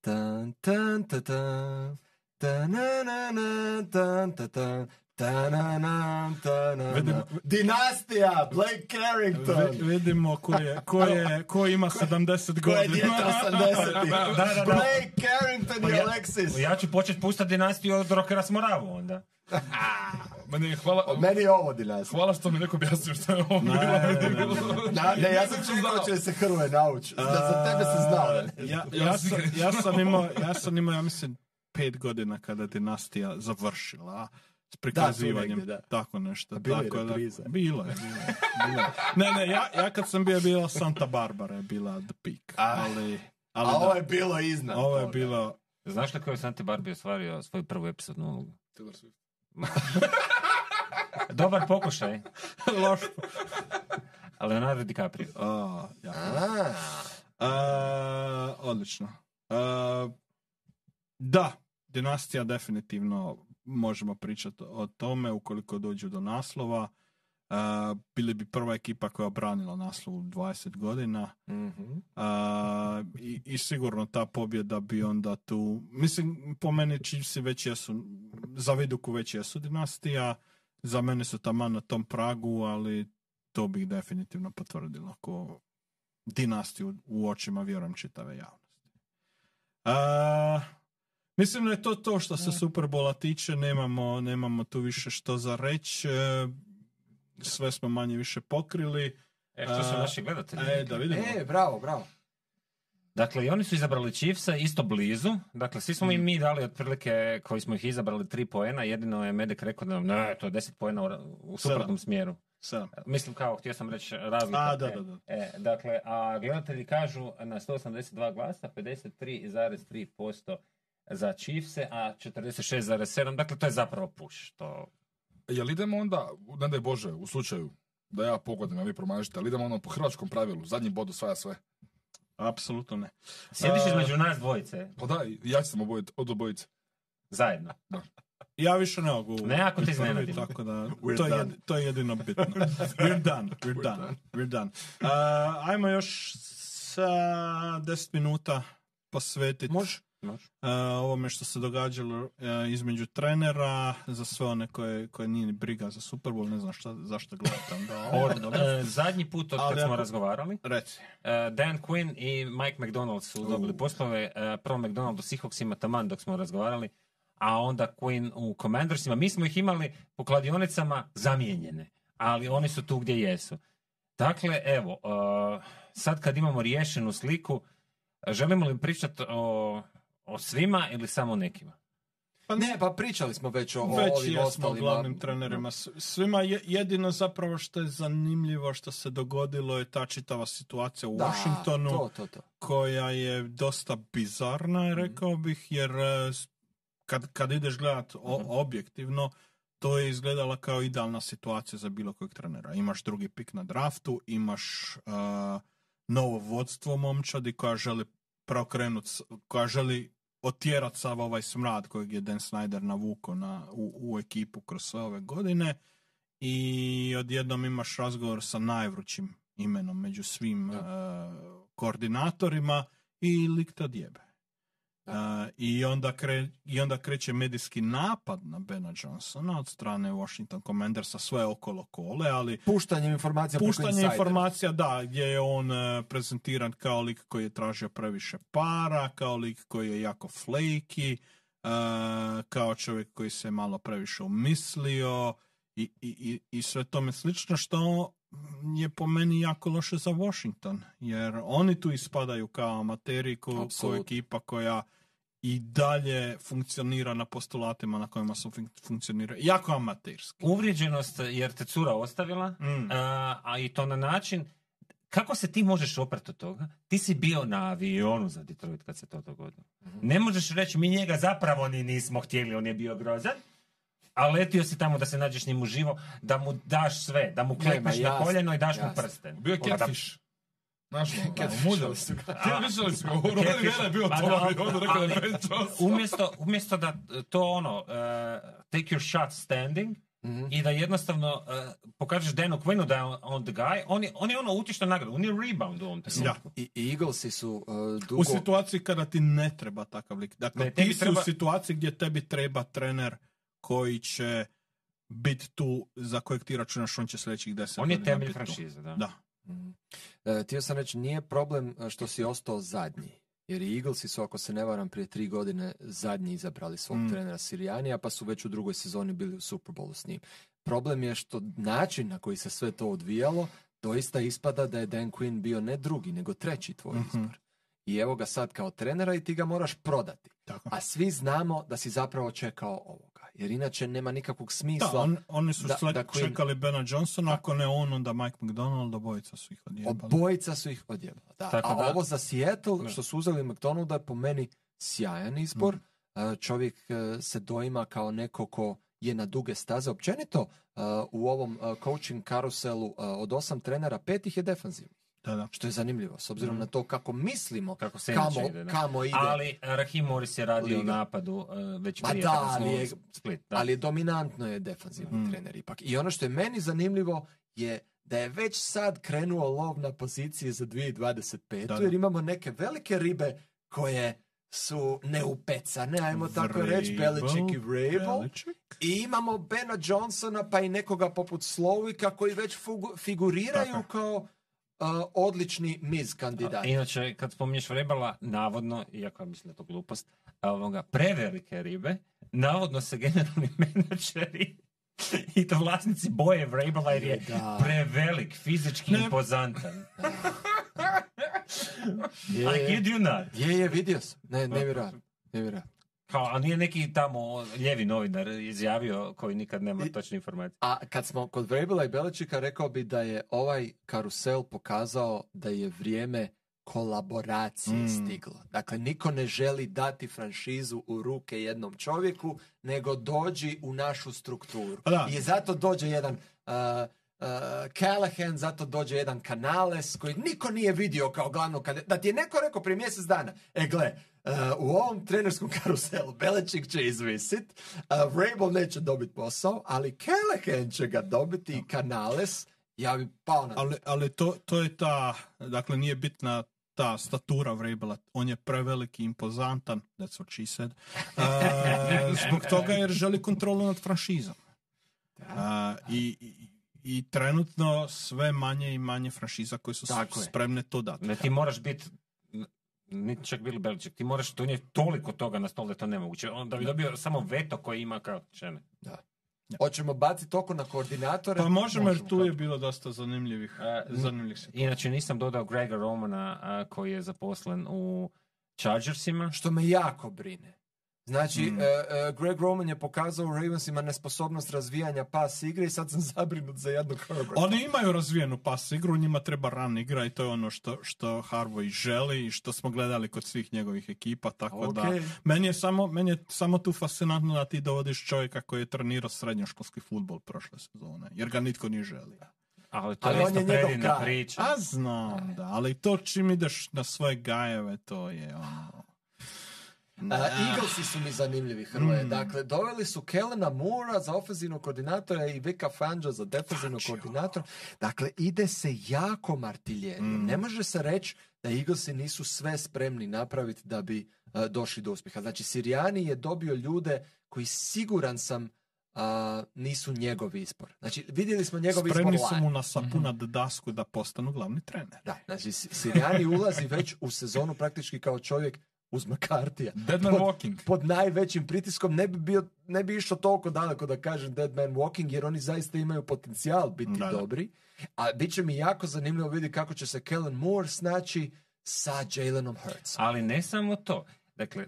tan tan tan tan Vidimo- Dinastija, Blake Carrington. Vi- vidimo ko, je, ko, je, ko ima 70 Ko je godina. dijete 80 Da, da, da. Blake Carrington i Ja- Alexis. Ja ću početi puštati dinastiju od Rokera Smoravu onda. Meni je hvala, Meni je ovo dinastija. hvala što mi neko objasnio što je ovo bilo. Ne, ne, ne, ne, ne. Na, ne, ja sam čekao znao. će se Hrvoje nauči. Da za tebe se znao. ne. Ja, ja, sam, ja, sam imao, ja sam imao, ja mislim, pet godina kada je dinastija završila s prikazivanjem, negdje, da. tako nešto. A bilo je tako da- repriza? bilo je, bilo je, bilo je. Ne, ne, ja, ja kad sam bio, bila Santa Barbara je bila the peak, A. ali, ali A da, ovo je bilo iznad. ovo je bilo, Znaš li ko je Santi Barbie ostvario svoju prvu epizodnu ulogu? Taylor Swift. Dobar pokušaj. loš. Leonardo DiCaprio. A, ja. A, A, odlično. A, da, dinastija definitivno možemo pričati o tome ukoliko dođu do naslova. A, bili bi prva ekipa koja je obranila naslov u 20 godina. mhm. A, i, I sigurno ta pobjeda bi onda tu... Mislim, po meni Chiefsi već jesu, za Viduku već jesu dinastija, za mene su taman na tom pragu, ali to bih definitivno potvrdila ako dinastiju u očima, vjerujem, čitave javnosti. A, mislim da je to to što se Superbola tiče, nemamo, nemamo tu više što za reći, E, sve smo manje više pokrili. E, što su A, naši gledatelji? E, da vidimo. E, bravo, bravo. Dakle, i oni su izabrali Chiefsa isto blizu. Dakle, svi smo i mi dali otprilike koji smo ih izabrali tri poena. Jedino je Medek rekao da ne, to je deset poena u, u suprotnom smjeru. Sedam. Mislim kao, htio sam reći razlika. A, da, E, da, da. E, dakle, a gledatelji kažu na 182 glasa, 53,3% za Chiefse, a 46,7%. Dakle, to je zapravo push. To... Jel idemo onda, ne daj Bože, u slučaju da ja pogodim, a vi promažite, ali idemo ono po hrvatskom pravilu, zadnji bod osvaja sve. Apsolutno ne. Sjediš A- između nas dvojice, Pa da, ja ću sam obojit, od obojice. zajedno. Ja više ne mogu. Ne, ako te iznenadim. Tako da, We're to, je, to je jedino bitno. We're done, we're done, we're done. Uh, ajmo još sa 10 minuta posvetiti Može. Uh, ovome što se događalo uh, između trenera, za sve one koje, koje nije ni briga za Super Bowl, ne znam šta, zašto gledam. Da, Od, dobro. e, zadnji put od kad smo ako- razgovarali, Reci. Dan Quinn i Mike McDonald su dobili poslove. Prvo McDonald u Seahawksima taman dok smo razgovarali, a onda Quinn u Commandersima. Mi smo ih imali po kladionicama zamijenjene, ali oni su tu gdje jesu. Dakle, evo, sad kad imamo riješenu sliku, želimo li pričati o, o svima ili samo nekima? Pa ne, pa pričali smo već o, Već ovim ostalima. glavnim trenerima. Svima je, jedino zapravo što je zanimljivo što se dogodilo je ta čitava situacija u Da, Washingtonu. to, to, to. koja je dosta bizarna, rekao bih, jer e, kad, kad ideš gledat o- objektivno, to je izgledala kao idealna situacija za bilo kojeg trenera. Imaš drugi pik na draftu, imaš uh, novo vodstvo momčadi koja želi preokrenut, s- koja želi otjerat sav ovaj smrad kojeg je Dan Snyder navukao na, u, u ekipu kroz sve ove godine i odjednom imaš razgovor sa najvrućim imenom među svim uh, koordinatorima i lik te odjebe. Uh, i, onda kre, I onda kreće medijski napad na Bena Johnsona od strane Washington Commandersa, sve okolo kole, ali Puštanje informacija puštanje informacija, da, gdje je on e, prezentiran kao lik koji je tražio previše para, kao lik koji je jako flaky, e, kao čovjek koji se malo previše umislio i, i, i, i sve tome slično, što je po meni jako loše za Washington, jer oni tu ispadaju kao amateri, ko, ko ekipa koja i dalje funkcionira na postulatima na kojima su fun- funkcionira. Jako amaterski. Uvrijeđenost jer te cura ostavila, Mm. a, a i to na način kako se ti možeš oprati od toga? Ti si bio na avionu za Detroit kad se to dogodilo. Ne možeš reći mi njega zapravo ni nismo htjeli, on je bio grozan. A letio si tamo da se nađeš njemu živo, da mu daš sve, da mu klepneš na koljeno i daš mu prsten. Bio je catfish. Znaš, ono, su ga. Catfishali su ga, u je bio pa to, da, i onda rekao da ali- je Ben Johnson. umjesto, umjesto da to ono, uh, take your shot standing, Mhm. i da jednostavno uh, pokažeš Danu Quinnu da je on, the guy, on je, on je ono utišta nagradu, on je rebound u ovom trenutku. Da. I, i Eaglesi su uh, dugo... U situaciji kada ti ne treba takav lik. Dakle, Ne, ti si treba- u situaciji gdje tebi treba trener koji će biti tu za kojeg ti računaš on će sljedećih deset On je temelj franšize, da. Da. E, htio sam reći, nije problem e, što si ostao zadnji. Jer i Eaglesi su, ako se ne varam, prije tri godine zadnji izabrali svog Mm. trenera Sirijanija, pa su već u drugoj sezoni bili u Superbowlu s njim. Problem je što način na koji se sve to odvijalo, doista ispada da je Dan Quinn bio ne drugi, nego treći tvoj Mhm. izbor. I evo ga sad kao trenera i ti ga moraš prodati. Tako. A svi znamo da si zapravo čekao ovoga. Jer inače nema nikakvog smisla. Da, on, oni su da- sled- da Quinn- čekali Bena Johnsona, ako ne on, onda Mike McDonald, obojica su ih odjebali. Obojica su ih odjebala. Da. Tako A da- ovo za Seattle, što su uzeli McDonalda, je po meni sjajan izbor. Mm. E, Čovjek e, se doima kao neko ko je na duge staze. Općenito, e, u ovom coaching karuselu od osam trenera, pet ih je defanzivni. Da, da. Što je zanimljivo, s obzirom Mm. na to kako mislimo Kako se kamo, ide, da. kamo ide. Ali Rahim Morris je radio u Liga. napadu uh, već Ma prije da, ali je- Split. Da. ali dominantno je defanzivni Mm. trener ipak. I ono što je meni zanimljivo je da je već sad krenuo lov na pozicije za 2025. Da, da. jer imamo neke velike ribe koje su neupecane, ajmo tako reći, Belichick i Vrabel. Belichick. I imamo Bena Johnsona pa i nekoga poput Slowika koji već fugu- figuriraju Tako kao odlični miz kandidat. Inače, kad spominješ Vrebala, navodno, iako ja mislim da je to glupost, ovoga, prevelike ribe, navodno se generalni menadžeri i to vlasnici boje Vrabela jer je Da. prevelik, fizički Ne. impozantan. Je, I kid you not. je, je, vidio sam. Ne, nevjerojatno. Nevjerojatno. Kao, a nije neki tamo lijevi novinar izjavio koji nikad nema točne informacije. A kad smo kod Vrabela i Beličika, rekao bi da je ovaj karusel pokazao da je vrijeme kolaboracije Mm. stiglo. Dakle, niko ne želi dati franšizu u ruke jednom čovjeku, nego dođi u našu strukturu. Pa da. I zato dođe jedan uh, Callahan, zato dođe jedan Canales koji niko nije vidio kao glavnog kad Da ti je neko rekao prije mjesec dana, e gle, uh, u ovom trenerskom karuselu Belichick će izvisit, uh, Vrabel neće dobiti posao, ali Callahan će ga dobiti i Canales, ja bi pao na... Ali, ali to, to je ta, dakle nije bitna ta statura Vrabela, on je preveliki, impozantan, that's what she said, a, zbog toga jer želi kontrolu nad franšizom. A, i, i, I trenutno sve manje i manje franšiza koje su Tako je. spremne to dati. Ne, ti moraš biti niti čak bili Beliček, ti moraš donijeti toliko toga na stol da je to nemoguće. On, da bi dobio samo veto koji ima kao čene. Hoćemo baciti oko na koordinatore? Pa možemo jer tu je bilo dosta zanimljivih, A, zanimljivih situacija. Inače nisam dodao Grega Romana a, koji je zaposlen u Chargersima. Što me jako brine. Znači, Mm. e, e, Greg Roman je pokazao u Ravensima nesposobnost razvijanja pas igre i sad sam zabrinut za jednog Herberta. Oni imaju razvijenu pas igru, njima treba run igra i to je ono što, što Harvey želi i što smo gledali kod svih njegovih ekipa, tako da Okej. meni je, samo, meni je samo tu fascinantno da ti dovodiš čovjeka koji je trenirao srednjoškolski futbol prošle sezone, jer ga nitko nije želi. Ali to Ali je on isto predivna priča. A znam, da, ali to čim ideš na svoje gajeve, to je ono... A, Eaglesi su mi zanimljivi, Hrvoje. Mm. Dakle, doveli su Kelena Moora za ofenzivnog koordinatora i Vika Fangio za defenzivnog koordinatora. Dakle, ide se jako martiljenje. Mm. Ne može se reći da Eaglesi nisu sve spremni napraviti da bi a, došli do uspjeha. Znači, Sirijani je dobio ljude koji siguran sam a, nisu njegovi izbor. Znači, vidjeli smo njegov Spremni izbor su live. mu na sapunat dasku da postanu glavni trener. Da, znači Si- Sirijani ulazi već u sezonu praktički kao čovjek uz Makartija. Dead man Pod- walking. Pod najvećim pritiskom ne bi, bio, ne bi išao toliko daleko da kažem Dead Man Walking, jer oni zaista imaju potencijal biti da. dobri. A bit će mi jako zanimljivo vidjeti kako će se Kellen Moore snaći sa Jalenom Hurts. Ali ne samo to. Dakle,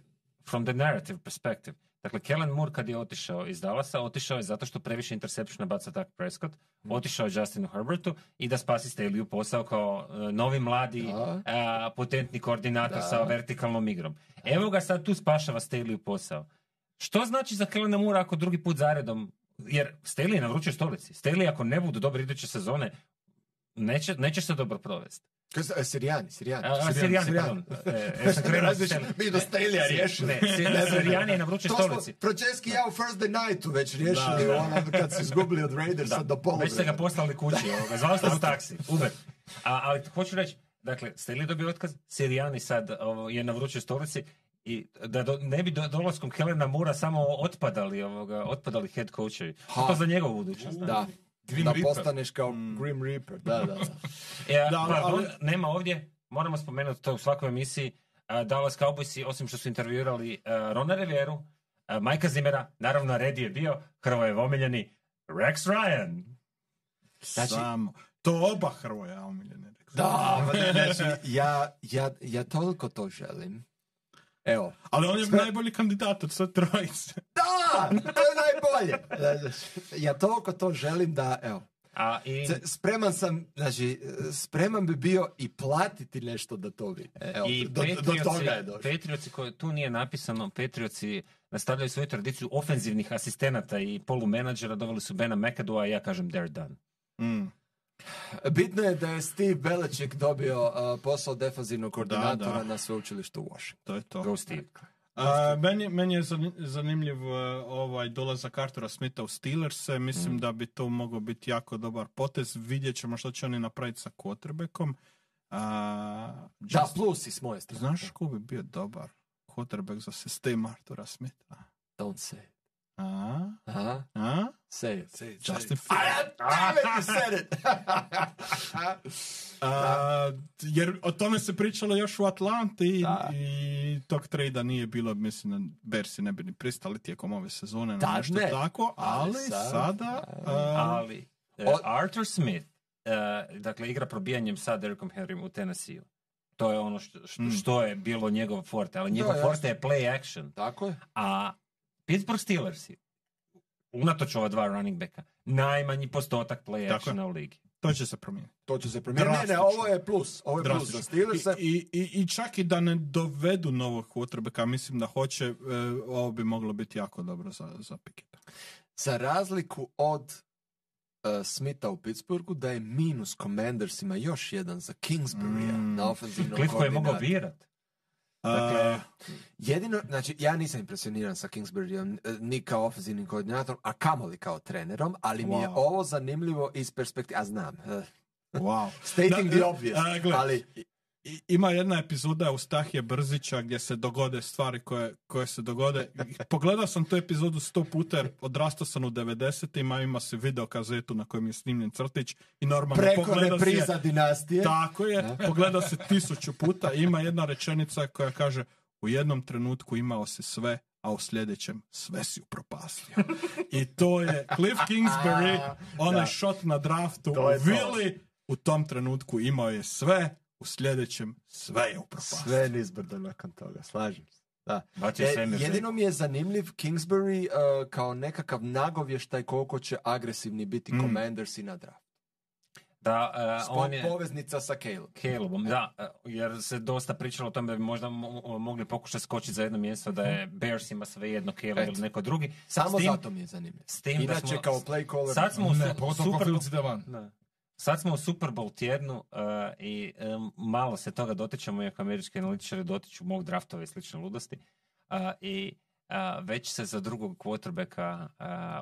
from the narrative perspective. Dakle, Kellen Moore kad je otišao iz Dallasa, otišao je zato što previše interceptiona baca Dak Prescott, otišao je Justinu Herbertu i da spasi Staley posao kao e, novi mladi Da. a, potentni koordinator Da. sa vertikalnom igrom. Evo ga sad tu spašava Staley posao. Što znači za Kellena Moore ako drugi put zaredom jer Staley je na vrućoj stolici. Staley ako ne budu dobri iduće sezone, neće, neće se dobro provesti. E, Sirijani, Sirijani. A, a, Sirijani, pardon. E, ja sam krenuo s Različit- Staley. mi do Stalija Si- riješili. Ne, Si- Sirijani je na vrućoj stolici. Pročeski ja u First Day Nightu već riješili, Da, da. ono kad su izgubili od Raidersa do Već poluvremena. ste ga poslali kući, ovoga. zvali ste u taksi, Uber. A, ali hoću reći, dakle, Staley dobio otkaz, Sirijani sad ovo, je na vrućoj stolici, i da do- ne bi do, dolaskom Helena Mura samo otpadali, ovoga, otpadali head coachevi. To za njegovu budućnost. da. Da. Grim da Reaper. postaneš kao Grim Reaper. Da, da, da. E, Da, pa, ali- nema ovdje, moramo spomenuti to u svakoj emisiji, a, Dallas Cowboysi, osim što su intervjuirali a, Rona Rivieru, a, Majka Zimera, naravno Redi je bio, Hrvoje omiljeni, Rex Ryan. Znači- Samo. To oba Hrvoja omiljene. Da, ne, znači, ja, ja, ja toliko to želim. Evo. Ali on je Sve- najbolji kandidat od sve trojice. Da, to je najbolje. Znači, Ja toliko to želim da, evo. A, i, Spreman sam, znači, spreman bi bio i platiti nešto da to vidi. Evo, i do, do toga je došlo. Patriotsi, koje tu nije napisano, Patriotsi nastavljaju svoju tradiciju ofenzivnih asistenata i polumenadžera, doveli su Bena McAdoo, a ja kažem they're done. Mm. Bitno je da je Steve Belichick dobio uh, posao defanzivnog koordinatora da. na sveučilištu u Washington. To je to. Go Steve. A, meni, meni je zani- zanimljiv uh, ovaj dolazak Artura Smitha u Steelers. Mislim Mm. da bi to mogao biti jako dobar potez. Vidjet ćemo što će oni napraviti sa quarterbackom. A, Da, just- plus i s moje strane. Znaš ko bi bio dobar quarterback za sistem Artura Smitha? Don't say it. Aha, A? say it. Say, Justin say. Fields. Damn it, you said it! A, jer o tome se pričalo još u Atlanti Da. i tog trejda nije bilo, mislim, Bersi ne bi ni pristali tijekom ove sezone na Tad nešto ne. tako, ali, Ali sad- sada... Ali e, Arthur Smith, e, dakle, igra probijanjem sa Derekom Henrym u Tennessee. To je ono što, što, Mm. što je bilo njegov forte, ali njegov Da, forte je play action. Tako je. A Pittsburgh Steelersi, unatoč ova dva running backa, najmanji postotak play actiona u ligi. to će se promijeniti. To će se promijeniti. Ne, ne, Drastično. ovo je plus. Ovo je plus za Drastično. Steelers. I, i, I čak i da ne dovedu novog quarterbacka, mislim da hoće, e, ovo bi moglo biti jako dobro za, za Piketa. Za razliku od uh, Smitha u Pittsburghu, da je minus Commandersima još jedan za Kingsbury Mm. na ofenzivnom Cliff koji je mogao birat. Dakle, A, Jedino, znači, ja nisam impresioniran sa Kingsburyom eh, ni kao ofenzivnim koordinatorom, a kamoli kao trenerom, ali mi je ovo zanimljivo iz perspektive, a znam, eh, wow. stating Da, the obvious, a, ali ima jedna epizoda Eustahije Brzića gdje se dogode stvari koje, koje se dogode. Pogledao sam tu epizodu sto puta jer odrastao sam u 90-ima, ima se video kazetu na kojem je snimljen crtić i normalno preko pogledao si je- repriza dinastije. Tako je, pogledao se tisuću puta. Ima jedna rečenica koja kaže u jednom trenutku imao si sve, a u sljedećem sve si upropastio. I to je Cliff Kingsbury, onaj Da. shot na draftu, To to. Willi u tom trenutku imao je sve, u sljedećem sve je upropastio. Sve nizbrdo nakon toga, slažem se. Da. E, jedino mi je zanimljiv Kingsbury uh, kao nekakav nagovještaj koliko će agresivni biti Mm. Commanders i na draft. Da, Spod on je... poveznica sa Caleb. Calebom, da, e, jer se dosta pričalo o tome da bi možda mo- mogli pokušati skočiti za jedno mjesto da je Bearsima svejedno Caleb Eto. ili neko drugi. Samo tim- zato mi je zanimljiv. s tim da Inače smo- kao play caller... Sad smo u Ne, su- Super ide van. Da. Sad smo u Super Bowl tjednu uh, i um, malo se toga dotičemo, iako američki analitičari dotiču mog draftova i slične ludosti. Uh, I uh, već se za drugog quarterbacka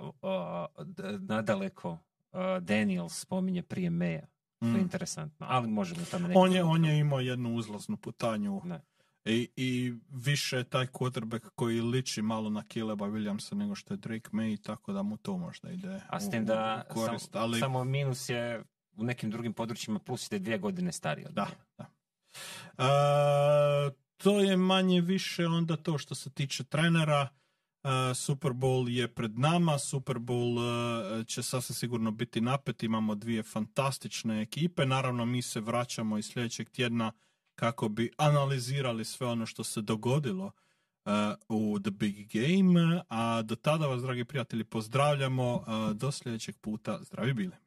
uh, uh, nadaleko uh, Daniel spominje prije Meja. To je Mm. interesantno, ali možemo o tome nekako- On je, on je imao jednu uzlaznu putanju Ne. I, i više je taj quarterback koji liči malo na Caleba Williamsa nego što je Drake May, tako da mu to možda ide A s tim da u korist, samo, ali samo minus je u nekim drugim područjima plus je dvije godine stariji od da, njega. da. A, to je manje više onda to što se tiče trenera. A, Super Bowl je pred nama, Super Bowl a, će sasvim sigurno biti napet, imamo dvije fantastične ekipe, naravno mi se vraćamo iz sljedećeg tjedna kako bi analizirali sve ono što se dogodilo uh, u The Big Game, a do tada vas, dragi prijatelji, pozdravljamo, do sljedećeg puta, zdravi bili.